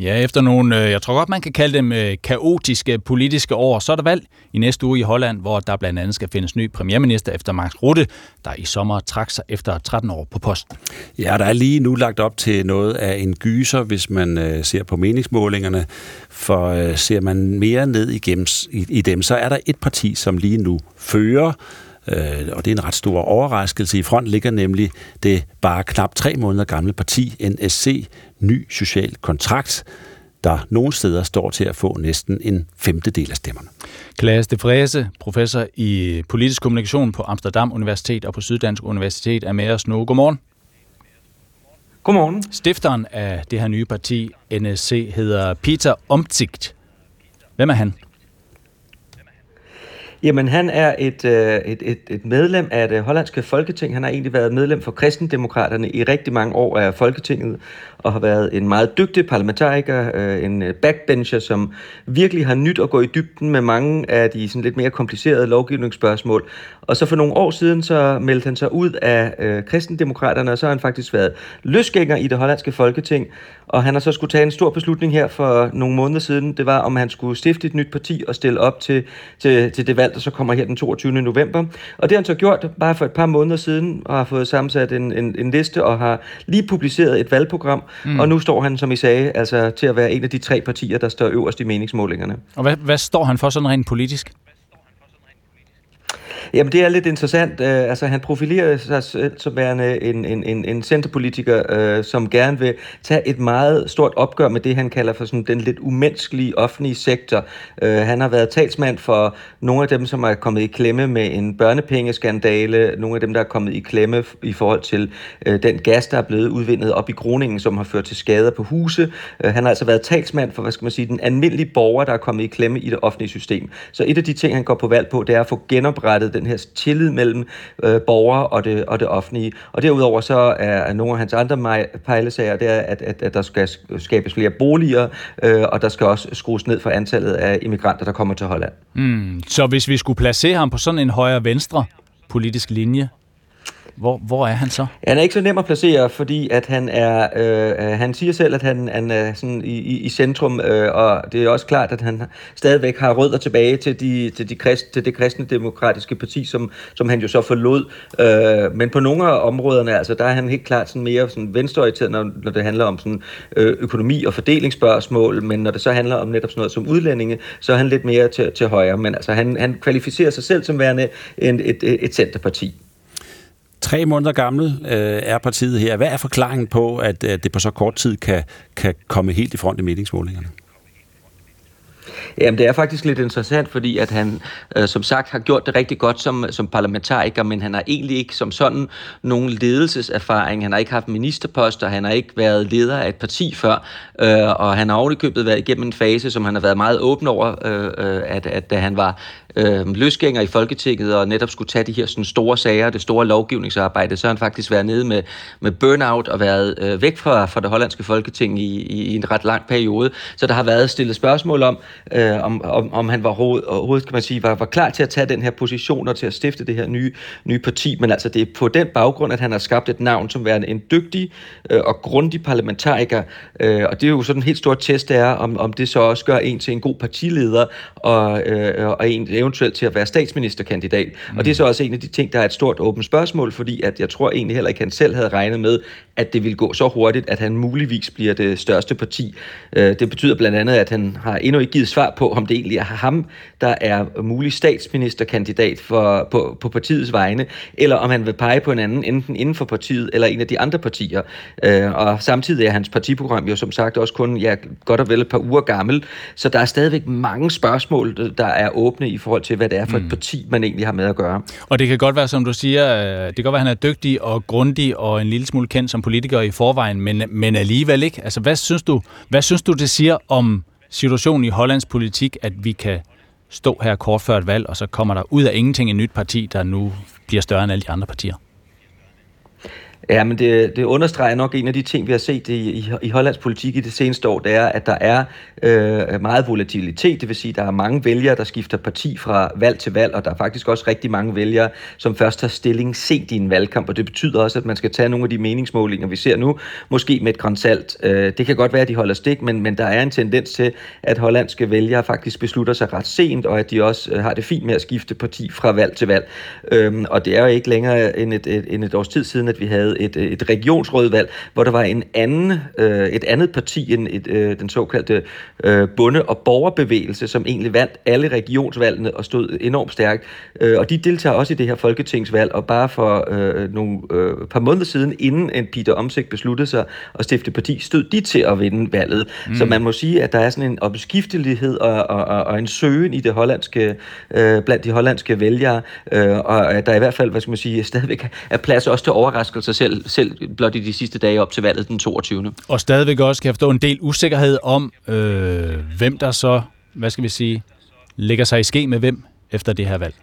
Speaker 3: Ja, efter nogle, øh, jeg tror godt, man kan kalde dem øh, kaotiske politiske år, så er der valg i næste uge i Holland, hvor der blandt andet skal findes ny premierminister efter Max Rutte, der i sommer trak sig efter 13 år på posten.
Speaker 2: Ja, der er lige nu lagt op til noget af en gyser, hvis man øh, ser på meningsmålingerne, for øh, ser man mere ned i, gems, i, i dem, så er der et parti, som lige nu fører, øh, og det er en ret stor overraskelse. I front ligger nemlig det bare knap tre måneder gamle parti, NSC, Ny Social Kontrakt, der nogle steder står til at få næsten en femtedel af stemmerne.
Speaker 3: Klaas de Frese, professor i politisk kommunikation på Amsterdam Universitet og på Syddansk Universitet, er med os nu. Godmorgen.
Speaker 4: Godmorgen.
Speaker 3: Stifteren af det her nye parti, NSC, hedder Peter Omtzigt. Hvem er han?
Speaker 4: Jamen, han er et, øh, et, et, et medlem af det hollandske folketing. Han har egentlig været medlem for kristendemokraterne i rigtig mange år af Folketinget, og har været en meget dygtig parlamentariker, øh, en øh, backbencher, som virkelig har nyt at gå i dybden med mange af de sådan lidt mere komplicerede lovgivningsspørgsmål. Og så for nogle år siden, så meldte han sig ud af øh, kristendemokraterne, og så har han faktisk været løsgænger i det hollandske folketing, og han har så skulle tage en stor beslutning her for nogle måneder siden. Det var, om han skulle stifte et nyt parti og stille op til, til, til det valg, der så kommer her den 22. november. Og det har han så gjort bare for et par måneder siden, og har fået sammensat en, en, en liste, og har lige publiceret et valgprogram. Mm. Og nu står han, som I sagde, altså til at være en af de tre partier, der står øverst i meningsmålingerne.
Speaker 3: Og hvad, hvad står han for sådan rent politisk?
Speaker 4: Jamen, det er lidt interessant. Uh, altså, han profilerer sig selv som værende en, en, en, en centerpolitiker, uh, som gerne vil tage et meget stort opgør med det, han kalder for sådan den lidt umenneskelige offentlige sektor. Uh, han har været talsmand for nogle af dem, som er kommet i klemme med en børnepengeskandale, nogle af dem, der er kommet i klemme i forhold til uh, den gas, der er blevet udvindet op i Groningen, som har ført til skader på huse. Uh, han har altså været talsmand for, hvad skal man sige, den almindelige borger, der er kommet i klemme i det offentlige system. Så et af de ting, han går på valg på, det er at få genoprettet den her tillid mellem øh, borgere og det, og det offentlige. Og derudover så er, er nogle af hans andre pejlesager, det er, at, at, at der skal skabes flere boliger, øh, og der skal også skrues ned for antallet af immigranter, der kommer til Holland.
Speaker 3: Mm, så hvis vi skulle placere ham på sådan en højre-venstre politisk linje, hvor, hvor er han så?
Speaker 4: Han er ikke så nem at placere, fordi at han er, øh, øh, han siger selv, at han, han er sådan i, i, i centrum, øh, og det er også klart, at han stadigvæk har rødder tilbage til, de, til, de krist, til det kristne demokratiske parti, som, som han jo så forlod. Øh, men på nogle af områderne, altså, der er han helt klart sådan mere sådan venstreorienteret, når, når det handler om sådan, øh, økonomi og fordelingsspørgsmål, men når det så handler om netop sådan noget som udlændinge, så er han lidt mere til, til højre. Men altså, han, han kvalificerer sig selv som værende en, et, et, et centerparti.
Speaker 2: Tre måneder gammel øh, er partiet her. Hvad er forklaringen på, at, at det på så kort tid kan, kan komme helt i front i meningsmålingerne?
Speaker 4: Jamen, det er faktisk lidt interessant, fordi at han øh, som sagt har gjort det rigtig godt som, som parlamentariker, men han har egentlig ikke som sådan nogen ledelseserfaring. Han har ikke haft ministerposter, han har ikke været leder af et parti før, øh, og han har ovenikøbet været igennem en fase, som han har været meget åben over, øh, øh at, at da han var øh, løsgænger i Folketinget og netop skulle tage de her sådan, store sager, det store lovgivningsarbejde, så har han faktisk været nede med, med burnout og været øh, væk fra, fra det hollandske Folketing i, i, i en ret lang periode. Så der har været stillet spørgsmål om, øh, om, om, om han var overhovedet, kan man sige, var, var klar til at tage den her position og til at stifte det her nye, nye parti. Men altså det er på den baggrund, at han har skabt et navn som værende en dygtig øh, og grundig parlamentariker. Øh, og det er jo sådan en helt stor test, det er, om, om det så også gør en til en god partileder og, øh, og en eventuelt til at være statsministerkandidat. Mm. Og det er så også en af de ting, der er et stort åbent spørgsmål, fordi at jeg tror egentlig heller ikke, han selv havde regnet med, at det ville gå så hurtigt, at han muligvis bliver det største parti. Øh, det betyder blandt andet, at han har endnu ikke givet svar på, om det egentlig er ham, der er mulig statsministerkandidat for, på, på partiets vegne, eller om han vil pege på en anden, enten inden for partiet eller en af de andre partier. Øh, og samtidig er hans partiprogram jo som sagt også kun ja, godt og vel et par uger gammel, så der er stadigvæk mange spørgsmål, der er åbne i forhold til, hvad det er for et mm. parti, man egentlig har med at gøre.
Speaker 3: Og det kan godt være, som du siger, øh, det kan godt være, at han er dygtig og grundig og en lille smule kendt som politiker i forvejen, men, men alligevel ikke. Altså, hvad synes du, hvad synes du, det siger om situationen i Hollands politik, at vi kan stå her kort før et valg, og så kommer der ud af ingenting et nyt parti, der nu bliver større end alle de andre partier?
Speaker 4: Ja, men det, det understreger nok en af de ting, vi har set i, i, i Hollands politik i det seneste år, det er, at der er øh, meget volatilitet, det vil sige, at der er mange vælgere, der skifter parti fra valg til valg, og der er faktisk også rigtig mange vælgere, som først tager stilling sent i en valgkamp, og det betyder også, at man skal tage nogle af de meningsmålinger, vi ser nu, måske med et grænsalt. Øh, det kan godt være, at de holder stik, men, men der er en tendens til, at hollandske vælgere faktisk beslutter sig ret sent, og at de også øh, har det fint med at skifte parti fra valg til valg. Øh, og det er jo ikke længere end et, et, end et års tid siden, at vi havde et, et regionsrådvalg, hvor der var en anden, øh, et andet parti end et, øh, den såkaldte øh, bunde- og borgerbevægelse, som egentlig vandt alle regionsvalgene og stod enormt stærkt. Øh, og de deltager også i det her folketingsvalg, og bare for øh, nogle øh, par måneder siden, inden en Peter Omsigt besluttede sig at stifte parti, stod de til at vinde valget. Mm. Så man må sige, at der er sådan en opskiftelighed og, og, og, og en søgen i det hollandske, øh, blandt de hollandske vælgere, øh, og at der i hvert fald, hvad skal man sige, stadigvæk er plads også til overraskelser selv selv blot i de sidste dage op til valget den 22.
Speaker 3: Og stadigvæk også kan jeg forstå en del usikkerhed om, øh, hvem der så, hvad skal vi sige, lægger sig i ske med hvem efter det her valg.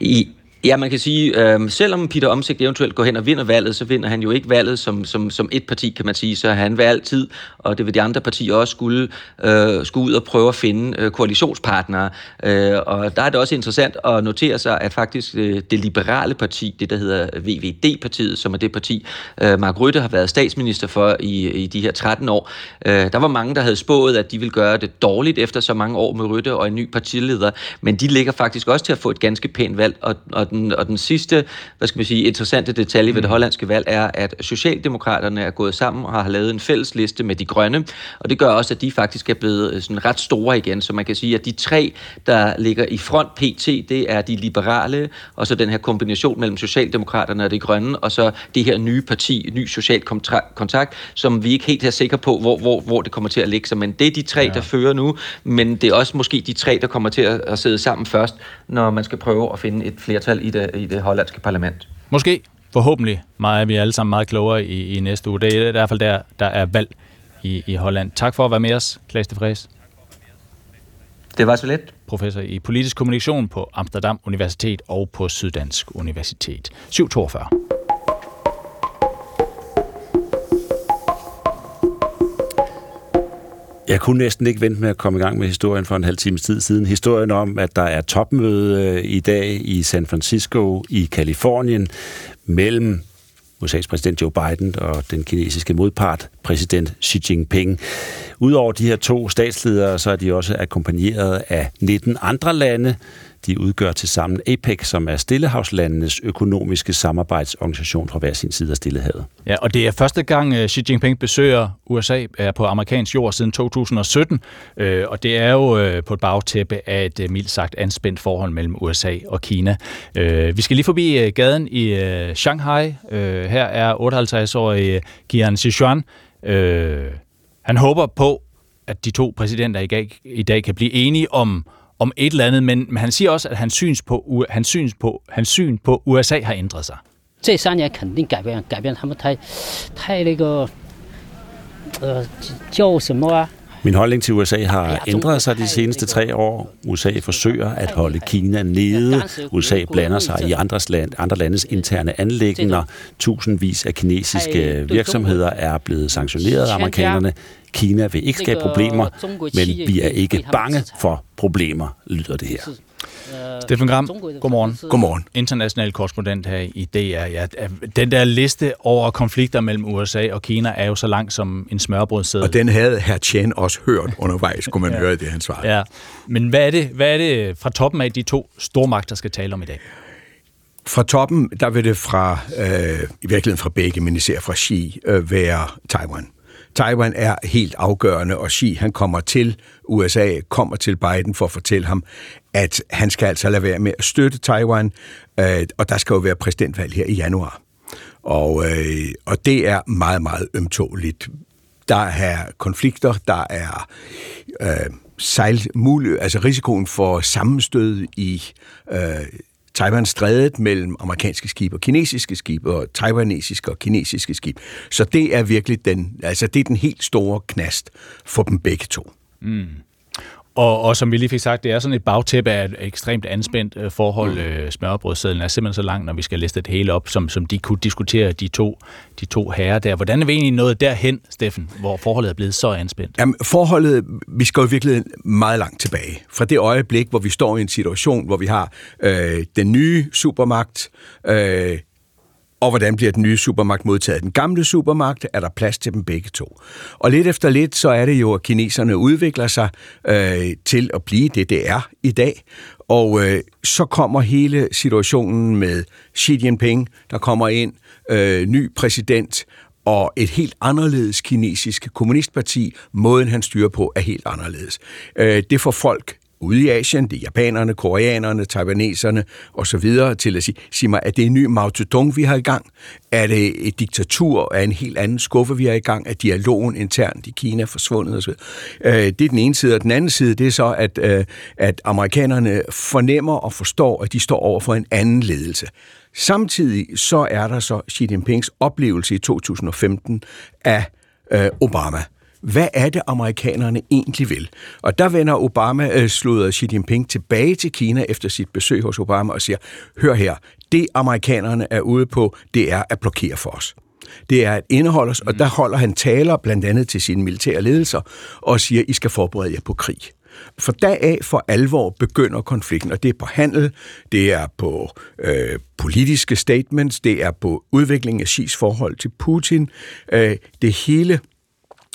Speaker 4: I, Ja, man kan sige, øh, selvom Peter Omsigt eventuelt går hen og vinder valget, så vinder han jo ikke valget som, som, som et parti, kan man sige. Så han vil altid, og det vil de andre partier også, skulle, øh, skulle ud og prøve at finde øh, koalitionspartnere. Øh, og der er det også interessant at notere sig, at faktisk øh, det liberale parti, det der hedder VVD-partiet, som er det parti, øh, Mark Rutte har været statsminister for i, i de her 13 år, øh, der var mange, der havde spået, at de ville gøre det dårligt efter så mange år med Rutte og en ny partileder. Men de ligger faktisk også til at få et ganske pænt valg, og, og den, og den sidste, hvad skal man sige, interessante detalje ved det mm. hollandske valg er, at Socialdemokraterne er gået sammen og har lavet en fælles liste med de grønne, og det gør også, at de faktisk er blevet øh, sådan ret store igen, så man kan sige, at de tre, der ligger i front PT, det er de liberale, og så den her kombination mellem Socialdemokraterne og de grønne, og så det her nye parti, ny social kontakt, som vi ikke helt er sikre på, hvor, hvor, hvor det kommer til at ligge sig, men det er de tre, ja. der fører nu, men det er også måske de tre, der kommer til at, at sidde sammen først, når man skal prøve at finde et flertal i det, i det hollandske parlament.
Speaker 3: Måske. Forhåbentlig meget er vi alle sammen meget klogere i, i næste uge. Det er i hvert fald der, der er valg i, i Holland. Tak for at være med os, Klaas de Vries.
Speaker 4: Det var så let.
Speaker 3: Professor i politisk kommunikation på Amsterdam Universitet og på Syddansk Universitet. 742.
Speaker 2: Jeg kunne næsten ikke vente med at komme i gang med historien for en halv times tid siden. Historien om, at der er topmøde øh, i dag i San Francisco i Kalifornien mellem USA's præsident Joe Biden og den kinesiske modpart, præsident Xi Jinping. Udover de her to statsledere, så er de også akkompagneret af 19 andre lande. De udgør til sammen APEC, som er Stillehavslandenes økonomiske samarbejdsorganisation fra hver sin side af Stillehavet.
Speaker 3: Ja, og det er første gang øh, Xi Jinping besøger USA er på amerikansk jord siden 2017, øh, og det er jo øh, på et bagtæppe af et mildt sagt anspændt forhold mellem USA og Kina. Vi skal lige forbi gaden i Shanghai. Her er 58-årige Jian Sichuan. Han håber på, at de to præsidenter i dag, i dag kan blive enige om om et eller andet, men, men han siger også, at hans, syns på, hans, syns på, hans syn på USA har ændret sig.
Speaker 25: 这三年肯定改变，改变他们太太那个呃叫什么啊？
Speaker 2: Min holdning til USA har ændret sig de seneste tre år. USA forsøger at holde Kina nede. USA blander sig i andres land, andre landes interne anlægninger. Tusindvis af kinesiske virksomheder er blevet sanktioneret af amerikanerne. Kina vil ikke skabe problemer, men vi er ikke bange for problemer, lyder det her.
Speaker 3: Steffen Gram, godmorgen.
Speaker 26: Godmorgen.
Speaker 3: International korrespondent her i DR. Ja, den der liste over konflikter mellem USA og Kina er jo så lang som en smørbrødsseddel.
Speaker 26: Og den havde herr Chen også hørt undervejs, kunne man ja. høre det, han svarede.
Speaker 3: Ja. Men hvad er, det, hvad er det fra toppen af de to stormagter skal tale om i dag?
Speaker 26: Fra toppen, der vil det fra, øh, i virkeligheden fra begge, men især fra Xi, øh, være Taiwan. Taiwan er helt afgørende, og Xi han kommer til USA, kommer til Biden for at fortælle ham, at han skal altså lade være med at støtte Taiwan, øh, og der skal jo være præsidentvalg her i januar. Og, øh, og det er meget, meget ømtåligt. Der er konflikter, der er øh, sejl, mulig, altså risikoen for sammenstød i øh, Taiwan strædet mellem amerikanske skibe og kinesiske skibe, og taiwanesiske og kinesiske skibe. Så det er virkelig den, altså det er den helt store knast for dem begge to.
Speaker 3: Mm. Og, og som vi lige fik sagt, det er sådan et bagtæppe af et ekstremt anspændt øh, forhold. Mm. Øh, smørbrødsedlen er simpelthen så lang, når vi skal liste det hele op, som, som de kunne diskutere, de to, de to herrer der. Hvordan er vi egentlig nået derhen, Steffen, hvor forholdet er blevet så anspændt?
Speaker 26: Jamen, forholdet, vi skal jo virkelig meget langt tilbage. Fra det øjeblik, hvor vi står i en situation, hvor vi har øh, den nye supermagt, øh, og hvordan bliver den nye supermagt modtaget? Den gamle supermagt, er der plads til dem begge to? Og lidt efter lidt, så er det jo, at kineserne udvikler sig øh, til at blive det, det er i dag. Og øh, så kommer hele situationen med Xi Jinping, der kommer ind, øh, ny præsident, og et helt anderledes kinesisk kommunistparti. Måden, han styrer på, er helt anderledes. Øh, det får folk ude i Asien, det er japanerne, koreanerne, taiwaneserne osv., til at sige, sig mig, at det er en ny Mao Zedong, vi har i gang? Er det et diktatur af en helt anden skuffe, vi har i gang? Er dialogen internt i Kina forsvundet osv.? Øh, det er den ene side, og den anden side, det er så, at, øh, at amerikanerne fornemmer og forstår, at de står over for en anden ledelse. Samtidig så er der så Xi Jinpings oplevelse i 2015 af øh, Obama hvad er det, amerikanerne egentlig vil? Og der vender Obama, øh, slutter Xi Jinping tilbage til Kina efter sit besøg hos Obama og siger, hør her, det amerikanerne er ude på, det er at blokere for os. Det er at indeholde os, og der holder han taler blandt andet til sine militære ledelser og siger, I skal forberede jer på krig. For af for alvor begynder konflikten, og det er på handel, det er på øh, politiske statements, det er på udviklingen af Xi's forhold til Putin. Øh, det hele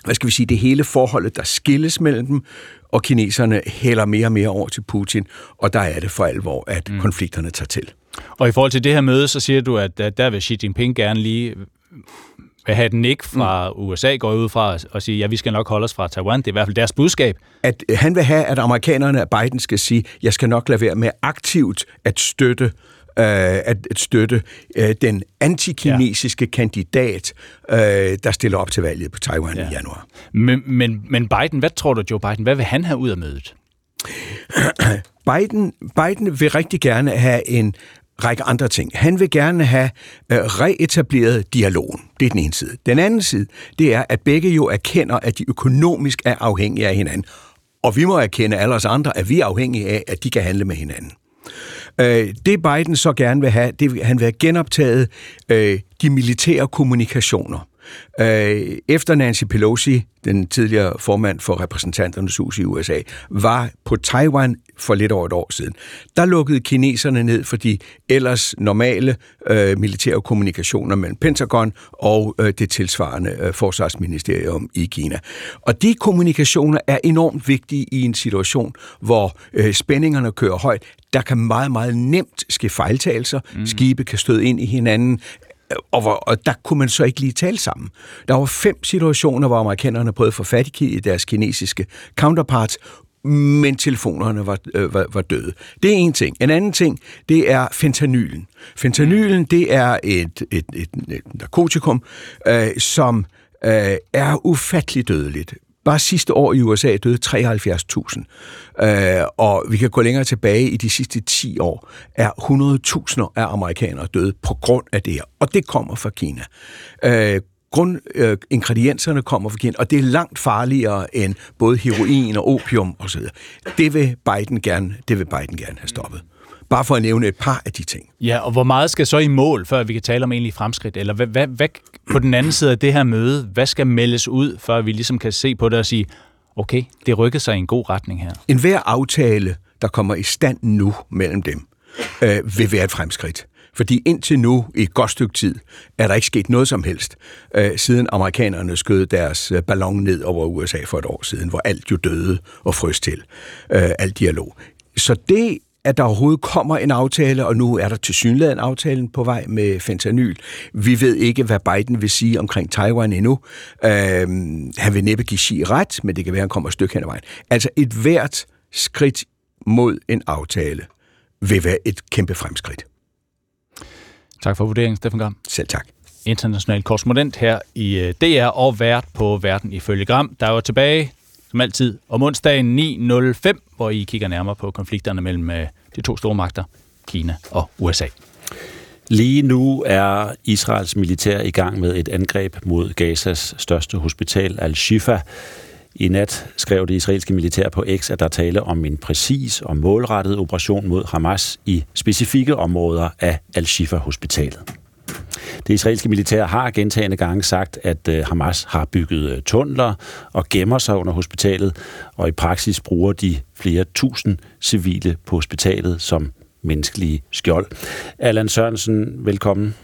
Speaker 26: hvad skal vi sige, det hele forholdet, der skilles mellem dem, og kineserne hælder mere og mere over til Putin, og der er det for alvor, at mm. konflikterne tager til.
Speaker 3: Og i forhold til det her møde, så siger du, at der vil Xi Jinping gerne lige vil have den ikke fra mm. USA, går ud fra og sige, ja, vi skal nok holde os fra Taiwan. Det er i hvert fald deres budskab.
Speaker 26: At han vil have, at amerikanerne, at Biden skal sige, jeg skal nok lade være med aktivt at støtte øh, at, at støtte øh, den antikinesiske ja. kandidat, øh, der stiller op til valget på Taiwan ja. i januar.
Speaker 3: Men, men, men Biden, hvad tror du, Joe Biden, hvad vil han have ud af mødet?
Speaker 26: Biden, Biden vil rigtig gerne have en række andre ting. Han vil gerne have øh, reetableret dialogen. Det er den ene side. Den anden side, det er, at begge jo erkender, at de økonomisk er afhængige af hinanden. Og vi må erkende alle os andre, at vi er afhængige af, at de kan handle med hinanden. Øh, det Biden så gerne vil have, det han vil have genoptaget øh, de militære kommunikationer. Øh, efter Nancy Pelosi, den tidligere formand for repræsentanternes hus i USA, var på Taiwan for lidt over et år siden, der lukkede kineserne ned for de ellers normale øh, militære kommunikationer mellem Pentagon og øh, det tilsvarende øh, forsvarsministerium i Kina. Og de kommunikationer er enormt vigtige i en situation, hvor øh, spændingerne kører højt. Der kan meget, meget nemt ske fejltagelser. Mm. Skibe kan støde ind i hinanden og, hvor, og der kunne man så ikke lige tale sammen. Der var fem situationer, hvor amerikanerne prøvede at få fat i deres kinesiske counterparts, men telefonerne var, øh, var, var døde. Det er en ting. En anden ting, det er fentanylen. Fentanylen, det er et, et, et, et narkotikum, øh, som øh, er ufattelig dødeligt. Bare sidste år i USA døde 73.000. Øh, og vi kan gå længere tilbage i de sidste 10 år, er 100.000 af amerikanere døde på grund af det her. Og det kommer fra Kina. Øh, grundingredienserne øh, kommer fra Kina, og det er langt farligere end både heroin og opium osv. Det vil Biden gerne, det vil Biden gerne have stoppet. Bare for at nævne et par af de ting.
Speaker 3: Ja, og hvor meget skal så i mål, før vi kan tale om egentlig fremskridt? Eller hvad, hvad, hvad, på den anden side af det her møde, hvad skal meldes ud, før vi ligesom kan se på det og sige, okay, det rykker sig i en god retning her?
Speaker 26: En hver aftale, der kommer i stand nu mellem dem, øh, vil være et fremskridt. Fordi indtil nu, i et godt stykke tid, er der ikke sket noget som helst, øh, siden amerikanerne skød deres øh, ballon ned over USA for et år siden, hvor alt jo døde og frøs til. Øh, alt dialog. Så det at der overhovedet kommer en aftale, og nu er der til synligheden aftalen på vej med fentanyl. Vi ved ikke, hvad Biden vil sige omkring Taiwan endnu. Øhm, han vil næppe give Xi ret, men det kan være, at han kommer et stykke hen ad vejen. Altså et hvert skridt mod en aftale vil være et kæmpe fremskridt.
Speaker 3: Tak for vurderingen, Steffen Gram.
Speaker 26: Selv tak.
Speaker 3: International korrespondent her i øh, DR og vært på Verden ifølge Gram. Der er jo tilbage, som altid, om onsdagen 9.05, hvor I kigger nærmere på konflikterne mellem øh, de to store magter, Kina og USA.
Speaker 2: Lige nu er Israels militær i gang med et angreb mod Gazas største hospital, Al-Shifa. I nat skrev det israelske militær på X, at der tale om en præcis og målrettet operation mod Hamas i specifikke områder af Al-Shifa-hospitalet. Det israelske militær har gentagende gange sagt, at øh, Hamas har bygget øh, tunneler og gemmer sig under hospitalet, og i praksis bruger de flere tusind civile på hospitalet som menneskelige skjold. Allan Sørensen, velkommen.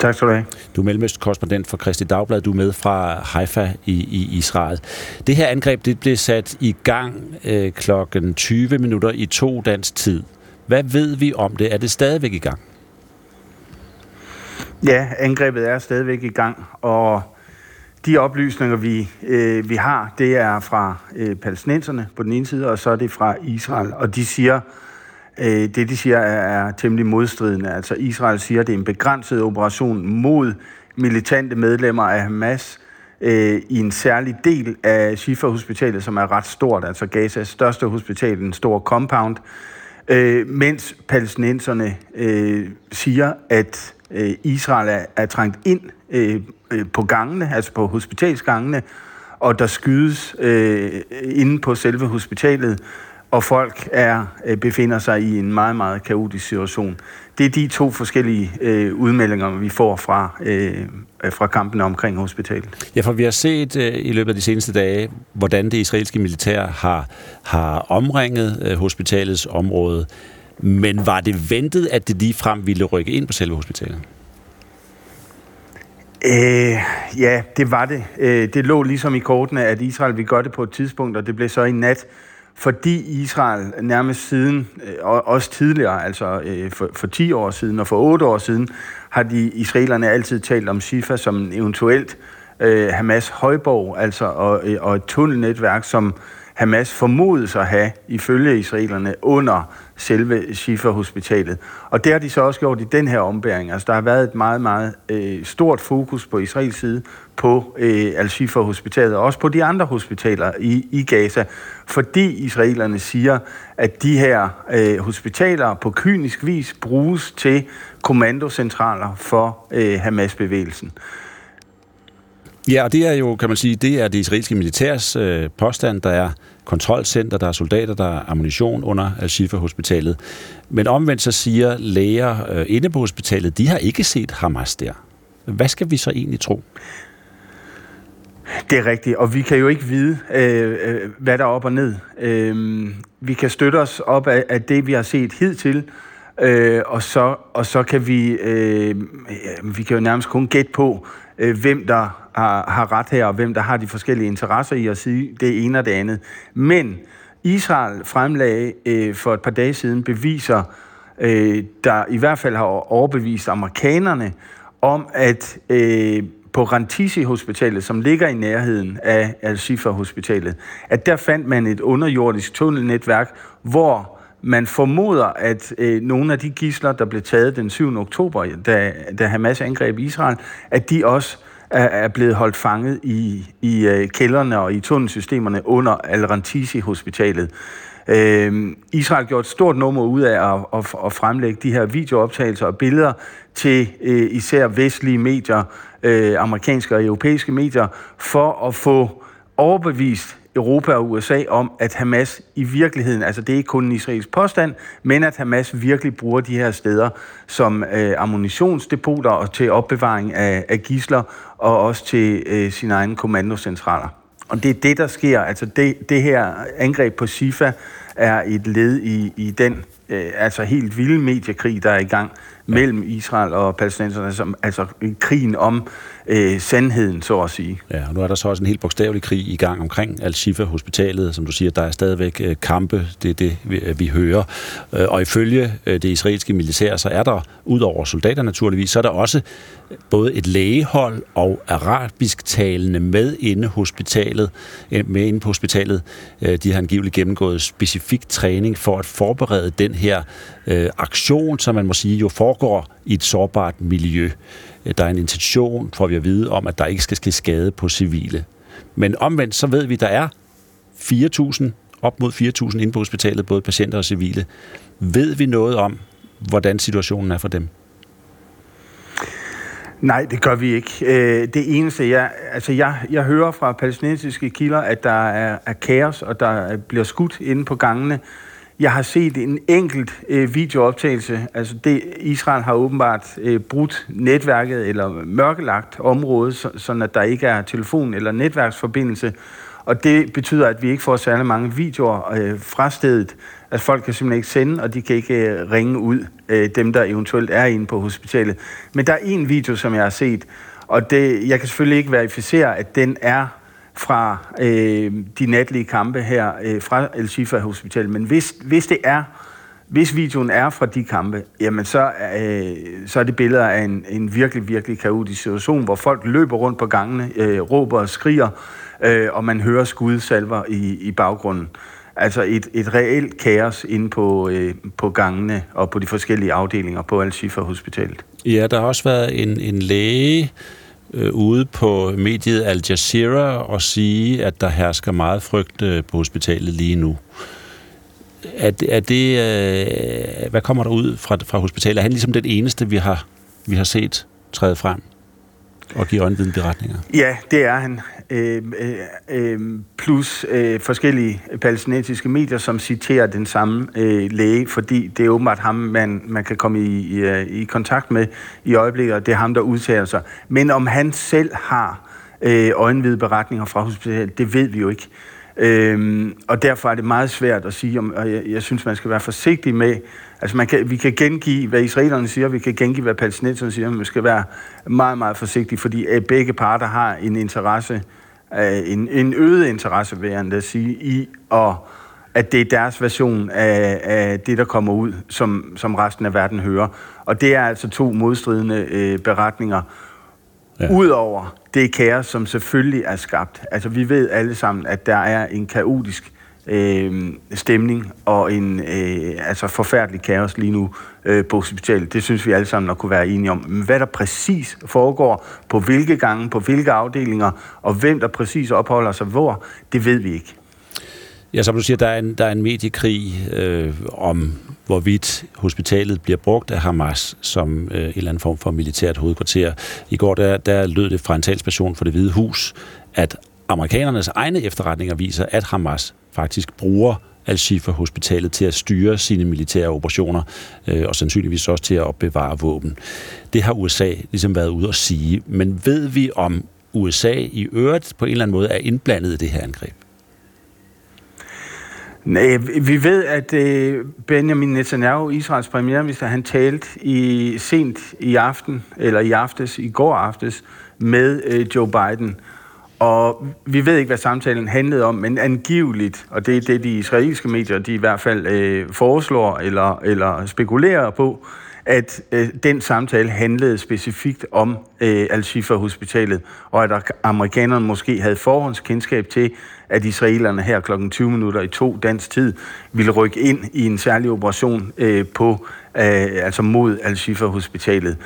Speaker 27: Tak skal du have.
Speaker 2: Du er mellemøstkorrespondent for Kristi Dagblad. Du er med fra Haifa i, i Israel. Det her angreb det blev sat i gang øh, klokken 20 minutter i to dansk tid. Hvad ved vi om det? Er det stadigvæk i gang?
Speaker 27: Ja, angrebet er stadigvæk i gang, og de oplysninger, vi, øh, vi har, det er fra øh, palæstinenserne på den ene side, og så er det fra Israel. Og de siger, øh, det de siger er, er temmelig modstridende. Altså Israel siger, at det er en begrænset operation mod militante medlemmer af Hamas øh, i en særlig del af Shifa-hospitalet, som er ret stort, altså Gazas største hospital, en stor compound, øh, mens palæstinenserne øh, siger, at øh, Israel er, er trængt ind øh, øh, på gangene, altså på hospitalsgangene, og der skydes øh, inde på selve hospitalet, og folk er øh, befinder sig i en meget, meget kaotisk situation. Det er de to forskellige øh, udmeldinger, vi får fra, øh, fra kampene omkring hospitalet.
Speaker 2: Ja, for vi har set øh, i løbet af de seneste dage, hvordan det israelske militær har, har omringet øh, hospitalets område. Men var det ventet, at det lige frem ville rykke ind på selve hospitalet?
Speaker 27: Øh, ja, det var det. Øh, det lå ligesom i kortene, at Israel ville gøre det på et tidspunkt, og det blev så i nat, fordi Israel nærmest siden, øh, også tidligere, altså øh, for, for 10 år siden og for 8 år siden, har de israelerne altid talt om Shifa som eventuelt øh, Hamas højborg, altså og, øh, og et tunnelnetværk, som Hamas formodes at have, ifølge israelerne, under selve Shifa-hospitalet. Og det har de så også gjort i den her ombæring. Altså, der har været et meget, meget øh, stort fokus på Israels side på øh, Al-Shifa-hospitalet, og også på de andre hospitaler i, i Gaza, fordi israelerne siger, at de her øh, hospitaler på kynisk vis bruges til kommandocentraler for øh, Hamas-bevægelsen.
Speaker 2: Ja, og det er jo, kan man sige, det er det israelske militærs øh, påstand, der er kontrolcenter, der er soldater, der er ammunition under Al-Shifa-hospitalet. Men omvendt så siger læger øh, inde på hospitalet, de har ikke set Hamas der. hvad skal vi så egentlig tro?
Speaker 27: Det er rigtigt, og vi kan jo ikke vide, øh, øh hvad der er op og ned. Øh, vi kan støtte os op af, af det, vi har set hidtil, øh, og, så, og så kan vi, øh, vi kan jo nærmest kun gætte på, øh, hvem der har, har ret her, og hvem der har de forskellige interesser i at sige det ene og det andet. Men Israel fremlagde øh, for et par dage siden beviser, øh, der i hvert fald har overbevist amerikanerne om, at øh, på Rantisi Hospitalet, som ligger i nærheden af Al-Shifa Hospitalet, at der fandt man et underjordisk tunnelnetværk, hvor man formoder, at øh, nogle af de gisler, der blev taget den 7. oktober, da, da Hamas angreb Israel, at de også er, er blevet holdt fanget i, i øh, kælderne og i tunnelsystemerne under Al-Rantisi Hospitalet. Øh, Israel gjorde et stort nummer ud af at, at, at fremlægge de her videooptagelser og billeder til øh, især vestlige medier, øh, amerikanske og europæiske medier, for at få overbevist Europa og USA om, at Hamas i virkeligheden, altså det er ikke kun en israelsk påstand, men at Hamas virkelig bruger de her steder som øh, ammunitionsdepoter og til opbevaring af, af gisler og også til øh, sine egne kommandocentraler. Og det er det, der sker. Altså det, det her angreb på Sifa er et led i, i den øh, altså helt vilde mediekrig, der er i gang mellem Israel og palæstinenserne, som, altså krigen om øh, sandheden, så at sige.
Speaker 2: Ja, og nu er der så også en helt bogstavelig krig i gang omkring Al-Shifa Hospitalet, som du siger, der er stadigvæk øh, kampe, det er det, vi, øh, vi hører. Øh, og ifølge øh, det israelske militær, så er der, ud over soldater naturligvis, så er der også både et lægehold og arabisk talende med inde hospitalet, øh, med inde på hospitalet. Øh, de har angiveligt gennemgået specifik træning for at forberede den her øh, aktion, som man må sige jo foregår i et sårbart miljø. Øh, der er en intention, får vi at vide, om at der ikke skal ske skade på civile. Men omvendt, så ved vi, at der er 4.000, op mod 4.000 inde på hospitalet, både patienter og civile. Ved vi noget om, hvordan situationen er for dem?
Speaker 27: Nej, det gør vi ikke. Øh, det eneste, jeg, altså jeg, jeg hører fra palæstinensiske kilder, at der er, er kaos, og der bliver skudt inde på gangene. Jeg har set en enkelt øh, videooptagelse. Altså det, Israel har åbenbart øh, brudt netværket eller mørkelagt området, så, sådan at der ikke er telefon- eller netværksforbindelse. Og det betyder, at vi ikke får særlig mange videoer øh, fra stedet. Altså folk kan simpelthen ikke sende, og de kan ikke øh, ringe ud, øh, dem der eventuelt er inde på hospitalet. Men der er en video, som jeg har set, og det, jeg kan selvfølgelig ikke verificere, at den er fra øh, de natlige kampe her øh, fra El Shifa Hospital. Men hvis, hvis det er, hvis videoen er fra de kampe, jamen så, øh, så er det billeder af en, en virkelig, virkelig kaotisk situation, hvor folk løber rundt på gangene, øh, råber og skriger, øh, og man hører skudsalver i, i baggrunden. Altså et, et reelt kaos inde på, øh, på gangene og på de forskellige afdelinger på Al-Shifa Hospitalet.
Speaker 2: Ja, der har også været en, en læge, øh, ude på mediet Al Jazeera og sige, at der hersker meget frygt øh, på hospitalet lige nu. Er det, er det øh, hvad kommer der ud fra, fra hospitalet? Er han ligesom den eneste, vi har, vi har set træde frem og give øjenvidende beretninger?
Speaker 27: Ja, det er han. Øhm, øh, øh, plus øh, forskellige palæstinensiske medier, som citerer den samme øh, læge, fordi det er åbenbart ham, man, man kan komme i, i, øh, i kontakt med i øjeblikket, og det er ham, der udtaler sig. Men om han selv har øh, øjenvide beretninger fra hospitalet, det ved vi jo ikke. Øhm, og derfor er det meget svært at sige, om, og jeg, jeg synes, man skal være forsigtig med, altså man kan, vi kan gengive, hvad israelerne siger, vi kan gengive, hvad palæstinenserne siger, men vi skal være meget, meget forsigtige, fordi øh, begge parter har en interesse, øh, en, en øget interesse, vil jeg sige, i at at det er deres version af, af det, der kommer ud, som, som resten af verden hører. Og det er altså to modstridende øh, beretninger. Ja. Udover det kaos, som selvfølgelig er skabt. Altså, vi ved alle sammen, at der er en kaotisk øh, stemning og en øh, altså forfærdelig kaos lige nu øh, på hospitalet. Det synes vi alle sammen at kunne være enige om. Men hvad der præcis foregår, på hvilke gange, på hvilke afdelinger, og hvem der præcis opholder sig hvor, det ved vi ikke.
Speaker 2: Ja, som du siger, der er en, der er en mediekrig øh, om, hvorvidt hospitalet bliver brugt af Hamas som øh, en eller anden form for militært hovedkvarter. I går der, der lød det fra en talsperson for det hvide hus, at amerikanernes egne efterretninger viser, at Hamas faktisk bruger Al-Shifa Hospitalet til at styre sine militære operationer, øh, og sandsynligvis også til at opbevare våben. Det har USA ligesom været ude at sige. Men ved vi, om USA i øvrigt på en eller anden måde er indblandet i det her angreb?
Speaker 27: Nej, vi ved, at øh, Benjamin Netanyahu, Israels premierminister, han talte i sent i aften, eller i aftes, i går aftes, med øh, Joe Biden. Og vi ved ikke, hvad samtalen handlede om, men angiveligt, og det er det, de israelske medier, de i hvert fald øh, foreslår eller, eller spekulerer på, at øh, den samtale handlede specifikt om øh, Al-Shifa Hospitalet, og at amerikanerne måske havde forhåndskendskab til, at israelerne her kl. 20 minutter i to dansk tid ville rykke ind i en særlig operation øh, på, øh, altså mod Al-Shifa Hospitalet.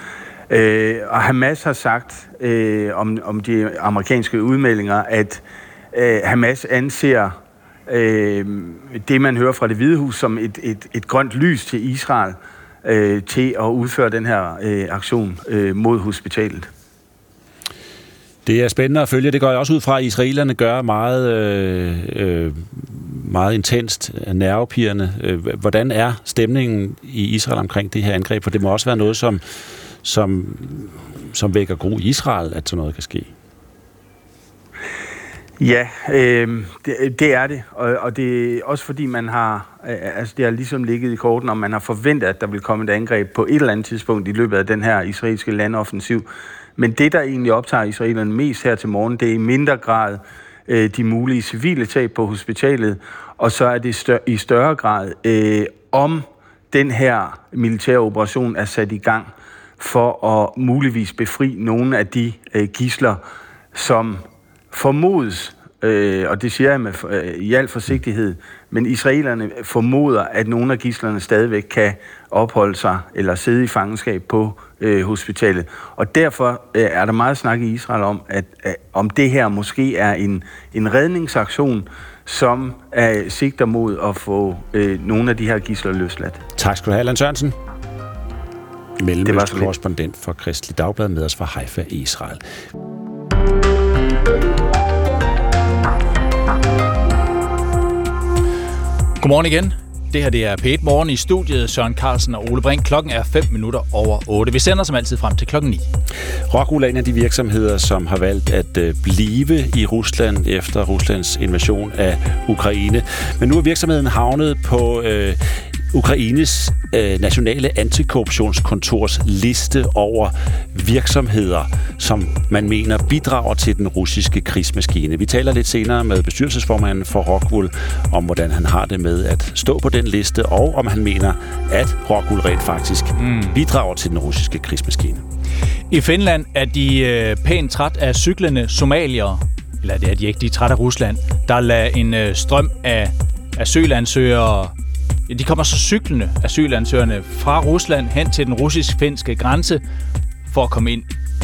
Speaker 27: Øh, og Hamas har sagt øh, om, om de amerikanske udmeldinger, at øh, Hamas anser øh, det, man hører fra det hvide hus, som et, et, et grønt lys til Israel øh, til at udføre den her øh, aktion øh, mod hospitalet.
Speaker 2: Det er spændende at følge. Det går jeg også ud fra, at israelerne gør meget, øh, øh, meget intenst, nervepirrende. Øh, hvordan er stemningen i Israel omkring det her angreb? For det må også være noget, som, som, som vækker gro i Israel, at sådan noget kan ske.
Speaker 27: Ja, øh, det, det er det, og, og det er også fordi man har, øh, altså det har ligesom ligget i korten, og man har forventet, at der vil komme et angreb på et eller andet tidspunkt i løbet af den her israelske landoffensiv. Men det, der egentlig optager israelerne mest her til morgen, det er i mindre grad øh, de mulige civile tab på hospitalet, og så er det stør- i større grad, øh, om den her militære operation er sat i gang for at muligvis befri nogle af de øh, gisler, som formodes, øh, og det siger jeg med, øh, i al forsigtighed, men israelerne formoder, at nogle af gislerne stadigvæk kan opholde sig eller sidde i fangenskab på øh, hospitalet. Og derfor øh, er der meget snak i Israel om, at, øh, om det her måske er en, en redningsaktion, som er sigter mod at få øh, nogle af de her gisler løsladt.
Speaker 2: Tak skal du have, Allan Sørensen. Mellemøst korrespondent for Kristelig Dagblad med os fra Haifa, Israel.
Speaker 3: Godmorgen igen. Det her det er p Morgen i studiet. Søren Carlsen og Ole Brink. Klokken er 5 minutter over 8. Vi sender som altid frem til klokken 9.
Speaker 2: Rockwool er en af de virksomheder, som har valgt at øh, blive i Rusland efter Ruslands invasion af Ukraine. Men nu er virksomheden havnet på øh, Ukraines øh, nationale antikorruptionskontors liste over virksomheder, som man mener bidrager til den russiske krigsmaskine. Vi taler lidt senere med bestyrelsesformanden for Rockwool om, hvordan han har det med at stå på den liste, og om han mener, at Rockwool rent faktisk mm. bidrager til den russiske krigsmaskine.
Speaker 3: I Finland er de øh, pænt træt af cyklende somaliere, eller det er de ikke, de er træt af Rusland, der lader en øh, strøm af asylansøgere de kommer så cyklende, asylansøgerne, fra Rusland hen til den russisk-finske grænse for at komme ind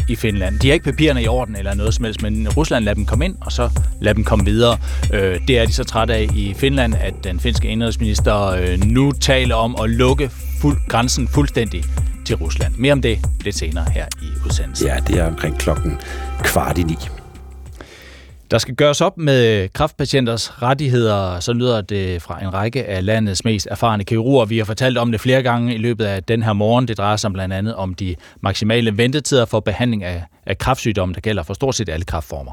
Speaker 3: i Finland. De har ikke papirerne i orden eller noget som helst, men Rusland lader dem komme ind, og så lader dem komme videre. Øh, det er de så trætte af i Finland, at den finske indrigsminister øh, nu taler om at lukke fuld, grænsen fuldstændig til Rusland. Mere om det lidt senere her i udsendelsen.
Speaker 2: Ja, det er omkring klokken kvart i ni.
Speaker 3: Der skal gøres op med øh, kraftpatienters rettigheder, så lyder det fra en række af landets mest erfarne kirurger. Vi har fortalt om det flere gange i løbet af den her morgen. Det drejer sig blandt andet om de maksimale ventetider for behandling af af kræftsygdomme, der gælder for stort set alle kræftformer.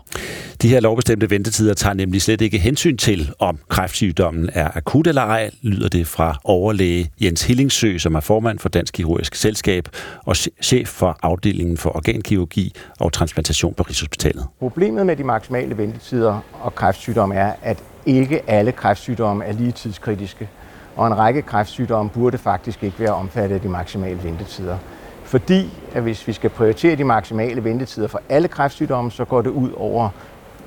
Speaker 2: De her lovbestemte ventetider tager nemlig slet ikke hensyn til, om kræftsygdommen er akut eller ej, lyder det fra overlæge Jens Hillingsø, som er formand for Dansk Kirurgisk Selskab og chef for afdelingen for organkirurgi og transplantation på Rigshospitalet.
Speaker 23: Problemet med de maksimale ventetider og kræftsygdomme er, at ikke alle kræftsygdomme er lige tidskritiske, og en række kræftsygdomme burde faktisk ikke være omfattet af de maksimale ventetider. Fordi at hvis vi skal prioritere de maksimale ventetider for alle kræftsygdomme, så går det ud over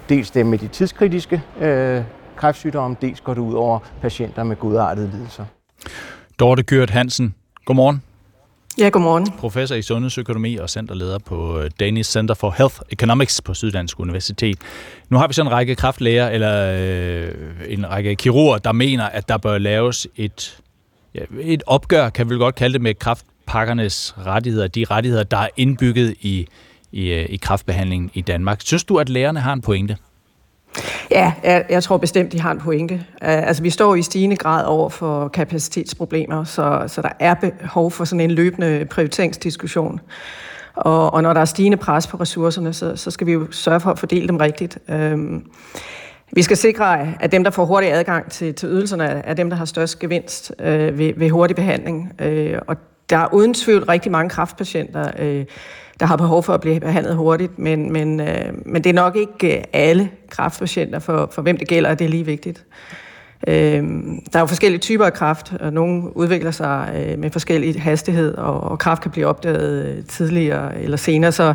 Speaker 23: dels dem med de tidskritiske øh, kræftsygdomme, dels går det ud over patienter med godartede lidelser.
Speaker 3: Dorte Gyrt Hansen, godmorgen.
Speaker 28: Ja, godmorgen.
Speaker 3: Professor i sundhedsøkonomi og centerleder på øh, Danish Center for Health Economics på Syddansk Universitet. Nu har vi så en række kraftlæger, eller øh, en række kirurger, der mener, at der bør laves et, ja, et opgør, kan vi godt kalde det, med kraft, pakkernes rettigheder, de rettigheder, der er indbygget i, i, øh, i kraftbehandlingen i Danmark. Synes du, at lærerne har en pointe?
Speaker 28: Ja, jeg, jeg tror bestemt, de har en pointe. Uh, altså, vi står i stigende grad over for kapacitetsproblemer, så, så der er behov for sådan en løbende prioriteringsdiskussion. Og, og når der er stigende pres på ressourcerne, så, så skal vi jo sørge for at fordele dem rigtigt. Uh, vi skal sikre, at dem, der får hurtig adgang til, til ydelserne, er dem, der har størst gevinst øh, ved, ved hurtig behandling. Øh, og der er uden tvivl rigtig mange kraftpatienter, øh, der har behov for at blive behandlet hurtigt, men, men, øh, men det er nok ikke øh, alle kraftpatienter, for, for hvem det gælder, og det er lige vigtigt. Øh, der er jo forskellige typer af kræft, og nogle udvikler sig øh, med forskellig hastighed, og, og kræft kan blive opdaget øh, tidligere eller senere. Så,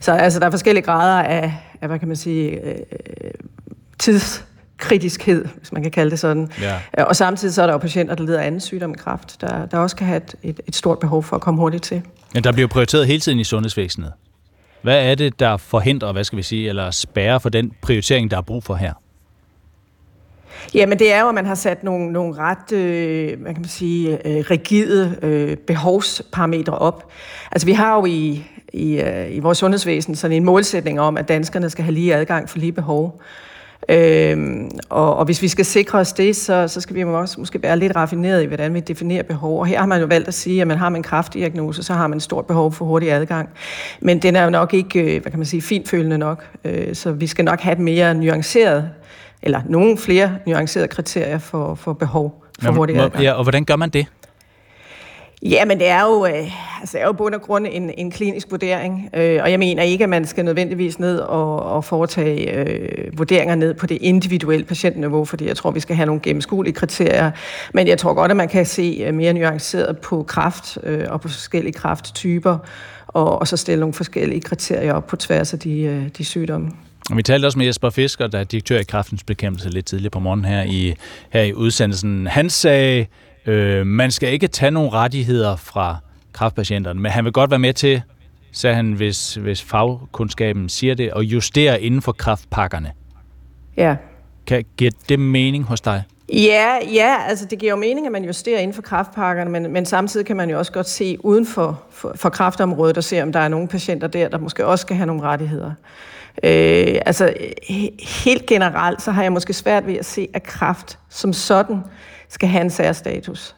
Speaker 28: så altså, der er forskellige grader af, af hvad kan man sige, øh, tidskritiskhed, hvis man kan kalde det sådan. Ja. Og samtidig så er der jo patienter, der lider af anden sygdom kræft, der, der også kan have et, et, et stort behov for at komme hurtigt til.
Speaker 3: Men der bliver prioriteret hele tiden i sundhedsvæsenet. Hvad er det, der forhindrer, hvad skal vi sige, eller spærrer for den prioritering, der er brug for her?
Speaker 28: Jamen det er jo, at man har sat nogle, nogle ret, øh, hvad kan man sige, øh, rigide øh, behovsparametre op. Altså vi har jo i, i, øh, i vores sundhedsvæsen sådan en målsætning om, at danskerne skal have lige adgang for lige behov. Øhm, og, og hvis vi skal sikre os det, så, så skal vi også måske være lidt raffineret i, hvordan vi definerer behov. Og her har man jo valgt at sige, at man har man en kraftdiagnose, så har man et stort behov for hurtig adgang. Men den er jo nok ikke, øh, hvad kan man sige, finfølende nok. Øh, så vi skal nok have et mere nuanceret, eller nogle flere nuancerede kriterier for, for behov for hurtig adgang.
Speaker 3: Ja, og hvordan gør man det?
Speaker 28: Ja, men det er jo, øh, altså, det er jo bund og grund en, en klinisk vurdering, øh, og jeg mener ikke, at man skal nødvendigvis ned og, og foretage øh, vurderinger ned på det individuelle patientniveau, fordi jeg tror, vi skal have nogle gennemskuelige kriterier, men jeg tror godt, at man kan se øh, mere nuanceret på kraft øh, og på forskellige krafttyper, og, og så stille nogle forskellige kriterier op på tværs af de, øh, de sygdomme.
Speaker 3: Og vi talte også med Jesper Fisker, der er direktør i kraftens bekæmpelse lidt tidligere på morgen her i, her i udsendelsen. Han sagde, Øh, man skal ikke tage nogle rettigheder fra kraftpatienterne, men han vil godt være med til, sagde han, hvis, hvis fagkundskaben siger det, og justere inden for kraftpakkerne.
Speaker 28: Ja.
Speaker 3: Kan, giver det mening hos dig?
Speaker 28: Ja, ja, altså det giver jo mening, at man justerer inden for kraftpakkerne, men, men samtidig kan man jo også godt se uden for, for, for kraftområdet og se, om der er nogle patienter der, der måske også skal have nogle rettigheder. Øh, altså helt generelt, så har jeg måske svært ved at se, at kraft som sådan skal have en særstatus.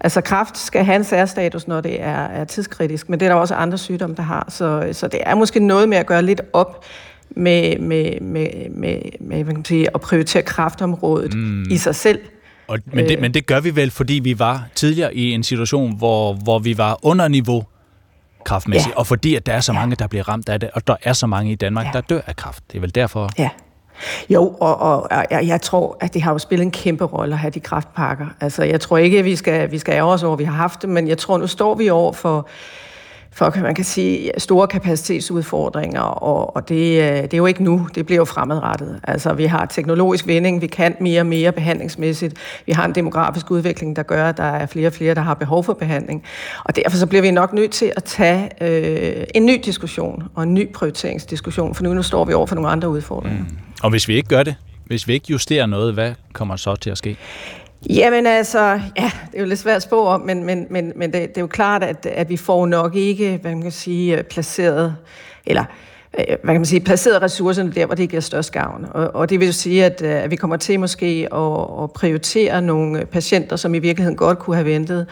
Speaker 28: Altså kraft skal have en særstatus, når det er, er tidskritisk, men det er der også andre sygdomme, der har. Så, så det er måske noget med at gøre lidt op med, med, med, med, med hvad kan man sige, at prioritere kraftområdet mm. i sig selv.
Speaker 3: Og, men, det, men det gør vi vel, fordi vi var tidligere i en situation, hvor, hvor vi var under niveau kraftmæssigt, ja. og fordi at der er så mange, der bliver ramt af det, og der er så mange i Danmark, ja. der dør af kraft. Det er vel derfor...
Speaker 28: Ja. Jo, og, og jeg, jeg tror, at det har jo spillet en kæmpe rolle at have de kraftpakker. Altså, jeg tror ikke, at vi skal, vi skal ære os over, at vi har haft det, men jeg tror, nu står vi over for for, man kan sige, store kapacitetsudfordringer, og, og det, øh, det er jo ikke nu, det bliver jo fremadrettet. Altså, vi har teknologisk vinding, vi kan mere og mere behandlingsmæssigt, vi har en demografisk udvikling, der gør, at der er flere og flere, der har behov for behandling, og derfor så bliver vi nok nødt til at tage øh, en ny diskussion, og en ny prioriteringsdiskussion, for nu, nu står vi over for nogle andre udfordringer. Mm.
Speaker 3: Og hvis vi ikke gør det, hvis vi ikke justerer noget, hvad kommer så til at ske?
Speaker 28: Jamen altså, ja, det er jo lidt svært at spå om, men, men, men, men det, det er jo klart, at, at vi får nok ikke, hvad man kan sige, øh, placeret, eller øh, hvad kan man sige, placeret ressourcerne der, hvor det giver størst gavn. Og, og det vil jo sige, at, øh, at vi kommer til måske at, at prioritere nogle patienter, som i virkeligheden godt kunne have ventet,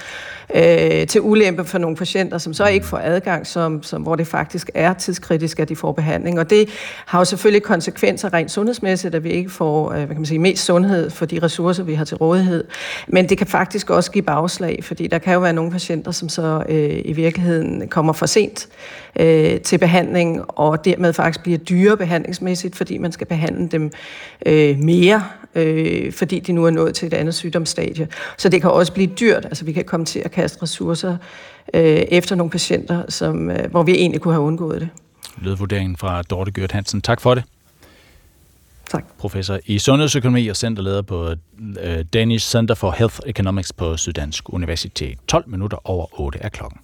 Speaker 28: øh, til ulempe for nogle patienter, som så ikke får adgang, som, som, hvor det faktisk er tidskritisk, at de får behandling. Og det har jo selvfølgelig konsekvenser rent sundhedsmæssigt, at vi ikke får øh, hvad kan man sige, mest sundhed for de ressourcer, vi har til rådighed. Men det kan faktisk også give bagslag, fordi der kan jo være nogle patienter, som så øh, i virkeligheden kommer for sent øh, til behandling, og dermed faktisk bliver dyre behandlingsmæssigt, fordi man skal behandle dem øh, mere, øh, fordi de nu er nået til et andet sygdomsstadie. Så det kan også blive dyrt, altså vi kan komme til at kaste ressourcer øh, efter nogle patienter, som, øh, hvor vi egentlig kunne have undgået det.
Speaker 3: Lødvurderingen fra Dorte Gjørt Hansen. Tak for det.
Speaker 28: Tak.
Speaker 3: Professor i sundhedsøkonomi og centerleder på øh, Danish Center for Health Economics på Syddansk Universitet. 12 minutter over 8 er klokken.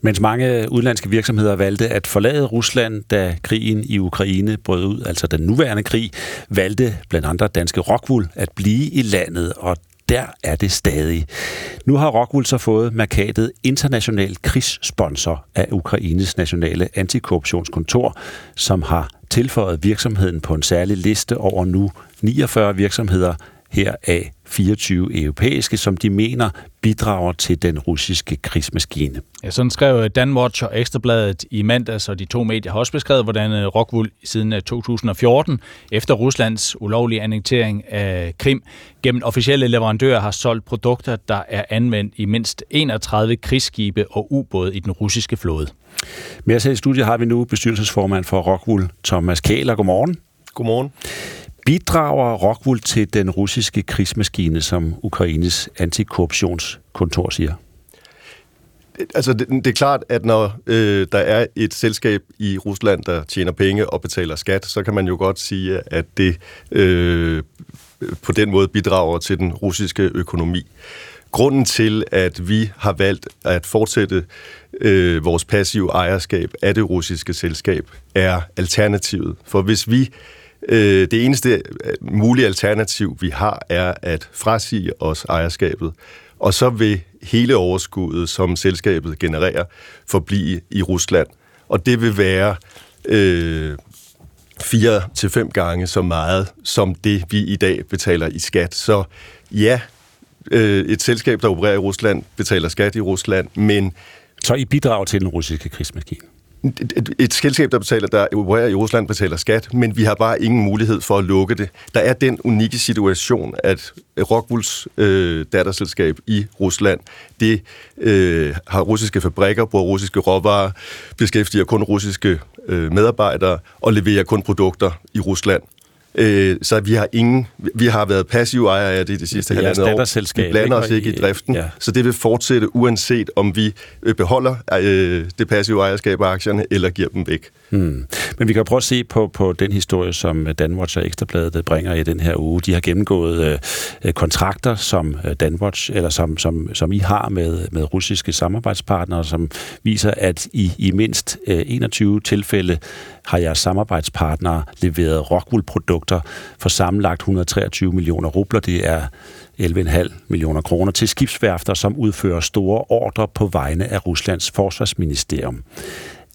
Speaker 2: Mens mange udlandske virksomheder valgte at forlade Rusland, da krigen i Ukraine brød ud, altså den nuværende krig, valgte blandt andre danske Rockwool at blive i landet, og der er det stadig. Nu har Rockwool så fået markatet international krigssponsor af Ukraines nationale antikorruptionskontor, som har tilføjet virksomheden på en særlig liste over nu 49 virksomheder, heraf 24 europæiske, som de mener bidrager til den russiske krigsmaskine.
Speaker 3: Ja, sådan skrev Danwatch og Ekstrabladet i mandags, og de to medier har også beskrevet, hvordan øh, Rockwool siden 2014, øh, efter Ruslands ulovlige annektering af Krim, gennem officielle leverandører har solgt produkter, der er anvendt i mindst 31 krigsskibe og ubåde i den russiske flåde.
Speaker 2: Med os her i studiet har vi nu bestyrelsesformand for Rockwool, Thomas Kæler. Godmorgen.
Speaker 29: Godmorgen.
Speaker 2: Bidrager Rockwool til den russiske krigsmaskine, som Ukraines antikorruptionskontor siger?
Speaker 29: Altså, det, det er klart, at når øh, der er et selskab i Rusland, der tjener penge og betaler skat, så kan man jo godt sige, at det øh, på den måde bidrager til den russiske økonomi. Grunden til, at vi har valgt at fortsætte øh, vores passive ejerskab af det russiske selskab, er alternativet. For hvis vi Øh, Øh, det eneste øh, mulige alternativ, vi har, er at frasige os ejerskabet, og så vil hele overskuddet, som selskabet genererer, forblive i Rusland. Og det vil være øh, fire til fem gange så meget, som det vi i dag betaler i skat. Så ja, øh, et selskab, der opererer i Rusland, betaler skat i Rusland, men...
Speaker 2: Så I bidrager til den russiske krigsmaskine?
Speaker 29: Et, et selskab, der betaler, der opererer i Rusland, betaler skat, men vi har bare ingen mulighed for at lukke det. Der er den unikke situation, at Rockwools øh, datterselskab i Rusland, det øh, har russiske fabrikker, bruger russiske råvarer, beskæftiger kun russiske øh, medarbejdere og leverer kun produkter i Rusland. Øh, så vi har ingen, vi har været passive ejere af det de sidste halvandet år. Vi blander os ikke i driften, ja. så det vil fortsætte uanset om vi øh, beholder øh, det passive ejerskab af aktierne eller giver dem væk.
Speaker 2: Hmm. Men vi kan prøve at se på, på den historie, som Danwatch og Ekstrabladet bringer i den her uge. De har gennemgået øh, kontrakter, som øh, Danwatch, eller som, som, som I har med, med russiske samarbejdspartnere, som viser, at I i mindst øh, 21 tilfælde har jeres samarbejdspartnere leveret Rockwool-produkter for sammenlagt 123 millioner rubler. Det er 11,5 millioner kroner til skibsværfter, som udfører store ordre på vegne af Ruslands forsvarsministerium.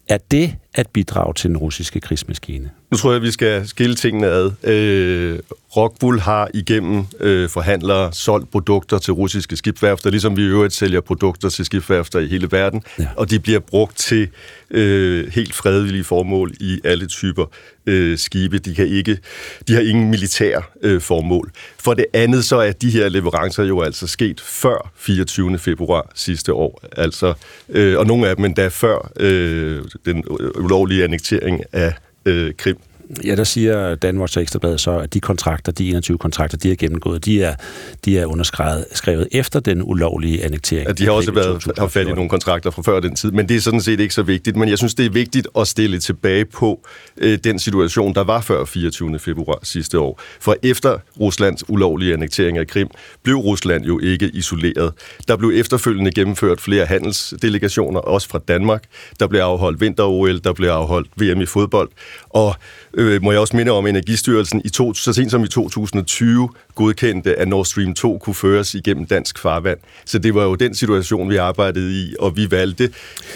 Speaker 2: Er det at bidrage til den russiske krigsmaskine?
Speaker 29: Nu tror jeg, vi skal skille tingene ad. Øh, Rockwool har igennem øh, forhandlere solgt produkter til russiske skibsværfter, ligesom vi i øvrigt sælger produkter til skibsværfter i hele verden, ja. og de bliver brugt til øh, helt fredelige formål i alle typer øh, skibe. De, kan ikke, de har ingen militær øh, formål. For det andet så er de her leverancer jo altså sket før 24. februar sidste år, altså, øh, og nogle af dem endda før øh, den ulovlige annektering af øh, Krim.
Speaker 2: Ja, der siger Danmarks Ekstrabladet så, at de kontrakter, de 21 kontrakter, de har gennemgået, de er, de er underskrevet skrevet efter den ulovlige annektering.
Speaker 29: Ja, de har også været har fat i nogle kontrakter fra før den tid, men det er sådan set ikke så vigtigt. Men jeg synes, det er vigtigt at stille tilbage på øh, den situation, der var før 24. februar sidste år. For efter Ruslands ulovlige annektering af Krim, blev Rusland jo ikke isoleret. Der blev efterfølgende gennemført flere handelsdelegationer, også fra Danmark. Der blev afholdt vinter-OL, der blev afholdt VM i fodbold, og øh, må jeg også minde om, at Energistyrelsen i to, så sent som i 2020 godkendte, at Nord Stream 2 kunne føres igennem dansk farvand. Så det var jo den situation, vi arbejdede i, og vi valgte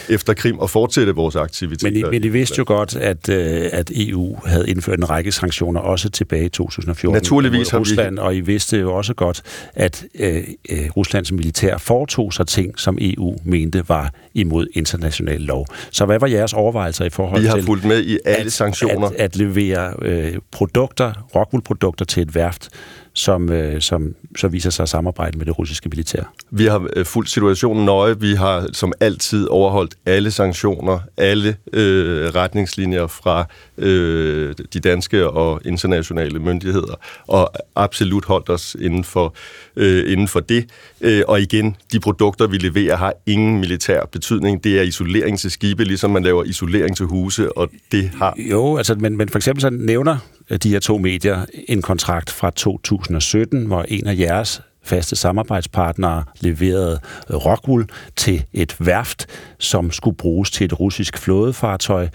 Speaker 29: efter Krim at fortsætte vores aktiviteter.
Speaker 2: Men I, men I vidste jo godt, at, øh, at EU havde indført en række sanktioner, også tilbage i 2014.
Speaker 29: Naturligvis
Speaker 2: har Rusland, vi... og I vidste jo også godt, at øh, øh, Ruslands militær foretog sig ting, som EU mente var imod international lov. Så hvad var jeres overvejelser i forhold til...
Speaker 29: Vi har fulgt med i alle
Speaker 2: at, at, at levere øh, produkter, Rockwool-produkter til et værft, som, øh, som så viser sig at samarbejde med det russiske militær.
Speaker 29: Vi har øh, fulgt situationen nøje. Vi har som altid overholdt alle sanktioner, alle øh, retningslinjer fra øh, de danske og internationale myndigheder, og absolut holdt os inden for, øh, inden for det. Øh, og igen, de produkter, vi leverer, har ingen militær betydning. Det er isolering til skibe, ligesom man laver isolering til huse, og det har...
Speaker 2: Jo, altså, men, men for eksempel så nævner de her to medier en kontrakt fra 2017, hvor en af jeres faste samarbejdspartnere leverede Rockwool til et værft, som skulle bruges til et russisk flådefartøj,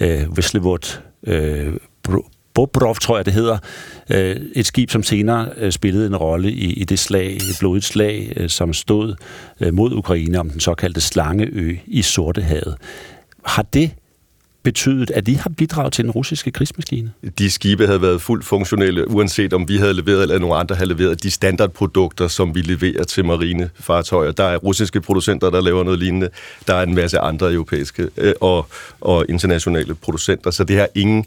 Speaker 2: øh, Veslevod øh, Bobrov, tror jeg det hedder. Øh, et skib, som senere øh, spillede en rolle i, i det slag, et blodigt slag, øh, som stod øh, mod Ukraine om den såkaldte Slangeø i Sortehavet. Har det betydet, at de har bidraget til den russiske krigsmaskine?
Speaker 29: De skibe havde været fuldt funktionelle, uanset om vi havde leveret eller nogen andre havde leveret de standardprodukter, som vi leverer til marinefartøjer. Der er russiske producenter, der laver noget lignende. Der er en masse andre europæiske øh, og, og internationale producenter, så det har ingen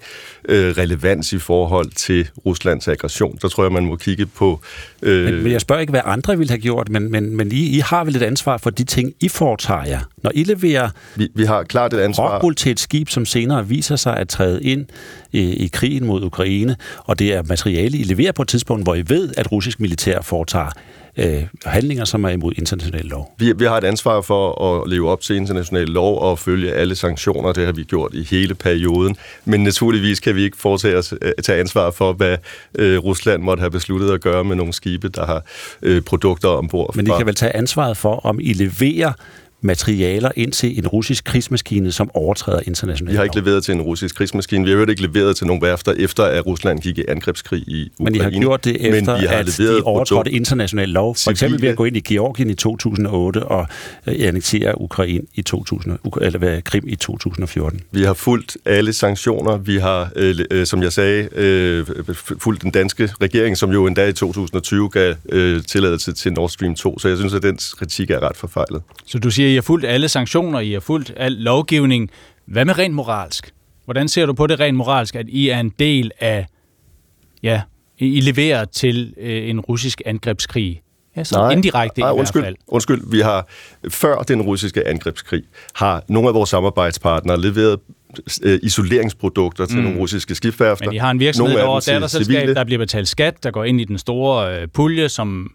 Speaker 29: øh, relevans i forhold til Ruslands aggression. Der tror jeg, man må kigge på...
Speaker 2: Øh... Men, men jeg spørger ikke, hvad andre ville have gjort, men, men, men I, I har vel et ansvar for de ting, I foretager jer. Når I leverer
Speaker 29: vi, vi har klart et ansvar.
Speaker 2: til et skib, som senere viser sig at træde ind i, i krigen mod Ukraine, og det er materiale, I leverer på et tidspunkt, hvor I ved, at russisk militær foretager øh, handlinger, som er imod international lov.
Speaker 29: Vi, vi har et ansvar for at leve op til international lov og følge alle sanktioner. Det har vi gjort i hele perioden. Men naturligvis kan vi ikke foretage os, øh, tage ansvar for, hvad øh, Rusland måtte have besluttet at gøre med nogle skibe, der har øh, produkter ombord.
Speaker 2: Men I kan vel tage ansvaret for, om I leverer materialer ind til en russisk krigsmaskine, som overtræder internationalt
Speaker 29: Vi har ikke leveret til en russisk krigsmaskine. Vi har jo ikke leveret til nogle værfter, efter at Rusland gik i angrebskrig i Ukraine.
Speaker 2: Men I har gjort det efter,
Speaker 29: Men vi har
Speaker 2: at de overtrådte international lov. For eksempel ved at gå ind i Georgien i 2008 og øh, annektere Ukraine i 2000, eller hvad, Krim i 2014.
Speaker 29: Vi har fulgt alle sanktioner. Vi har, øh, øh, som jeg sagde, øh, fulgt den danske regering, som jo endda i 2020 gav øh, tilladelse til Nord Stream 2. Så jeg synes, at den kritik er ret forfejlet.
Speaker 3: Så du siger, I har fulgt alle sanktioner, I har fulgt al lovgivning. Hvad med rent moralsk? Hvordan ser du på det rent moralsk, at I er en del af, ja, I leverer til øh, en russisk angrebskrig? Ja, så nej, indirekte nej,
Speaker 29: i undskyld,
Speaker 3: hvert fald.
Speaker 29: Undskyld, vi har før den russiske angrebskrig, har nogle af vores samarbejdspartnere leveret øh, isoleringsprodukter til mm. nogle russiske skibsværfter.
Speaker 3: Men I har en virksomhed over datterselskab, der bliver betalt skat, der går ind i den store øh, pulje, som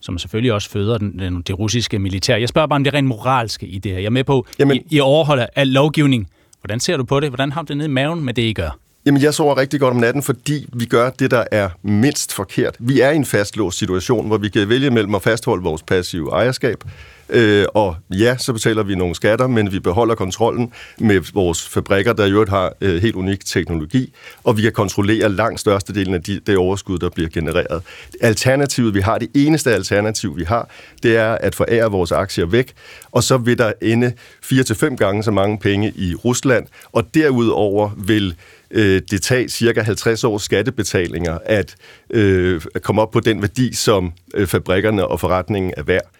Speaker 3: som selvfølgelig også føder den, den, det russiske militær. Jeg spørger bare om det rent moralske i det her. Jeg er med på, Jamen, I, I overholder al lovgivning. Hvordan ser du på det? Hvordan har du det nede i maven med det, I gør?
Speaker 29: Jamen, jeg sover rigtig godt om natten, fordi vi gør det, der er mindst forkert. Vi er i en fastlåst situation, hvor vi kan vælge mellem at fastholde vores passive ejerskab, Øh, og ja, så betaler vi nogle skatter, men vi beholder kontrollen med vores fabrikker, der i øvrigt har øh, helt unik teknologi, og vi kan kontrollere langt størstedelen af de, det overskud, der bliver genereret. Alternativet, vi har, det eneste alternativ, vi har, det er at forære vores aktier væk, og så vil der ende 4-5 gange så mange penge i Rusland, og derudover vil øh, det tage cirka 50 års skattebetalinger at øh, komme op på den værdi, som øh, fabrikkerne og forretningen er værd.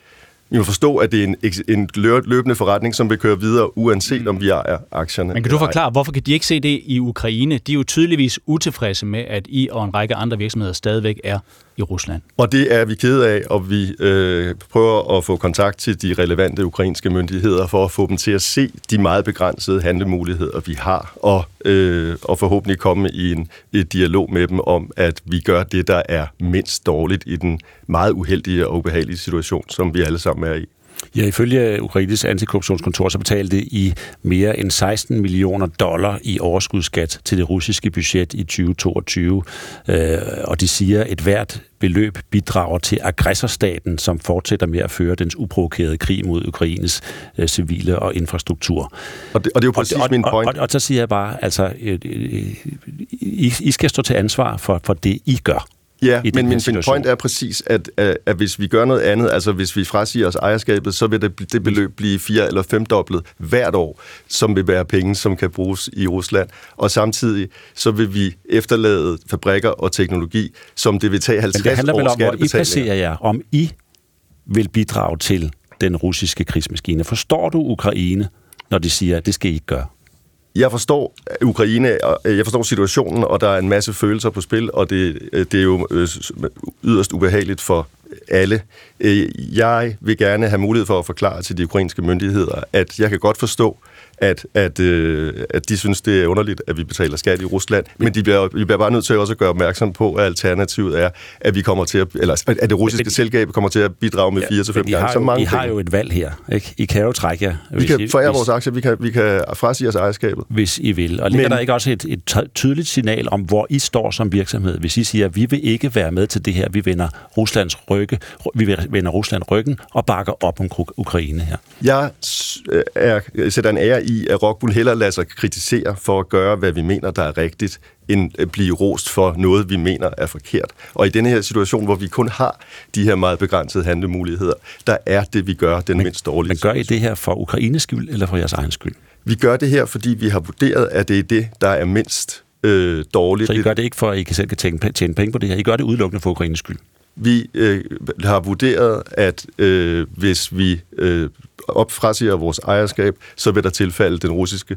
Speaker 29: Vi må forstå, at det er en, en løbende forretning, som vil køre videre, uanset om vi ejer aktierne.
Speaker 3: Men kan du forklare, hvorfor kan de ikke se det i Ukraine? De er jo tydeligvis utilfredse med, at I og en række andre virksomheder stadigvæk er i Rusland.
Speaker 29: Og det er vi ked af, og vi øh, prøver at få kontakt til de relevante ukrainske myndigheder for at få dem til at se de meget begrænsede handlemuligheder, vi har, og, øh, og forhåbentlig komme i en et dialog med dem om, at vi gør det, der er mindst dårligt i den meget uheldige og ubehagelige situation, som vi alle sammen er i.
Speaker 2: Ja, ifølge Ukraines antikorruptionskontor, så betalte i mere end 16 millioner dollar i overskudsskat til det russiske budget i 2022. Øh, og de siger, at et hvert beløb bidrager til aggressorstaten, som fortsætter med at føre dens uprovokerede krig mod Ukraines øh, civile og infrastruktur.
Speaker 29: Og det, og det er jo præcis
Speaker 2: og,
Speaker 29: min point.
Speaker 2: Og, og, og så siger jeg bare, altså, øh, I, I skal stå til ansvar for, for det, I gør.
Speaker 29: Ja, men min, min point er præcis, at, at, at hvis vi gør noget andet, altså hvis vi frasiger os ejerskabet, så vil det, det beløb blive fire eller femdoblet hvert år, som vil være penge, som kan bruges i Rusland. Og samtidig så vil vi efterlade fabrikker og teknologi, som det vil tage 50 år
Speaker 2: Men det handler vel
Speaker 29: om,
Speaker 2: hvor I placerer jer, om I vil bidrage til den russiske krigsmaskine. Forstår du Ukraine, når de siger, at det skal I ikke gøre?
Speaker 29: Jeg forstår øh, Ukraine, og øh, jeg forstår situationen, og der er en masse følelser på spil, og det, øh, det er jo yderst ubehageligt for alle. Jeg vil gerne have mulighed for at forklare til de ukrainske myndigheder, at jeg kan godt forstå, at, at, øh, at de synes, det er underligt, at vi betaler skat i Rusland. Men de bliver, vi bliver bare nødt til også at gøre opmærksom på, at alternativet er, at vi kommer til at, eller at det russiske men, selskab kommer til at bidrage med 4-5 ja, gange så mange
Speaker 2: I har jo et valg her. Ikke? I kan jo trække jer.
Speaker 29: Vi kan forære vores aktier, vi kan, vi kan frasige os ejerskabet.
Speaker 2: Hvis I vil. Og ligger men, der ikke også et, et tydeligt signal om, hvor I står som virksomhed? Hvis I siger, at vi vil ikke være med til det her, vi vender Ruslands rygge, vi vender Rusland ryggen og bakker op om Ukraine her.
Speaker 29: Jeg er, sætter en ære i, at Rockbull heller lader sig kritisere for at gøre, hvad vi mener, der er rigtigt, end at blive rost for noget, vi mener er forkert. Og i denne her situation, hvor vi kun har de her meget begrænsede handlemuligheder, der er det, vi gør, den men, mindst dårlige.
Speaker 2: Men gør I det her for Ukraines skyld, eller for jeres egen skyld?
Speaker 29: Vi gør det her, fordi vi har vurderet, at det er det, der er mindst øh, dårligt.
Speaker 2: Så I gør det ikke for, at I kan selv kan tjene, tjene penge på det her? I gør det udelukkende for Ukraines skyld?
Speaker 29: Vi øh, har vurderet, at øh, hvis vi øh, opfrasiger vores ejerskab, så vil der tilfælde den russiske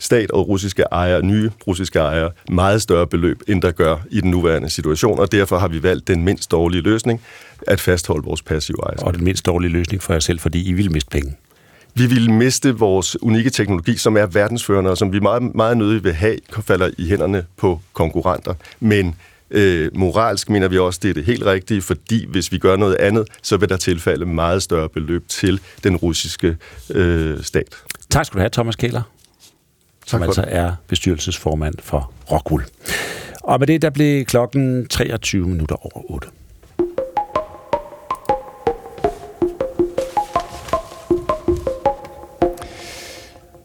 Speaker 29: stat og russiske ejere, nye russiske ejere, meget større beløb, end der gør i den nuværende situation, og derfor har vi valgt den mindst dårlige løsning, at fastholde vores passive ejerskab.
Speaker 2: Og den mindst dårlige løsning for jer selv, fordi I vil miste penge.
Speaker 29: Vi vil miste vores unikke teknologi, som er verdensførende, og som vi meget, meget nødig vil have, falder i hænderne på konkurrenter. Men Øh, moralsk mener vi også, det er det helt rigtige, fordi hvis vi gør noget andet, så vil der tilfælde meget større beløb til den russiske øh, stat.
Speaker 2: Tak skal du have, Thomas Kæler, som altså er bestyrelsesformand for Rockwool. Og med det, der blev klokken 23 minutter over 8.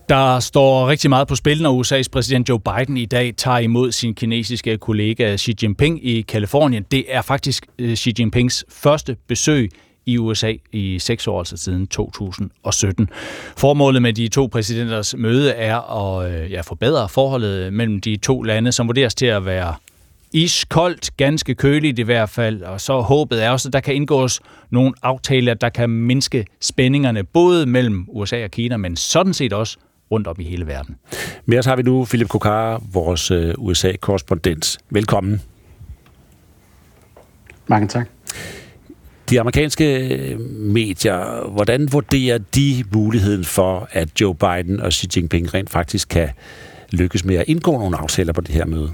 Speaker 3: Der står rigtig meget på spil, når USA's præsident Joe Biden i dag tager imod sin kinesiske kollega Xi Jinping i Kalifornien. Det er faktisk øh, Xi Jinpings første besøg i USA i seks år, altså siden 2017. Formålet med de to præsidenters møde er at øh, ja, forbedre forholdet mellem de to lande, som vurderes til at være iskoldt, ganske køligt i hvert fald, og så håbet er også, at der kan indgås nogle aftaler, der kan mindske spændingerne, både mellem USA og Kina, men sådan set også rundt om i hele verden.
Speaker 2: Med os har vi nu Philip Kokar, vores øh, USA-korrespondent. Velkommen.
Speaker 30: Mange tak.
Speaker 2: De amerikanske øh, medier, hvordan vurderer de muligheden for, at Joe Biden og Xi Jinping rent faktisk kan lykkes med at indgå nogle aftaler på det her møde?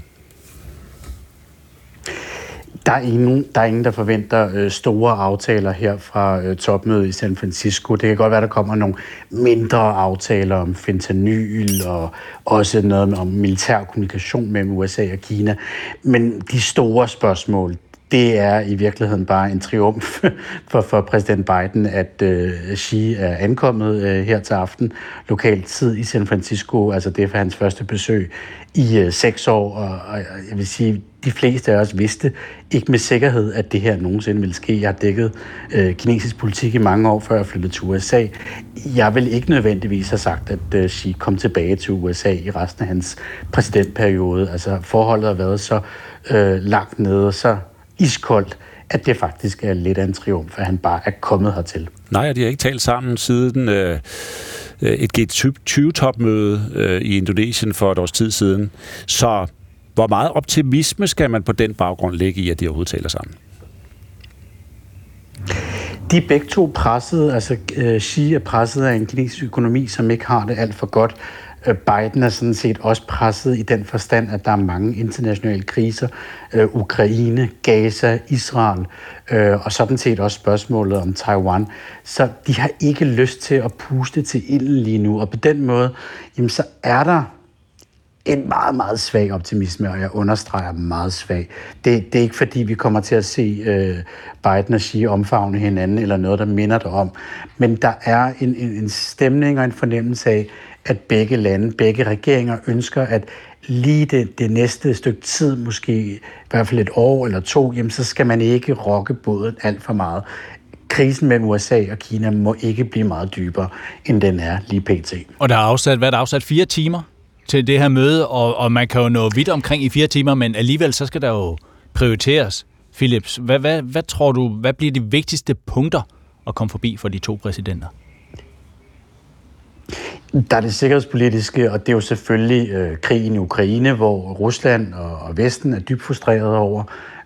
Speaker 30: Der er ingen, der, er ingen, der forventer øh, store aftaler her fra øh, topmødet i San Francisco. Det kan godt være, der kommer nogle mindre aftaler om fentanyl og også noget om militær kommunikation mellem USA og Kina. Men de store spørgsmål, det er i virkeligheden bare en triumf for, for præsident Biden, at øh, Xi er ankommet øh, her til aften, lokal tid i San Francisco. Altså det er for hans første besøg i øh, seks år, og, og jeg vil sige, de fleste af os vidste ikke med sikkerhed, at det her nogensinde ville ske. Jeg har dækket øh, kinesisk politik i mange år, før jeg flyttede til USA. Jeg vil ikke nødvendigvis have sagt, at øh, Xi kom tilbage til USA i resten af hans præsidentperiode. Altså forholdet har været så øh, langt nede, så iskoldt, at det faktisk er lidt af en triumf, at han bare er kommet hertil.
Speaker 2: Nej, de har ikke talt sammen siden øh, et G20-topmøde øh, i Indonesien for et års tid siden. Så hvor meget optimisme skal man på den baggrund lægge i, at de overhovedet taler sammen?
Speaker 30: De er begge to presset, altså øh, Xi er presset af en kinesisk økonomi, som ikke har det alt for godt. Øh, Biden er sådan set også presset i den forstand, at der er mange internationale kriser. Øh, Ukraine, Gaza, Israel, øh, og sådan set også spørgsmålet om Taiwan. Så de har ikke lyst til at puste til ilden lige nu, og på den måde, jamen, så er der en meget, meget svag optimisme, og jeg understreger meget svag. Det, det er ikke fordi, vi kommer til at se øh, Biden og Xi omfavne hinanden, eller noget, der minder dig om. Men der er en, en, en stemning og en fornemmelse af, at begge lande, begge regeringer ønsker, at lige det, det næste stykke tid, måske i hvert fald et år eller to, jamen, så skal man ikke rokke båden alt for meget. Krisen mellem USA og Kina må ikke blive meget dybere, end den er lige pt.
Speaker 3: Og der er afsat, hvad er der afsat? Fire timer til det her møde, og, og man kan jo nå vidt omkring i fire timer, men alligevel så skal der jo prioriteres. Philips, hvad, hvad, hvad tror du, hvad bliver de vigtigste punkter at komme forbi for de to præsidenter?
Speaker 30: Der er det sikkerhedspolitiske, og det er jo selvfølgelig øh, krigen i Ukraine, hvor Rusland og, og Vesten er dybt frustreret over,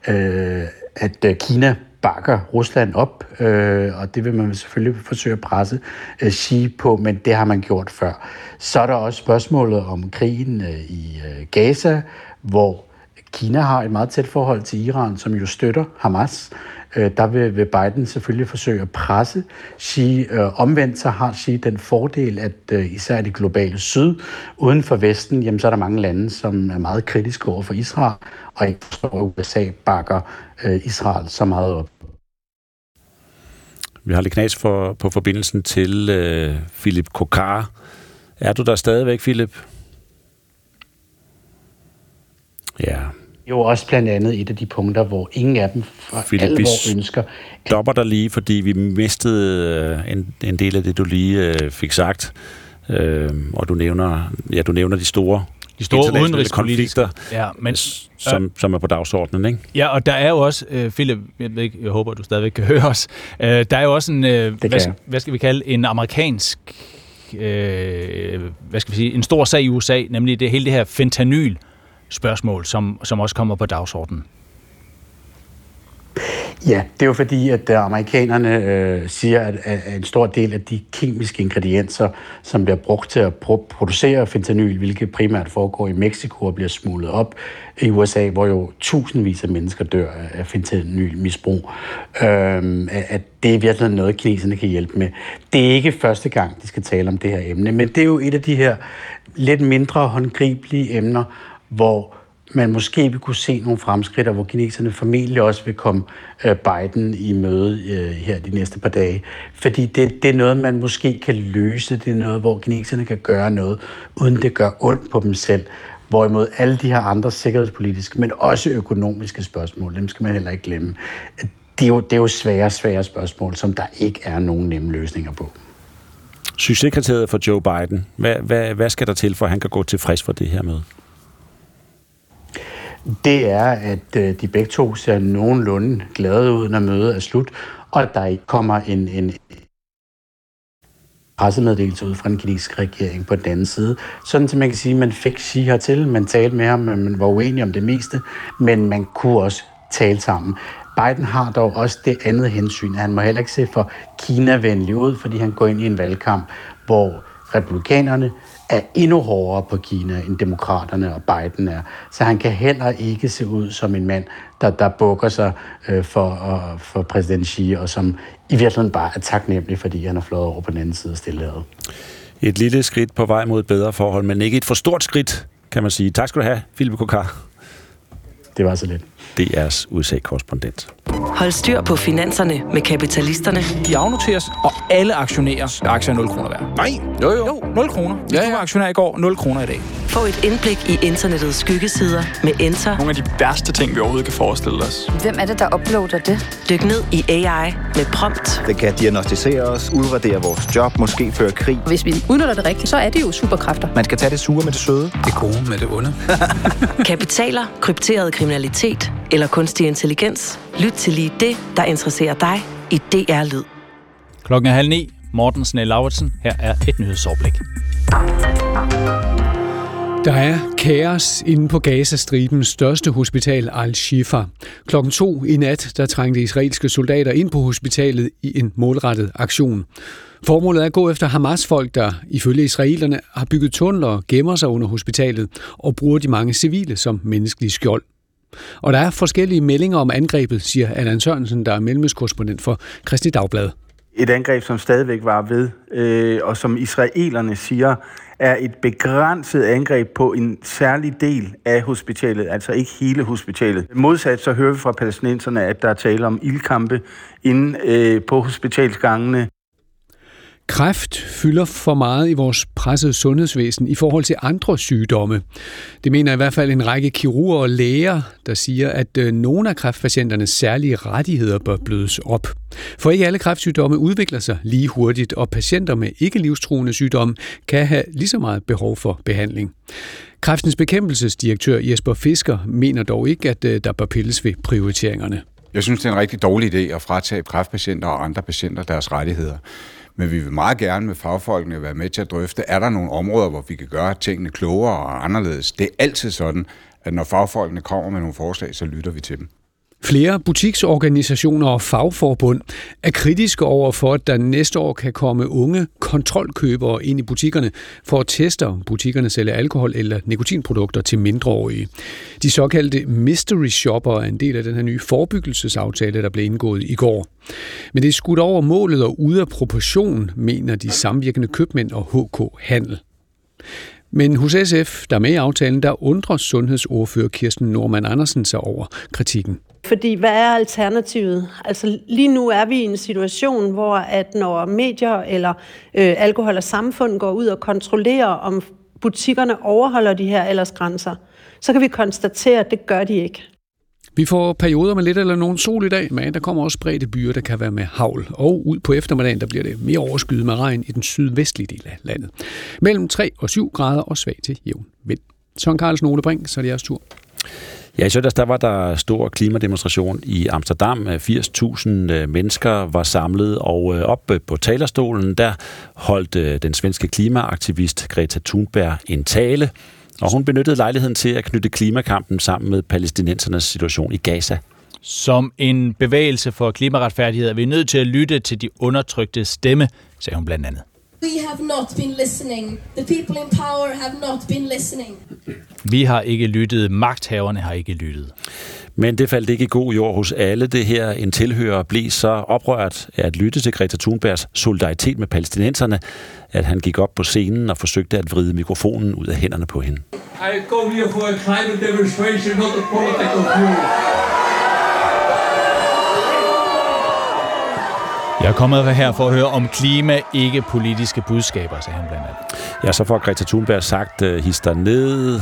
Speaker 30: øh, at øh, Kina bakker Rusland op, øh, og det vil man selvfølgelig forsøge at presse øh, Xi på, men det har man gjort før. Så er der også spørgsmålet om krigen øh, i øh, Gaza, hvor Kina har et meget tæt forhold til Iran, som jo støtter Hamas. Øh, der vil, vil Biden selvfølgelig forsøge at presse Xi. Øh, omvendt så har Xi den fordel, at øh, især det globale syd, uden for Vesten, jamen, så er der mange lande, som er meget kritiske over for Israel, og ikke forstår, at USA bakker øh, Israel så meget op.
Speaker 2: Vi har lidt knas for, på forbindelsen til øh, Philip Kokar. Er du der stadigvæk, Philip? Ja.
Speaker 30: Jo også blandt andet et af de punkter, hvor ingen af dem for
Speaker 2: Philip, vi
Speaker 30: alvor ønsker.
Speaker 2: stopper dig lige, fordi vi mistede øh, en, en del af det, du lige øh, fik sagt. Øh, og du nævner, ja, du nævner de store,
Speaker 3: De store
Speaker 2: internationale
Speaker 3: udenrigspolitiske-
Speaker 2: konflikter,
Speaker 3: Ja, men-
Speaker 2: som, som er på dagsordenen, ikke?
Speaker 3: Ja, og der er jo også, øh, Philip, jeg, ved ikke, jeg håber, du stadigvæk kan høre os, øh, der er jo også en, øh, hvad, skal- hvad skal vi kalde, en amerikansk, øh, hvad skal vi sige, en stor sag i USA, nemlig det hele det her fentanyl spørgsmål, som, som også kommer på dagsordenen.
Speaker 30: Ja, det er jo fordi, at øh, amerikanerne øh, siger, at, at en stor del af de kemiske ingredienser, som bliver brugt til at producere fentanyl, hvilket primært foregår i Mexico og bliver smuglet op i USA, hvor jo tusindvis af mennesker dør af- af fentanylmisbrug, øh, at det er virkelig noget, kineserne kan hjælpe med. Det er ikke første gang, de skal tale om det her emne, men det er jo et af de her lidt mindre håndgribelige emner, hvor man måske vil kunne se nogle fremskridt, og hvor kineserne formentlig også vil komme øh, Biden i møde øh, her de næste par dage. Fordi det, det er noget, man måske kan løse. Det er noget, hvor kineserne kan gøre noget, uden det gør ondt på dem selv. Hvorimod alle de her andre sikkerhedspolitiske, men også økonomiske spørgsmål, dem skal man heller ikke glemme. Det er jo, det er jo svære, svære spørgsmål, som der ikke er nogen nemme løsninger på.
Speaker 2: Succeskriteriet for Joe Biden. Hvad, hvad, hvad skal der til, for at han kan gå tilfreds for det her møde?
Speaker 30: Det er, at øh, de begge to ser nogenlunde glade ud, når mødet er slut, og at der ikke kommer en, en pressemeddelelse ud fra den kinesiske regering på den anden side. Sådan at man kan sige, at man fik Xi hertil, man talte med ham, man var uenig om det meste, men man kunne også tale sammen. Biden har dog også det andet hensyn, at han må heller ikke se for Kina-venlig ud, fordi han går ind i en valgkamp, hvor republikanerne er endnu hårdere på Kina, end demokraterne og Biden er. Så han kan heller ikke se ud som en mand, der, der bukker sig øh, for, uh, for præsident Xi, og som i virkeligheden bare er taknemmelig, fordi han er flået over på den anden side af stillehavet.
Speaker 2: Et lille skridt på vej mod et bedre forhold, men ikke et for stort skridt, kan man sige. Tak skal du have, Philip Kokar.
Speaker 30: Det var så lidt.
Speaker 2: DR's USA-korrespondent.
Speaker 31: Hold styr på finanserne med kapitalisterne.
Speaker 32: De afnoteres, og alle aktionærer aktier er 0 kroner værd. Nej, jo jo. jo 0 kroner. Hvis ja, ja. du var aktionær i går, 0 kroner i dag.
Speaker 31: Få et indblik i internettets skyggesider med Enter.
Speaker 32: Nogle af de værste ting, vi overhovedet kan forestille os.
Speaker 33: Hvem er det, der uploader det?
Speaker 31: Dyk ned i AI med prompt.
Speaker 34: Det kan diagnostisere os, udradere vores job, måske føre krig.
Speaker 33: Hvis vi udnytter det rigtigt, så er det jo superkræfter.
Speaker 34: Man skal tage det sure med det søde.
Speaker 32: Det gode med det onde.
Speaker 31: Kapitaler, krypteret kriminalitet eller kunstig intelligens. Lyt til lige det, der interesserer dig i DR Lyd.
Speaker 3: Klokken er halv ni. Morten Snell Lauritsen. Her er et nyhedsoverblik.
Speaker 8: Der er kaos inde på Gazastribens største hospital Al-Shifa. Klokken to i nat, der trængte israelske soldater ind på hospitalet i en målrettet aktion. Formålet er at gå efter Hamas-folk, der ifølge israelerne har bygget tunneler og gemmer sig under hospitalet og bruger de mange civile som menneskelige skjold. Og der er forskellige meldinger om angrebet, siger Allan Sørensen, der er mellemøstkorrespondent for Kristi Dagblad.
Speaker 27: Et angreb, som stadigvæk var ved, øh, og som israelerne siger, er et begrænset angreb på en særlig del af hospitalet, altså ikke hele hospitalet. Modsat så hører vi fra palæstinenserne, at der er tale om ildkampe inde øh, på hospitalsgangene.
Speaker 8: Kræft fylder for meget i vores pressede sundhedsvæsen i forhold til andre sygdomme. Det mener i hvert fald en række kirurger og læger, der siger, at øh, nogle af kræftpatienternes særlige rettigheder bør blødes op. For ikke alle kræftsygdomme udvikler sig lige hurtigt, og patienter med ikke livstruende sygdomme kan have lige så meget behov for behandling. Kræftens bekæmpelsesdirektør Jesper Fisker mener dog ikke, at øh, der bør pilles ved prioriteringerne.
Speaker 35: Jeg synes, det er en rigtig dårlig idé at fratage kræftpatienter og andre patienter deres rettigheder. Men vi vil meget gerne med fagfolkene være med til at drøfte, er der nogle områder, hvor vi kan gøre tingene klogere og anderledes. Det er altid sådan, at når fagfolkene kommer med nogle forslag, så lytter vi til dem.
Speaker 8: Flere butiksorganisationer og fagforbund er kritiske over for, at der næste år kan komme unge kontrolkøbere ind i butikkerne for at teste, om butikkerne sælger alkohol eller nikotinprodukter til mindreårige. De såkaldte mystery shopper er en del af den her nye forebyggelsesaftale, der blev indgået i går. Men det er skudt over målet og ude af proportion, mener de samvirkende købmænd og HK Handel. Men hos SF, der er med i aftalen, der undrer sundhedsordfører Kirsten Norman Andersen sig over kritikken.
Speaker 36: Fordi hvad er alternativet? Altså lige nu er vi i en situation, hvor at når medier eller øh, alkohol og samfund går ud og kontrollerer, om butikkerne overholder de her aldersgrænser, så kan vi konstatere, at det gør de ikke.
Speaker 8: Vi får perioder med lidt eller nogen sol i dag, men der kommer også spredte byer, der kan være med havl. Og ud på eftermiddagen, der bliver det mere overskyet med regn i den sydvestlige del af landet. Mellem 3 og 7 grader og svag til jævn vind. Søren Carlsen Ole så er det jeres tur.
Speaker 2: Ja, i søndags der var der stor klimademonstration i Amsterdam. 80.000 øh, mennesker var samlet, og øh, op øh, på talerstolen, der holdt den svenske klimaaktivist Greta Thunberg en tale, og hun benyttede lejligheden til at knytte klimakampen sammen med palæstinensernes situation i Gaza.
Speaker 3: Som en bevægelse for klimaretfærdighed er vi nødt til at lytte til de undertrykte stemme, sagde hun blandt andet.
Speaker 37: We have not been listening. The people in power have not been listening.
Speaker 3: Vi har ikke lyttet, magthaverne har ikke lyttet.
Speaker 2: Men det faldt ikke i god jord hos alle. Det her en tilhører blev så oprørt af at lytte til Greta Thunbergs solidaritet med palæstinenserne, at han gik op på scenen og forsøgte at vride mikrofonen ud af hænderne på hende.
Speaker 38: I come here for a climate demonstration, not a political view.
Speaker 3: Jeg er kommet her for at høre om klima, ikke politiske budskaber, sagde han blandt andet.
Speaker 2: Ja, så får Greta Thunberg sagt, uh, hister ned.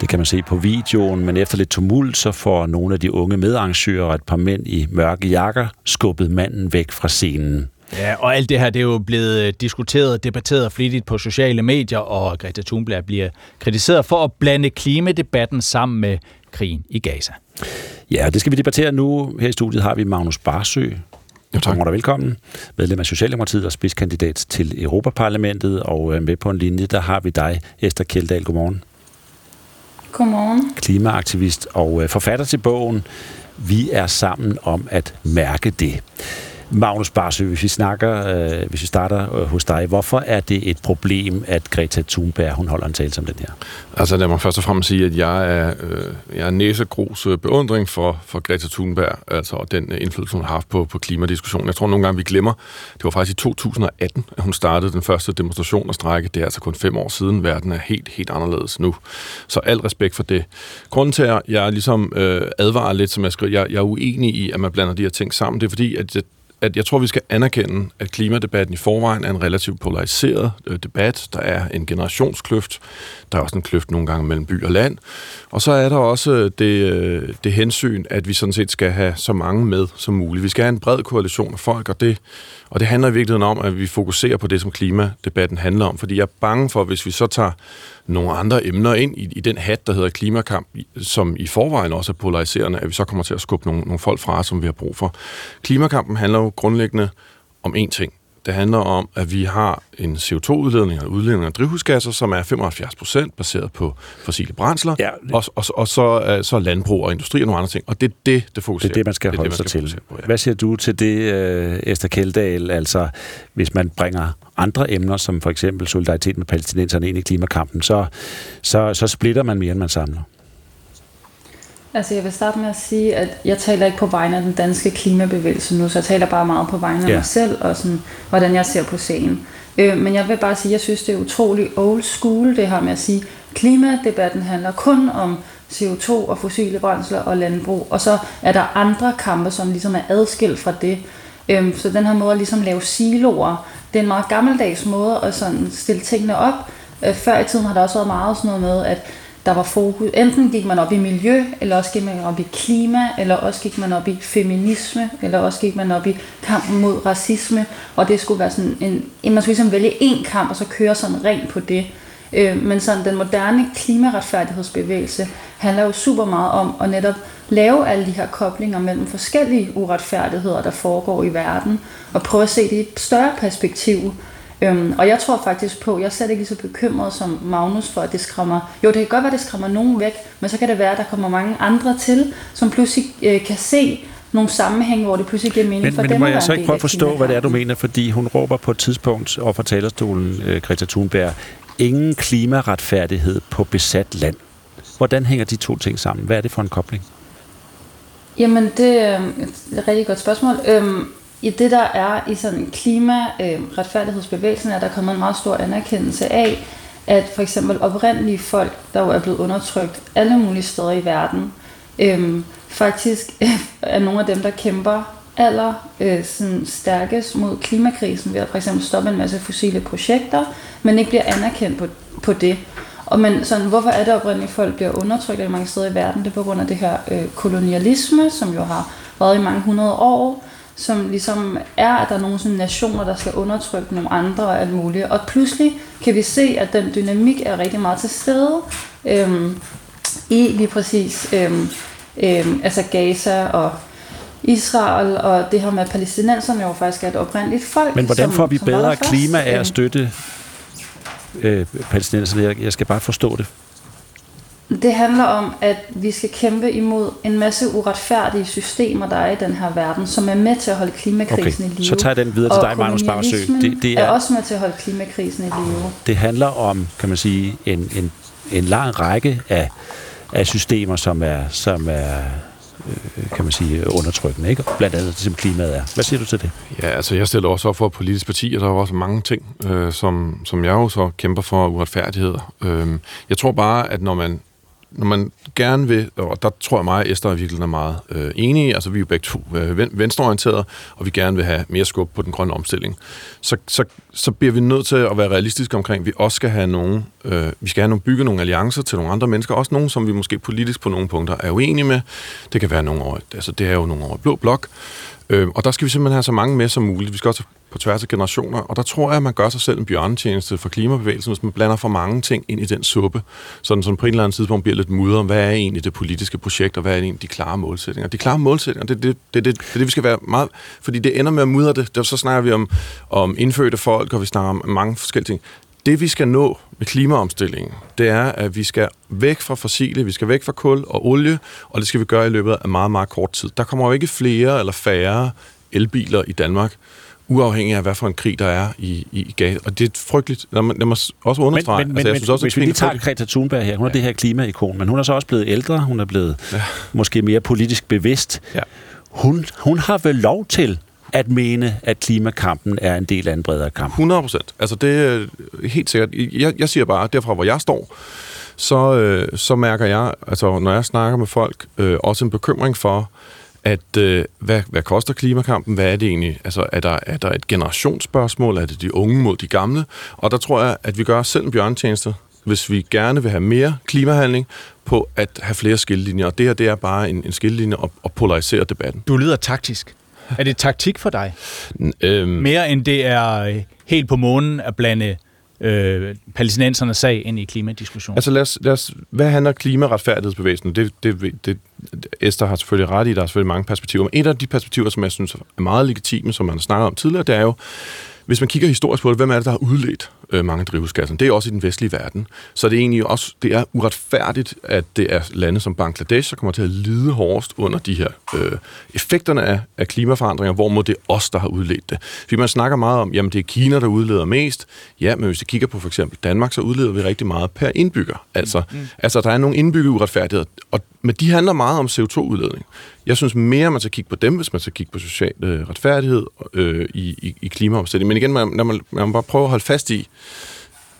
Speaker 2: Det kan man se på videoen, men efter lidt tumult, så får nogle af de unge medarrangører og et par mænd i mørke jakker skubbet manden væk fra scenen.
Speaker 3: Ja, og alt det her det er jo blevet øh, diskuteret og debatteret flittigt på sociale medier, og Greta Thunberg bliver kritiseret for at blande klimadebatten sammen med krigen i Gaza.
Speaker 2: Ja, det skal vi debattere nu. Her i studiet har vi Magnus Barsø, jo, tak. Kommer velkommen. Medlem af Socialdemokratiet og spidskandidat til Europaparlamentet. Og øh, med på en linje, der har vi dig, Esther Kjeldahl. Godmorgen.
Speaker 39: Godmorgen.
Speaker 2: Klimaaktivist og øh, forfatter til bogen Vi er sammen om at mærke det. Magnus Barsø, hvis vi, snakker, øh, hvis vi starter øh, hos dig, hvorfor er det et problem, at Greta Thunberg hun holder en tale som den her?
Speaker 40: Altså lad mig først og fremmest sige, at jeg er, øh, jeg er næsegros øh, beundring for, for Greta Thunberg, altså og den øh, indflydelse, hun har haft på, på klimadiskussionen. Jeg tror nogle gange, vi glemmer, det var faktisk i 2018, at hun startede den første demonstration og strække. Det er altså kun fem år siden. Verden er helt, helt anderledes nu. Så al respekt for det. Grunden til, at jeg ligesom øh, advarer lidt, som jeg skriver, jeg, jeg er uenig i, at man blander de her ting sammen, det er fordi, at at jeg tror, vi skal anerkende, at klimadebatten i forvejen er en relativt polariseret øh, debat. Der er en generationskløft. Der er også en kløft nogle gange mellem by og land. Og så er der også øh, det, øh, det hensyn, at vi sådan set skal have så mange med som muligt. Vi skal have en bred koalition af folk, og det, og det handler i virkeligheden om, at vi fokuserer på det, som klimadebatten handler om. Fordi jeg er bange for, hvis vi så tager nogle andre emner ind i, i den hat, der hedder klimakamp, som i forvejen også er polariserende, at vi så kommer til at skubbe nogle, nogle folk fra, som vi har brug for. Klimakampen handler jo grundlæggende om én ting. Det handler om, at vi har en CO2-udledning og udledning af drivhusgasser, som er 75 procent baseret på fossile brændsler, ja, det... og, og, og så, uh, så landbrug og industri og nogle andre ting. Og det er det, det fokuserer
Speaker 2: Det er det, man skal det holde det, man sig til. På, ja. Hvad siger du til det, uh, Esther Keldahl, altså hvis man bringer andre emner, som for eksempel solidaritet med palæstinenserne ind i klimakampen, så, så, så splitter man mere, end man samler?
Speaker 39: Altså jeg vil starte med at sige, at jeg taler ikke på vegne af den danske klimabevægelse nu, så jeg taler bare meget på vegne af ja. mig selv og sådan, hvordan jeg ser på sagen. Øh, men jeg vil bare sige, at jeg synes, det er utrolig old school, det her med at sige, at klimadebatten handler kun om CO2 og fossile brændsler og landbrug, og så er der andre kampe, som ligesom er adskilt fra det. Øh, så den her måde at ligesom lave siloer, det er en meget gammeldags måde at sådan stille tingene op. Øh, før i tiden har der også været meget sådan noget med, at der var fokus. Enten gik man op i miljø, eller også gik man op i klima, eller også gik man op i feminisme, eller også gik man op i kampen mod racisme, og det skulle være sådan en, man skulle ligesom vælge én kamp, og så køre sådan rent på det. Øh, men sådan den moderne klimaretfærdighedsbevægelse handler jo super meget om at netop lave alle de her koblinger mellem forskellige uretfærdigheder, der foregår i verden, og prøve at se det i et større perspektiv, Øhm, og jeg tror faktisk på, jeg er slet ikke så bekymret som Magnus for, at det skræmmer. Jo, det kan godt være, at det skræmmer nogen væk, men så kan det være, at der kommer mange andre til, som pludselig øh, kan se nogle sammenhæng, hvor det pludselig giver mening
Speaker 2: men,
Speaker 39: for
Speaker 2: men
Speaker 39: dem.
Speaker 2: Men må jeg så ikke prøve at forstå, hvad det er, du mener? Fordi hun råber på et tidspunkt over for talerstolen, øh, Greta Thunberg, ingen klimaretfærdighed på besat land. Hvordan hænger de to ting sammen? Hvad er det for en kobling?
Speaker 39: Jamen, det er et rigtig godt spørgsmål. Øhm, i det, der er i sådan klima-retfærdighedsbevægelsen, øh, er der kommet en meget stor anerkendelse af, at for eksempel oprindelige folk, der jo er blevet undertrykt alle mulige steder i verden, øh, faktisk er nogle af dem, der kæmper aller øh, sådan stærkest mod klimakrisen ved at for eksempel stoppe en masse fossile projekter, men ikke bliver anerkendt på, på det. Og men sådan, hvorfor er det oprindeligt, at folk bliver undertrykt i mange steder i verden? Det er på grund af det her øh, kolonialisme, som jo har været i mange hundrede år, som ligesom er, at der er nogle sådan nationer, der skal undertrykke nogle andre og alt muligt. Og pludselig kan vi se, at den dynamik er rigtig meget til stede øhm, i lige præcis øhm, øhm, altså Gaza og Israel, og det her med, at palæstinenserne jo faktisk er et oprindeligt folk.
Speaker 2: Men hvordan
Speaker 39: som-
Speaker 2: får vi
Speaker 39: som der
Speaker 2: bedre klima af
Speaker 39: Øhm,
Speaker 2: at støtte øh, palæstinenserne? Jeg, jeg skal bare forstå det.
Speaker 39: Det handler om, at vi skal kæmpe imod en masse uretfærdige systemer, der er i den her verden, som er med til at holde klimakrisen
Speaker 2: Okay,
Speaker 39: i live.
Speaker 2: så tager jeg den videre til
Speaker 39: Og
Speaker 2: dig, Magnus Barsø. Det- det
Speaker 39: er
Speaker 2: er-
Speaker 39: også med til at holde klimakrisen i live.
Speaker 2: Det handler om, kan man sige, en, en, en lang række af, af systemer, som er, som er øh, kan man sige, undertrykkende, ikke? Blandt andet, som klimaet er. Hvad siger du til det?
Speaker 40: Ja, altså jeg stiller også op for politisk parti, og der er også mange ting, øh, som, som jeg jo så kæmper for uretfærdigheder. Øh, jeg tror bare, at når man, når man gerne vil, og der tror jeg mig, at Esther virkelig er meget øh, enige, altså vi er jo begge to øh, venstreorienterede, og vi gerne vil have mere skub på den grønne omstilling, så, så, så bliver vi nødt til at være realistiske omkring, at vi også skal have nogle, øh, vi skal have nogle, bygge nogle alliancer til nogle andre mennesker, også nogle, som vi måske politisk på nogle punkter er uenige med. Det kan være nogle over, altså det er jo nogle over blå blok, Øh, og der skal vi simpelthen have så mange med som muligt. Vi skal også på tværs af generationer, og der tror jeg, at man gør sig selv en bjørnetjeneste for klimabevægelsen, hvis man blander for mange ting ind i den suppe, sådan som på en eller anden tidspunkt bliver lidt mudder om, hvad er egentlig det politiske projekt, og hvad er egentlig de klare målsætninger. De klare målsætninger, det er det, det, det, det, det, vi skal være meget, fordi det ender med at mudre det. Der, så snakker vi om, om indfødte folk, og vi snakker om mange forskellige ting. Det vi skal nå med klimaomstillingen, det er, at vi skal væk fra fossile, vi skal væk fra kul og olie, og det skal vi gøre i løbet af meget, meget kort tid. Der kommer jo ikke flere eller færre elbiler i Danmark, uafhængig af, hvad for en krig der er i, i, i Gaza. Og det er frygteligt. Lad mig, lad mig også understrege.
Speaker 2: Men, men,
Speaker 40: altså,
Speaker 2: men,
Speaker 40: jeg synes også,
Speaker 2: hvis vi lige
Speaker 40: er
Speaker 2: tager. Greta Thunberg her, hun er det her klimaikon, men hun er så også blevet ældre, hun er blevet ja. måske mere politisk bevidst.
Speaker 40: Ja.
Speaker 2: Hun, hun har vel lov til at mene, at klimakampen er en del af en bredere kamp.
Speaker 40: 100 procent. Altså det er helt sikkert. Jeg, jeg siger bare, derfra hvor jeg står, så, øh, så mærker jeg, altså når jeg snakker med folk, øh, også en bekymring for, at øh, hvad, hvad koster klimakampen? Hvad er det egentlig? Altså er der, er der et generationsspørgsmål? Er det de unge mod de gamle? Og der tror jeg, at vi gør os selv en bjørntjeneste, hvis vi gerne vil have mere klimahandling på at have flere skillelinjer. Og det her, det er bare en, en skillelinje og, og polarisere debatten.
Speaker 3: Du lyder taktisk. Er det taktik for dig?
Speaker 40: Øhm,
Speaker 3: Mere end det er øh, helt på månen at blande øh, palæstinensernes sag ind i klimadiskussionen.
Speaker 40: Altså lad os, lad os, hvad handler klimaretfærdighedsbevægelsen? Det, det, det, Esther har selvfølgelig ret i, der er selvfølgelig mange perspektiver, men et af de perspektiver, som jeg synes er meget legitime, som man har snakket om tidligere, det er jo, hvis man kigger historisk på det, hvem er det, der har udledt øh, mange af drivhusgasserne? Det er også i den vestlige verden. Så det er egentlig også det er uretfærdigt, at det er lande som Bangladesh, der kommer til at lide hårdest under de her øh, effekterne af, af klimaforandringer, hvor må det os, der har udledt det. Fordi man snakker meget om, jamen det er Kina, der udleder mest. Ja, men hvis vi kigger på for eksempel Danmark, så udleder vi rigtig meget per indbygger. Altså, mm. altså der er nogle indbygget uretfærdigheder, og, men de handler meget om CO2-udledning. Jeg synes mere, man skal kigge på dem, hvis man skal kigge på social øh, retfærdighed øh, i, i, i klimaomstillingen. Men igen, man, man, man, man må bare prøve at holde fast i,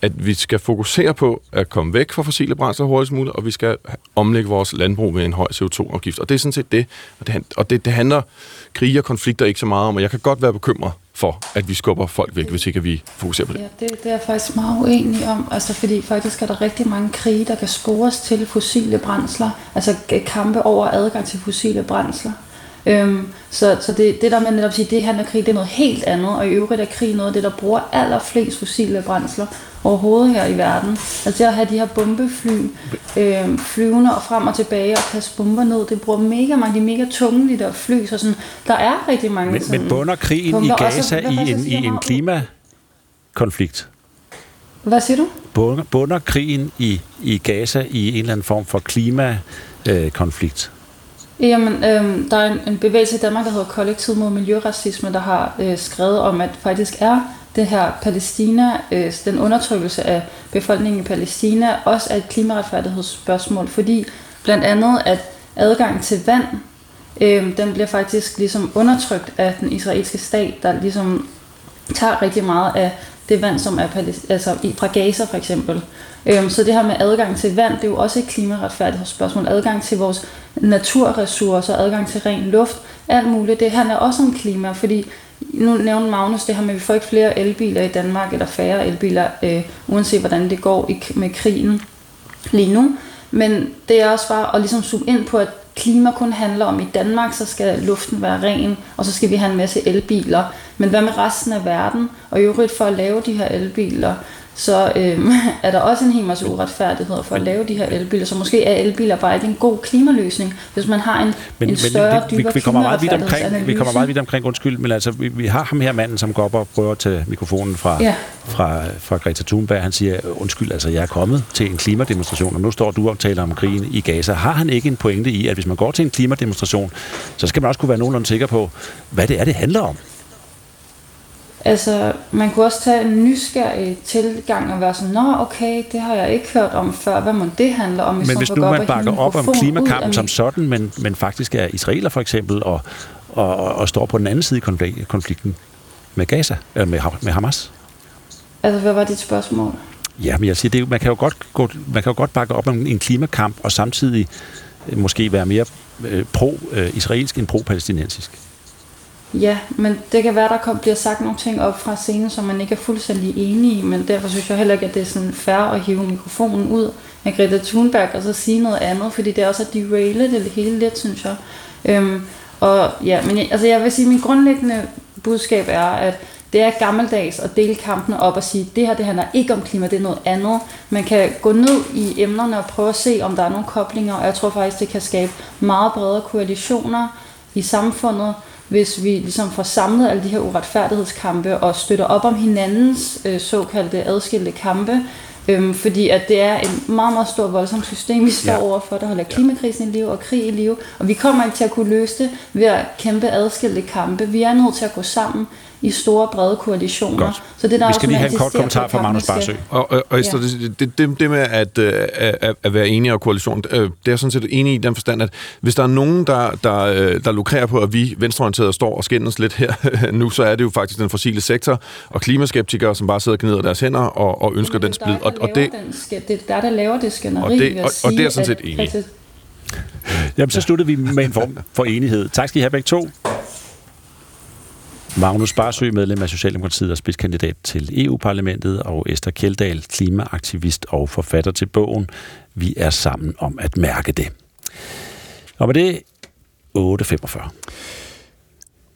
Speaker 40: at vi skal fokusere på at komme væk fra fossile brændsler hurtigst muligt, og vi skal omlægge vores landbrug med en høj CO2-afgift. Og det er sådan set det. Og det, og det, det handler krige og konflikter ikke så meget om, og jeg kan godt være bekymret for, at vi skubber folk væk, hvis ikke vi fokuserer på det.
Speaker 39: Ja, det, det er jeg faktisk meget uenig om, altså fordi faktisk er der rigtig mange krige, der kan spores til fossile brændsler, altså kampe over adgang til fossile brændsler. Øhm, så så det, det der med netop at sige, det handler krig, det er noget helt andet, og i øvrigt er krig noget af det, der bruger allerflest fossile brændsler overhovedet her i verden. Altså det at have de her bombefly øh, flyvende og frem og tilbage og kaste bomber ned, det bruger mega mange, de er mega tunge, de der fly, så sådan, der er rigtig mange
Speaker 2: Men,
Speaker 39: sådan,
Speaker 2: men bunder krigen i
Speaker 39: bomber. Så-
Speaker 2: Gaza
Speaker 39: hvad
Speaker 2: i en, i en klimakonflikt?
Speaker 39: Hvad siger du?
Speaker 2: Bunder, bunder krigen i, i Gaza i en eller anden form for klimakonflikt?
Speaker 39: Jamen, øhm, der er en, en bevægelse i Danmark, der hedder Kollektiv mod Miljøracisme, der har øh, skrevet om, at faktisk er det her Palæstina, øh, den undertrykkelse af befolkningen i Palæstina, også er et klimaretfærdighedsspørgsmål, fordi blandt andet, at adgang til vand, øh, den bliver faktisk ligesom undertrykt af den israelske stat, der ligesom tager rigtig meget af det vand, som er palæst- altså i- fra Gaza for eksempel. Øhm, så det her med adgang til vand, det er jo også et klimaretfærdighedsspørgsmål. Adgang til vores naturressourcer, adgang til ren luft, alt muligt. Det handler også om klima, fordi nu nævner Magnus det her med, at vi får ikke flere elbiler i Danmark, eller færre elbiler, øh, uanset hvordan det går i, med krigen. lige nu. Men det er også bare at ligesom zoome ind på, at klima kun handler om, i Danmark så skal luften være ren, og så skal vi have en masse elbiler. Men hvad med resten af verden? Og i øvrigt for at lave de her elbiler, så øhm, er der også en hel masse uretfærdigheder for at lave de her elbiler. Så måske er elbiler bare ikke en god klimaløsning, hvis man har en,
Speaker 2: Men,
Speaker 39: en større,
Speaker 2: men vi, vi,
Speaker 39: dybere
Speaker 2: vi, kommer meget vidt omkring, vi kommer meget vidt omkring, undskyld, men altså, vi, vi har ham her manden, som går op og prøver at tage mikrofonen fra,
Speaker 39: Ja.
Speaker 2: fra, fra Greta Thunberg. Han siger, undskyld, altså jeg er kommet til en klimademonstration, og nu står du og taler om krigen i Gaza. Har han ikke en pointe i, at hvis man går til en klimademonstration, så skal man også kunne være nogenlunde sikker på, hvad det er, det handler om?
Speaker 39: Altså, man kunne også tage en nysgerrig tilgang og være sådan, Nå, okay, det har jeg ikke hørt om før. Hvad må det handle om? i
Speaker 2: Men hvis nu man bakker op om klimakampen som sådan, men, men faktisk er israeler for eksempel, og, og, og, og står på den anden side i konflik- konflikten med Gaza, eller med, med Hamas.
Speaker 39: Altså, hvad var dit spørgsmål?
Speaker 2: Ja, men jeg siger, det, man, kan jo godt gå, man kan jo godt bakke op om en klimakamp, og samtidig øh, måske være mere øh, pro-israelsk end pro-palæstinensisk.
Speaker 39: Ja, men det kan være, der kom, bliver sagt nogle ting op fra scenen, som man ikke er fuldstændig enig i, men derfor synes jeg heller ikke, at det er sådan fair at hive mikrofonen ud af Greta Thunberg og så sige noget andet, fordi det er også at deraile det hele lidt, synes jeg. Øhm, og ja, men jeg, altså jeg vil sige, at min grundlæggende budskab er, at det er gammeldags at dele kampene op og sige, det her det handler ikke om klima, det er noget andet. Man kan gå ned i emnerne og prøve at se, om der er nogle koblinger, og jeg tror faktisk, det kan skabe meget bredere koalitioner i samfundet, hvis vi ligesom får samlet alle de her uretfærdighedskampe og støtter op om hinandens øh, såkaldte adskilte kampe. Øhm, fordi at det er et meget, meget stort voldsomt system, vi står
Speaker 2: Ja.
Speaker 39: ja. overfor, der holder klimakrisen i live og krig i live. Og vi kommer ikke til at kunne løse det ved at kæmpe adskilte kampe. Vi er nødt til at gå sammen i store, brede koalitioner.
Speaker 2: Godt.
Speaker 39: Så det, der
Speaker 2: Vi skal lige have en kort kommentar
Speaker 39: på,
Speaker 2: fra Magnus Barsø.
Speaker 40: Og, og, og Esther,
Speaker 39: Ja.
Speaker 40: det, det, det, det med at, øh, at, at være enige og koalition, øh, det er jeg sådan set enig i den forstand, at hvis der er nogen, der, der, øh, der lukrerer på, at vi venstreorienterede står og skændes lidt her nu, så er det jo faktisk den fossile sektor og klimaskeptikere, som bare sidder og gnider deres hænder og, og ønsker den splid. Og, og det,
Speaker 39: det er der, der laver det skænderi.
Speaker 40: Og det- og- og det er jeg sådan set enig i.
Speaker 2: Jamen, så sluttede vi med en form for enighed. Tak skal I have begge to. Magnus Barsø, medlem af Socialdemokratiet og spidskandidat til EU-parlamentet, og Esther Kjeldal, klimaaktivist og forfatter til bogen Vi er sammen om at mærke det. Og med det 8.45.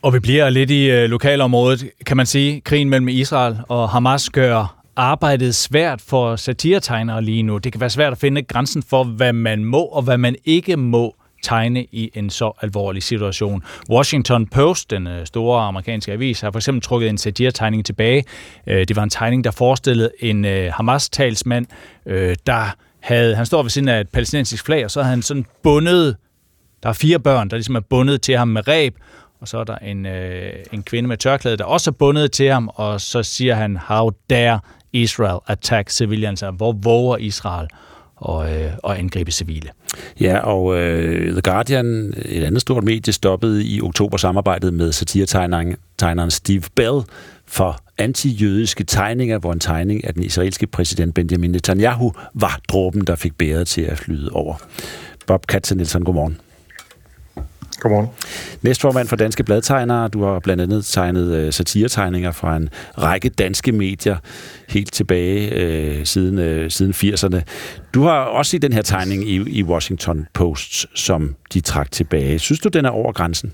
Speaker 3: Og vi bliver lidt i øh, lokalområdet, kan man sige. Krigen mellem Israel og Hamas gør arbejdet svært for satiretegnere lige nu. Det kan være svært at finde grænsen for, hvad man må og hvad man ikke må tegne i en så alvorlig situation. Washington Post, den øh, store amerikanske avis, har for eksempel trukket en satiretegning tilbage. Øh, det var en tegning, der forestillede en øh, Hamas-talsmand, der havde, han står ved siden af et palæstinensisk flag, og så havde han sådan bundet der er fire børn, der ligesom er bundet til ham med ræb, og så er der en, øh, en kvinde med tørklæde, der også er bundet til ham, og så siger han, how dare Israel attack civilians? Hvor våger Israel og, øh, og angribe civile?
Speaker 2: Ja, og øh, The Guardian, et andet stort medie, stoppede i oktober samarbejdet med satiretegneren tegneren Steve Bell for anti-jødiske tegninger, hvor en tegning af den israelske præsident Benjamin Netanyahu var dråben, der fik bæret til at flyde over. Bob Katzenelson, godmorgen.
Speaker 41: Godmorgen.
Speaker 2: Næstformand for Danske Bladtegnere. Du har blandt andet tegnet øh, satiretegninger fra en række danske medier helt tilbage øh, siden, øh, siden 80'erne. Du har også set den her tegning i, i Washington Post, som de trak tilbage. Synes du, den er over grænsen?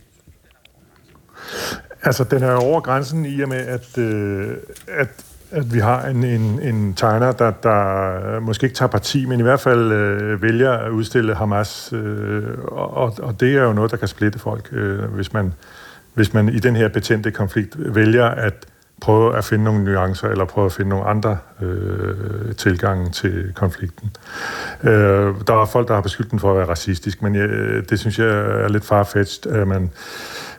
Speaker 41: Altså, den er over grænsen i og med, at, øh, at, at vi har en, en, en tegner, der, der måske ikke tager parti, men i hvert fald øh, vælger at udstille Hamas. Øh, og, og det er jo noget, der kan splitte folk, øh, hvis, man, hvis man i den her betændte konflikt vælger at prøve at finde nogle nuancer, eller prøve at finde nogle andre øh, tilgange til konflikten. Øh, der er folk, der har beskyldt den for at være racistisk, men jeg, det synes jeg er lidt farfetched, at man,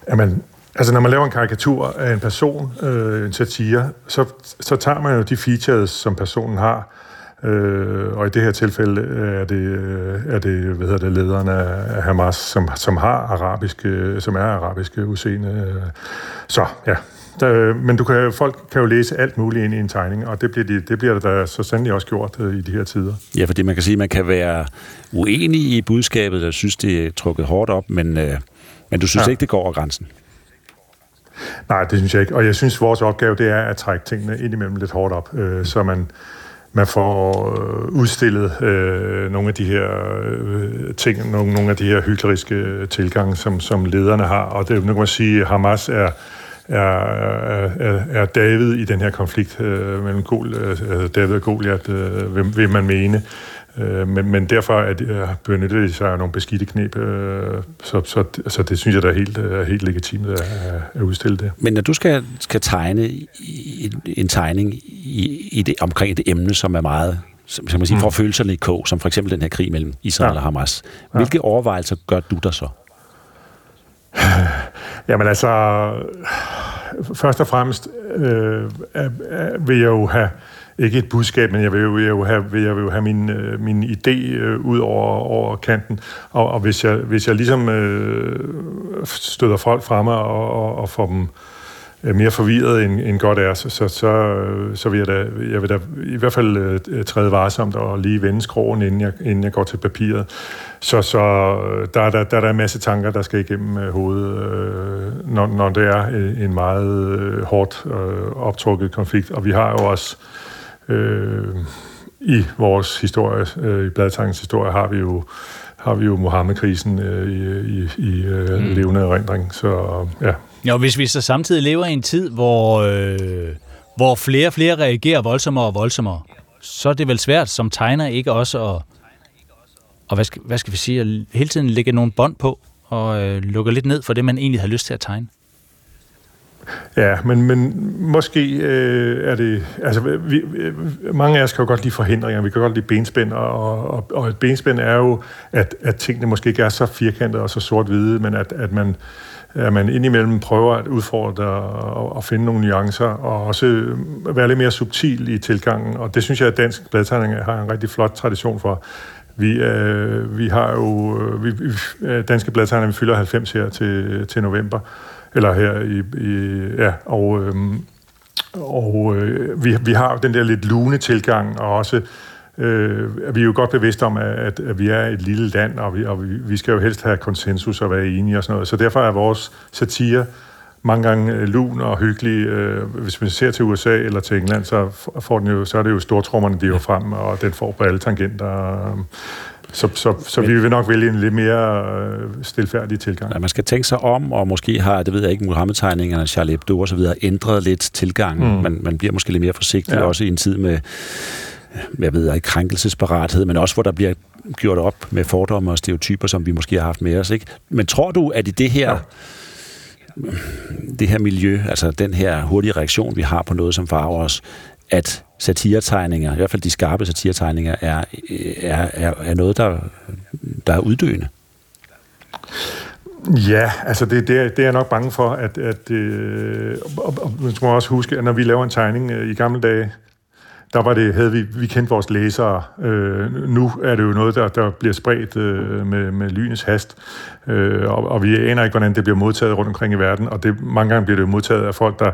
Speaker 41: at man Altså, når man laver en karikatur af en person, øh, en satire, så, så tager man jo de features, som personen har. Øh, og i det her tilfælde er det, øh, er det, hvad hedder det lederen af Hamas, som, som har arabiske, som er arabiske udseende. Så, ja. Der, men du kan, folk kan jo læse alt muligt ind i en tegning, og det bliver, de, det bliver der så sandelig også gjort øh, i de her tider.
Speaker 2: Ja, fordi man kan sige, at man kan være uenig i budskabet, og synes, det er trukket hårdt op, men, øh, men du synes. Ja. ikke, det går over grænsen?
Speaker 41: Nej, det synes jeg ikke. Og jeg synes, vores opgave det er at trække tingene ind imellem lidt hårdt op, øh, så man man får øh, udstillet øh, nogle af de her øh, ting, nogle, nogle af de her hykleriske tilgange, som, som lederne har. Og det nu kan man sige, at Hamas er, er, er, er David i den her konflikt øh, mellem Gol, øh, øh David og Goliath, øh, vil, vil man mene. Øh, men, men derfor er det, øh, benytter de sig af nogle beskidte knep, øh, så, så, så det synes jeg, der er helt, er helt legitimt at, at udstille det.
Speaker 2: Men når du skal, skal tegne en, en tegning i, i det, omkring et emne, som er meget som, som man siger, mm. får følelserne i kog, som for eksempel den her krig mellem Israel ja. og Hamas. Hvilke ja. overvejelser gør du der så?
Speaker 41: Jamen altså, først og fremmest øh, er, er, vil jeg jo have ikke et budskab, men jeg vil jo, vil jo have, jeg vil jo have min, øh, min idé øh, ud over, over kanten. Og, og hvis, jeg, hvis jeg ligesom øh, støder folk fremme og, og, og får dem øh, mere forvirret end, end godt er, så, så, så, øh, så vil jeg da, jeg vil da i hvert fald øh, træde varsomt og lige vende skroen, inden jeg, inden jeg går til papiret. Så, så øh, der, er der, der er der en masse tanker, der skal igennem øh, hovedet, øh, når, når det er øh, en meget øh, hårdt øh, optrukket konflikt. Og vi har jo også øh, Øh, I vores historie, øh, i Bladtangens historie, har vi jo har vi jo Mohammed-krisen øh, i, i, i øh, mm. levende erindring. Så ja.
Speaker 3: Ja, hvis vi så samtidig lever i en tid, hvor, øh, hvor flere og flere reagerer voldsommere og voldsommere, så er det vel svært som tegner ikke også at, og hvad skal, hvad skal vi sige, at hele tiden lægge nogle bånd på og øh, lukke lidt ned for det, man egentlig har lyst til at tegne.
Speaker 41: Ja, men, men måske øh, er det... Altså, vi, mange af os kan jo godt lide forhindringer, vi kan godt lide benspænd, og, og, og et benspænd er jo, at, at tingene måske ikke er så firkantede og så sort-hvide, men at, at man at man indimellem prøver at udfordre og, og finde nogle nuancer, og også være lidt mere subtil i tilgangen. Og det synes jeg, at dansk bladtegning har en rigtig flot tradition for. Vi, øh, vi har jo... Øh, vi, vi, øh, danske bladtegninger, vi fylder 90 her til, til november, eller her i, i ja, og, øhm, og øh, vi, vi har den der lidt lune tilgang, og også øh, vi er jo godt bevidste om, at, at vi er et lille land, og, vi, og vi, vi skal jo helst have konsensus og være enige og sådan noget. Så derfor er vores satire mange gange øh, lun og hyggelig. Øh, hvis man ser til USA eller til England, så, får den jo, så er det jo stortrommerne, de er jo frem, og den får på alle tangenter. Så, så, så vi vil nok vælge en lidt mere øh, stilfærdig tilgang.
Speaker 2: Ja, man skal tænke sig om, og måske har, det ved jeg ikke, Mohammed-tegningerne, Charlie Hebdo videre, ændret lidt tilgangen. Mm. Man, man bliver måske lidt mere forsigtig, ja. også i en tid med, jeg ved ikke, krænkelsesparathed, men også hvor der bliver gjort op med fordomme og stereotyper, som vi måske har haft med os. Ikke? Men tror du, at i det her... Ja det her miljø, altså den her hurtige reaktion, vi har på noget, som farver os, at satiretegninger, i hvert fald de skarpe satiretegninger, er, er, er, er noget, der, der er uddøende?
Speaker 41: Ja, altså det, det, er, det er jeg nok bange for, at, at øh, og, og, man skal også huske, at når vi laver en tegning øh, i gamle dage, der var det, havde vi, vi kendt vores læsere. Øh, nu er det jo noget, der, der bliver spredt øh, med, med lynets hast, øh, og, og vi aner ikke, hvordan det bliver modtaget rundt omkring i verden, og det, mange gange bliver det jo modtaget af folk, der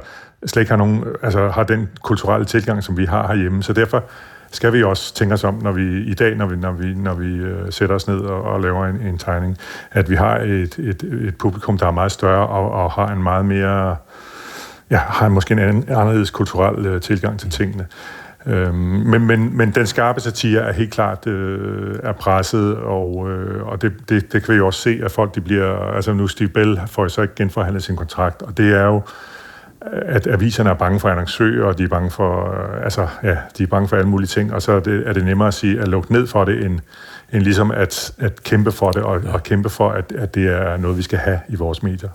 Speaker 41: slet ikke har, nogen, altså, har den kulturelle tilgang, som vi har herhjemme. Så derfor skal vi også tænke os om, når vi i dag, når vi, når vi, når vi øh, sætter os ned og, og laver en, en tegning, at vi har et, et, et publikum, der er meget større og, og har en meget mere, ja, har måske en anden, anderledes kulturel øh, tilgang til tingene. Øhm, men, men, men den skarpe satire er helt klart øh, er presset, og, øh, og det, det, det kan vi jo også se, at folk de bliver... Altså nu Steve Bell får så ikke genforhandlet sin kontrakt, og det er jo at aviserne er bange for annoncører, og de er bange for, øh, altså, ja, de er bange for alle mulige ting, og så er det, er det nemmere at sige, at lukke ned for det, end, end ligesom at, at kæmpe for det, og, og kæmpe for, at, at det er noget, vi skal have i vores medier.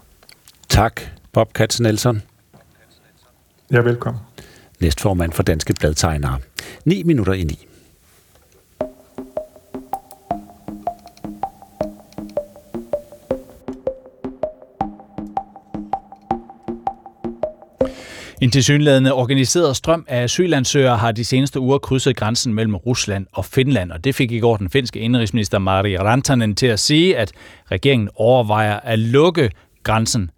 Speaker 2: Tak, Bob Katzenelson.
Speaker 41: Ja, velkommen
Speaker 2: næstformand for Danske Bladtegnere. 9 minutter i 9.
Speaker 3: En tilsyneladende organiseret strøm af asylansøgere har de seneste uger krydset grænsen mellem Rusland og Finland, og det fik i går den finske indrigsminister Mari Rantanen til at sige, at regeringen overvejer at lukke grænsen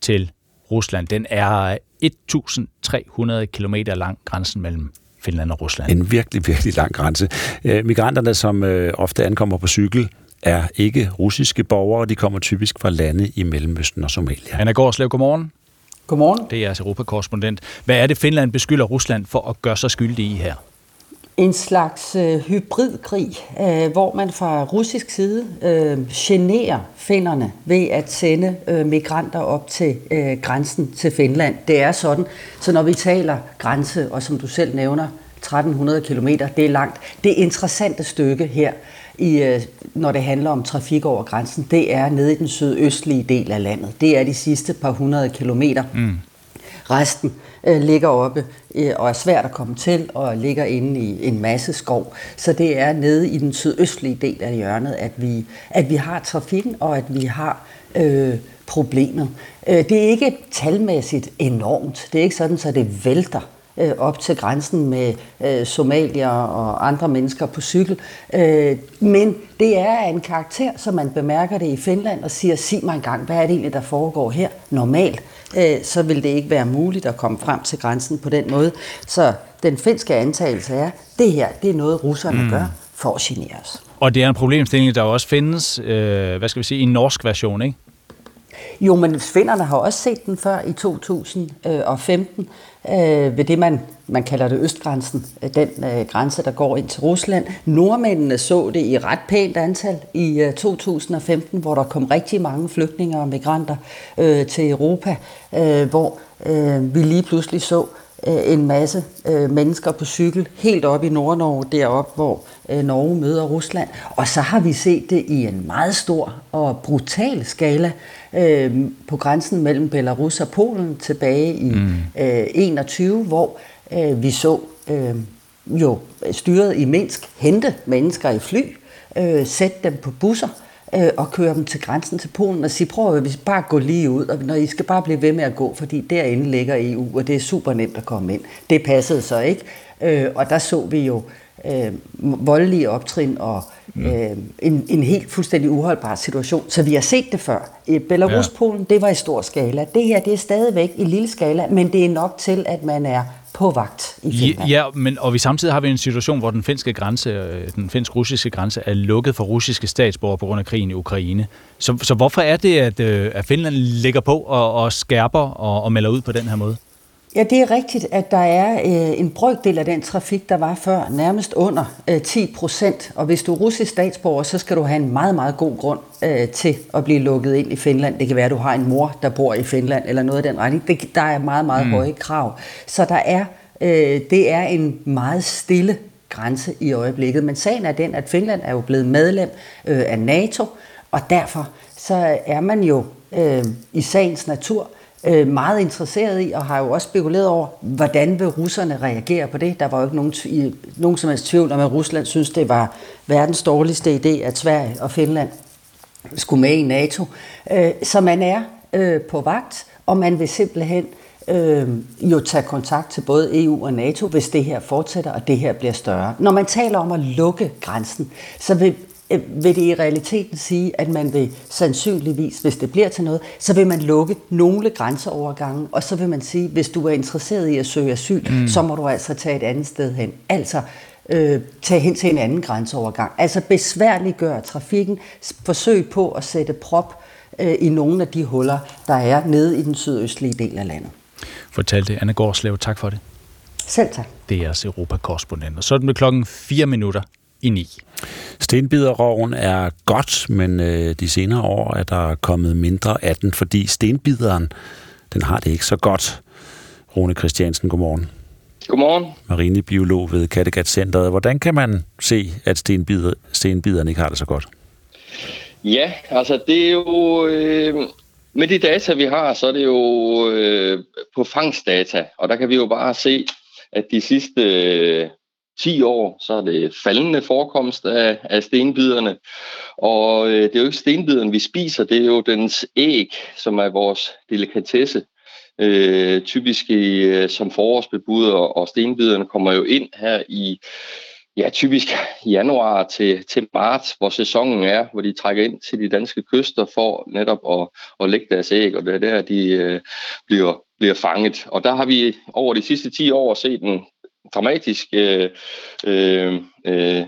Speaker 3: til Rusland. Den er 1.300 km lang grænsen mellem Finland og Rusland.
Speaker 2: En virkelig, virkelig lang grænse. Øh, migranterne, som øh, ofte ankommer på cykel, er ikke russiske borgere. De kommer typisk fra lande i Mellemøsten og Somalia.
Speaker 3: Anna Gårdslev, godmorgen.
Speaker 42: Godmorgen.
Speaker 3: Det er jeres europakorrespondent. Hvad er det, Finland beskylder Rusland for at gøre sig skyldig i her?
Speaker 42: En slags øh, hybridkrig, øh, hvor man fra russisk side øh, generer finnerne ved at sende øh, migranter op til øh, grænsen til Finland. Det er sådan, så når vi taler grænse, og som du selv nævner, 1300 km, det er langt. Det interessante stykke her, i, øh, når det handler om trafik over grænsen, det er nede i den sydøstlige del af landet. Det er de sidste par hundrede kilometer. Mm. Resten øh, ligger oppe øh, og er svært at komme til og ligger inde i en masse skov. Så det er nede i den sydøstlige del af hjørnet, at vi, at vi har trafikken og at vi har øh, problemet. Øh, det er ikke talmæssigt enormt. Det er ikke sådan, så det vælter øh, op til grænsen med øh, somalier og andre mennesker på cykel. Øh, men det er en karakter, som man bemærker det i Finland og siger, sig mig engang, hvad er det egentlig, der foregår her normalt? Øh, så vil det ikke være muligt at komme frem til grænsen på den måde. Så den finske antagelse er, det her, det er noget, russerne mm. gør for at genere os.
Speaker 3: Og det er en problemstilling, der også findes, øh, hvad skal vi sige, i en norsk version, ikke?
Speaker 42: Jo, men finnerne har også set den før i 2015 øh, ved det, man, man kalder det østgrænsen, øh, den øh, grænse, der går ind til Rusland. Nordmændene så det i ret pænt antal i øh, 2015, hvor der kom rigtig mange flygtninge og migranter øh, til Europa, øh, hvor øh, vi lige pludselig så øh, en masse øh, mennesker på cykel helt op i Nordnorge, derop hvor øh, Norge møder Rusland. Og så har vi set det i en meget stor og brutal skala øh, på grænsen mellem Belarus og Polen tilbage i mm. øh, 21, hvor øh, vi så øh, jo styret i Minsk hente mennesker i fly, øh, sætte dem på busser, øh, og køre dem til grænsen til Polen og sige, prøv at vi bare gå lige ud, og når I skal bare blive ved med at gå, fordi derinde ligger EU, og det er super nemt at komme ind. Det passede så ikke, øh, og der så vi jo øh, voldelige optrin og mm. øh, en, en helt fuldstændig uholdbar situation. Så vi har set det før. I Belarus-Polen, det var i stor skala. Det her, det er stadigvæk i lille skala, men det er nok til, at man er på vagt i Finland.
Speaker 3: Ja, men, og vi samtidig har vi en situation, hvor den finske grænse, øh, den finsk-russiske grænse, er lukket for russiske statsborgere på grund af krigen i Ukraine. Så, så hvorfor er det, at, øh, at Finland ligger på og, og skærper og, og melder ud på den her måde?
Speaker 42: Ja, det er rigtigt, at der er øh, en brøkdel af den trafik, der var før, nærmest under øh, 10 procent. Og hvis du er russisk statsborger, så skal du have en meget, meget god grund øh, til at blive lukket ind i Finland. Det kan være, at du har en mor, der bor i Finland, eller noget af den retning. Det, der er meget, meget mm. høje krav. Så der er, øh, det er en meget stille grænse i øjeblikket. Men sagen er den, at Finland er jo blevet medlem øh, af NATO, og derfor så er man jo øh, i sagens natur øh, Øh, meget interesseret i, og har jo også spekuleret over, hvordan vil russerne reagere på det. Der var jo ikke nogen, i, nogen som helst tvivl om, at Rusland synes, det var verdens dårligste idé, at Sverige og Finland skulle med i NATO. Øh, så man er øh, på vagt, og man vil simpelthen øh, jo tage kontakt til både EU og NATO, hvis det her fortsætter, og det her bliver større. Når man taler om at lukke grænsen, så vil vil det i realiteten sige, at man vil sandsynligvis, hvis det bliver til noget, så vil man lukke nogle grænseovergange, og så vil man sige, hvis du er interesseret i at søge asyl, mm. så må du altså tage et andet sted hen. Altså øh, tage hen til en anden grænseovergang. Altså besværliggøre trafikken, forsøg på at sætte prop øh, i nogle af de huller, der er nede i den sydøstlige del af landet.
Speaker 3: Fortalte Anne Gårdslev. Tak for det.
Speaker 42: Selv tak.
Speaker 3: Det er jeres Europakorrespondent. Og så er det med klokken 4 minutter i 9.
Speaker 2: Stenbiderroven er godt, men øh, de senere år er der kommet mindre af den, fordi stenbideren, den har det ikke så godt. Rune Christiansen, godmorgen.
Speaker 43: Godmorgen.
Speaker 2: Marinebiolog ved Kattegat Centeret. Hvordan kan man se, at stenbider, stenbideren ikke har det så godt?
Speaker 43: Ja, altså det er jo... Øh, med de data, vi har, så er det jo øh, på fangstdata, og der kan vi jo bare se, at de sidste 10 år, så er det faldende forekomst af, af stenbiderne. Og øh, det er jo ikke stenbiderne, vi spiser, det er jo dens æg, som er vores delikatesse. Øh, typisk i, øh, som forårsbebuder, og stenbiderne kommer jo ind her i ja, typisk januar til, til marts, hvor sæsonen er, hvor de trækker ind til de danske kyster for netop at, at lægge deres æg, og det er der, de øh, bliver, bliver fanget. Og der har vi over de sidste 10 år set en dramatisk øh, øh, øh,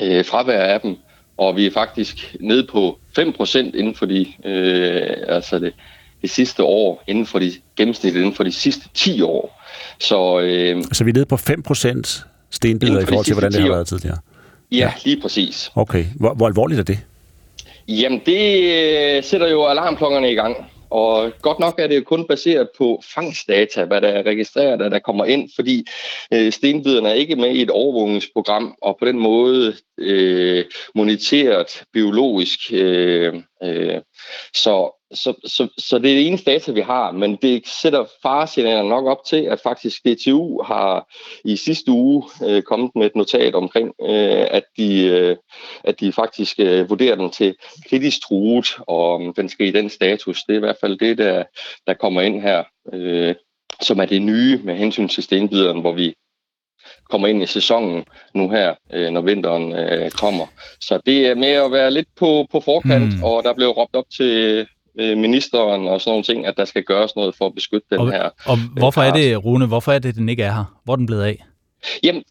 Speaker 43: øh, fravær af dem, og vi er faktisk nede på 5% inden for de, øh, altså det, det sidste år, inden for de gennemsnit inden for de sidste 10 år. Så,
Speaker 2: øh, så vi er nede på 5% stenbider i forhold til, hvordan det har været tidligere?
Speaker 43: Ja, ja. lige præcis.
Speaker 2: Okay. Hvor, hvor alvorligt er det?
Speaker 43: Jamen, det øh, sætter jo alarmklokkerne i gang. Og godt nok er det kun baseret på fangstdata, hvad der er registreret, der kommer ind, fordi øh, stenbiderne er ikke med i et overvågningsprogram, og på den måde øh, moniteret biologisk. Øh, øh, så så, så, så det er det eneste data, vi har, men det sætter faresignaler nok op til, at faktisk DTU har i sidste uge øh, kommet med et notat omkring, øh, at, de, øh, at de faktisk øh, vurderer den til kritisk truet, og om den skal i den status. Det er i hvert fald det, der, der kommer ind her, øh, som er det nye med hensyn til stenbideren, hvor vi kommer ind i sæsonen nu her, øh, når vinteren øh, kommer. Så det er med at være lidt på, på forkant, mm. og der blev råbt op til øh, ministeren og sådan nogle ting, at der skal gøres noget for at beskytte den
Speaker 3: og,
Speaker 43: her.
Speaker 3: Og hvorfor er det, Rune, hvorfor er det, den ikke er her? Hvor er den blevet af?
Speaker 43: Jamen,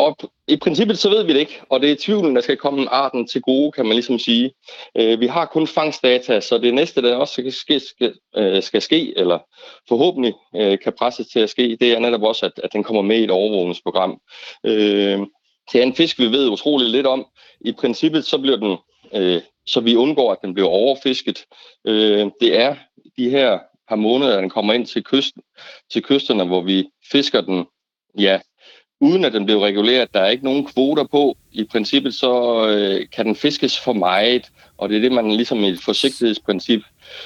Speaker 43: og i princippet så ved vi det ikke, og det er tvivlen, der skal komme arten til gode, kan man ligesom sige. Øh, vi har kun fangstdata, så det næste, der også skal ske, skal, øh, skal ske eller forhåbentlig øh, kan presses til at ske, det er netop også, at, at den kommer med i et overvågningsprogram. Det er en fisk, vi ved utrolig lidt om. I princippet så bliver den så vi undgår, at den bliver overfisket. Det er de her par måneder, den kommer ind til, kysten, til kysterne, hvor vi fisker den, ja, uden at den bliver reguleret. Der er ikke nogen kvoter på. I princippet så øh, kan den fiskes for meget, og det er det, man ligesom et forsigtighedsprincip.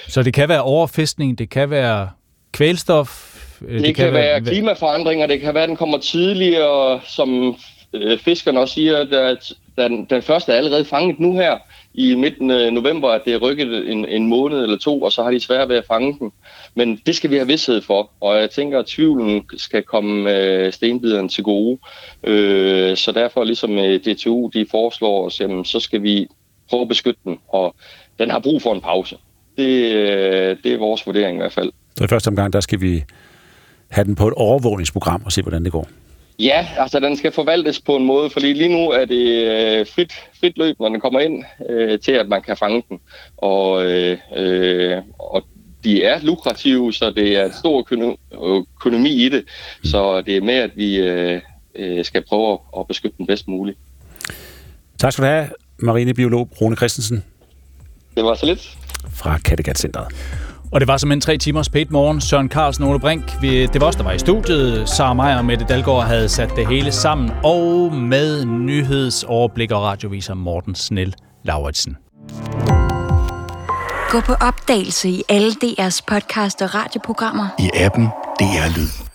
Speaker 3: Så det kan være overfiskning, det kan være kvælstof?
Speaker 43: Øh, det, det kan, kan være klimaforandringer, det kan være, at den kommer tidligere, som øh, fiskerne også siger, at den, den første er allerede fanget nu her i midten af november, at det er rykket en, en måned eller to, og så har de svært ved at fange den. Men det skal vi have vidshed for, og jeg tænker, at tvivlen skal komme øh, stenbideren til gode. Øh, så derfor, ligesom øh, DTU de foreslår os, jamen, så skal vi prøve at beskytte den, og den har brug for en pause. Det, øh, det er vores vurdering i hvert fald.
Speaker 2: Så i første omgang, der skal vi have den på et overvågningsprogram og se, hvordan det går.
Speaker 43: Ja, altså den skal forvaltes på en måde, fordi lige nu er det øh, frit, frit løb, når den kommer ind, øh, til at man kan fange den. Og, øh, øh, og de er lukrative, så det er en stor økonomi i det. Så det er med, at vi øh, øh, skal prøve at beskytte den bedst muligt.
Speaker 2: Tak skal du have, marinebiolog Rune Christensen.
Speaker 43: Det var så lidt.
Speaker 2: Fra Kattegat Centeret.
Speaker 3: Og det var simpelthen tre timers pæt morgen. Søren Carlsen og Ole Brink, vi, det var os, der var i studiet. Sara Meyer og Mette Dalgaard havde sat det hele sammen. Og med nyhedsoverblik og radioviser Morten Snell Lauritsen.
Speaker 44: Gå på opdagelse i alle DR's podcast og radioprogrammer.
Speaker 45: I appen DR Lyd.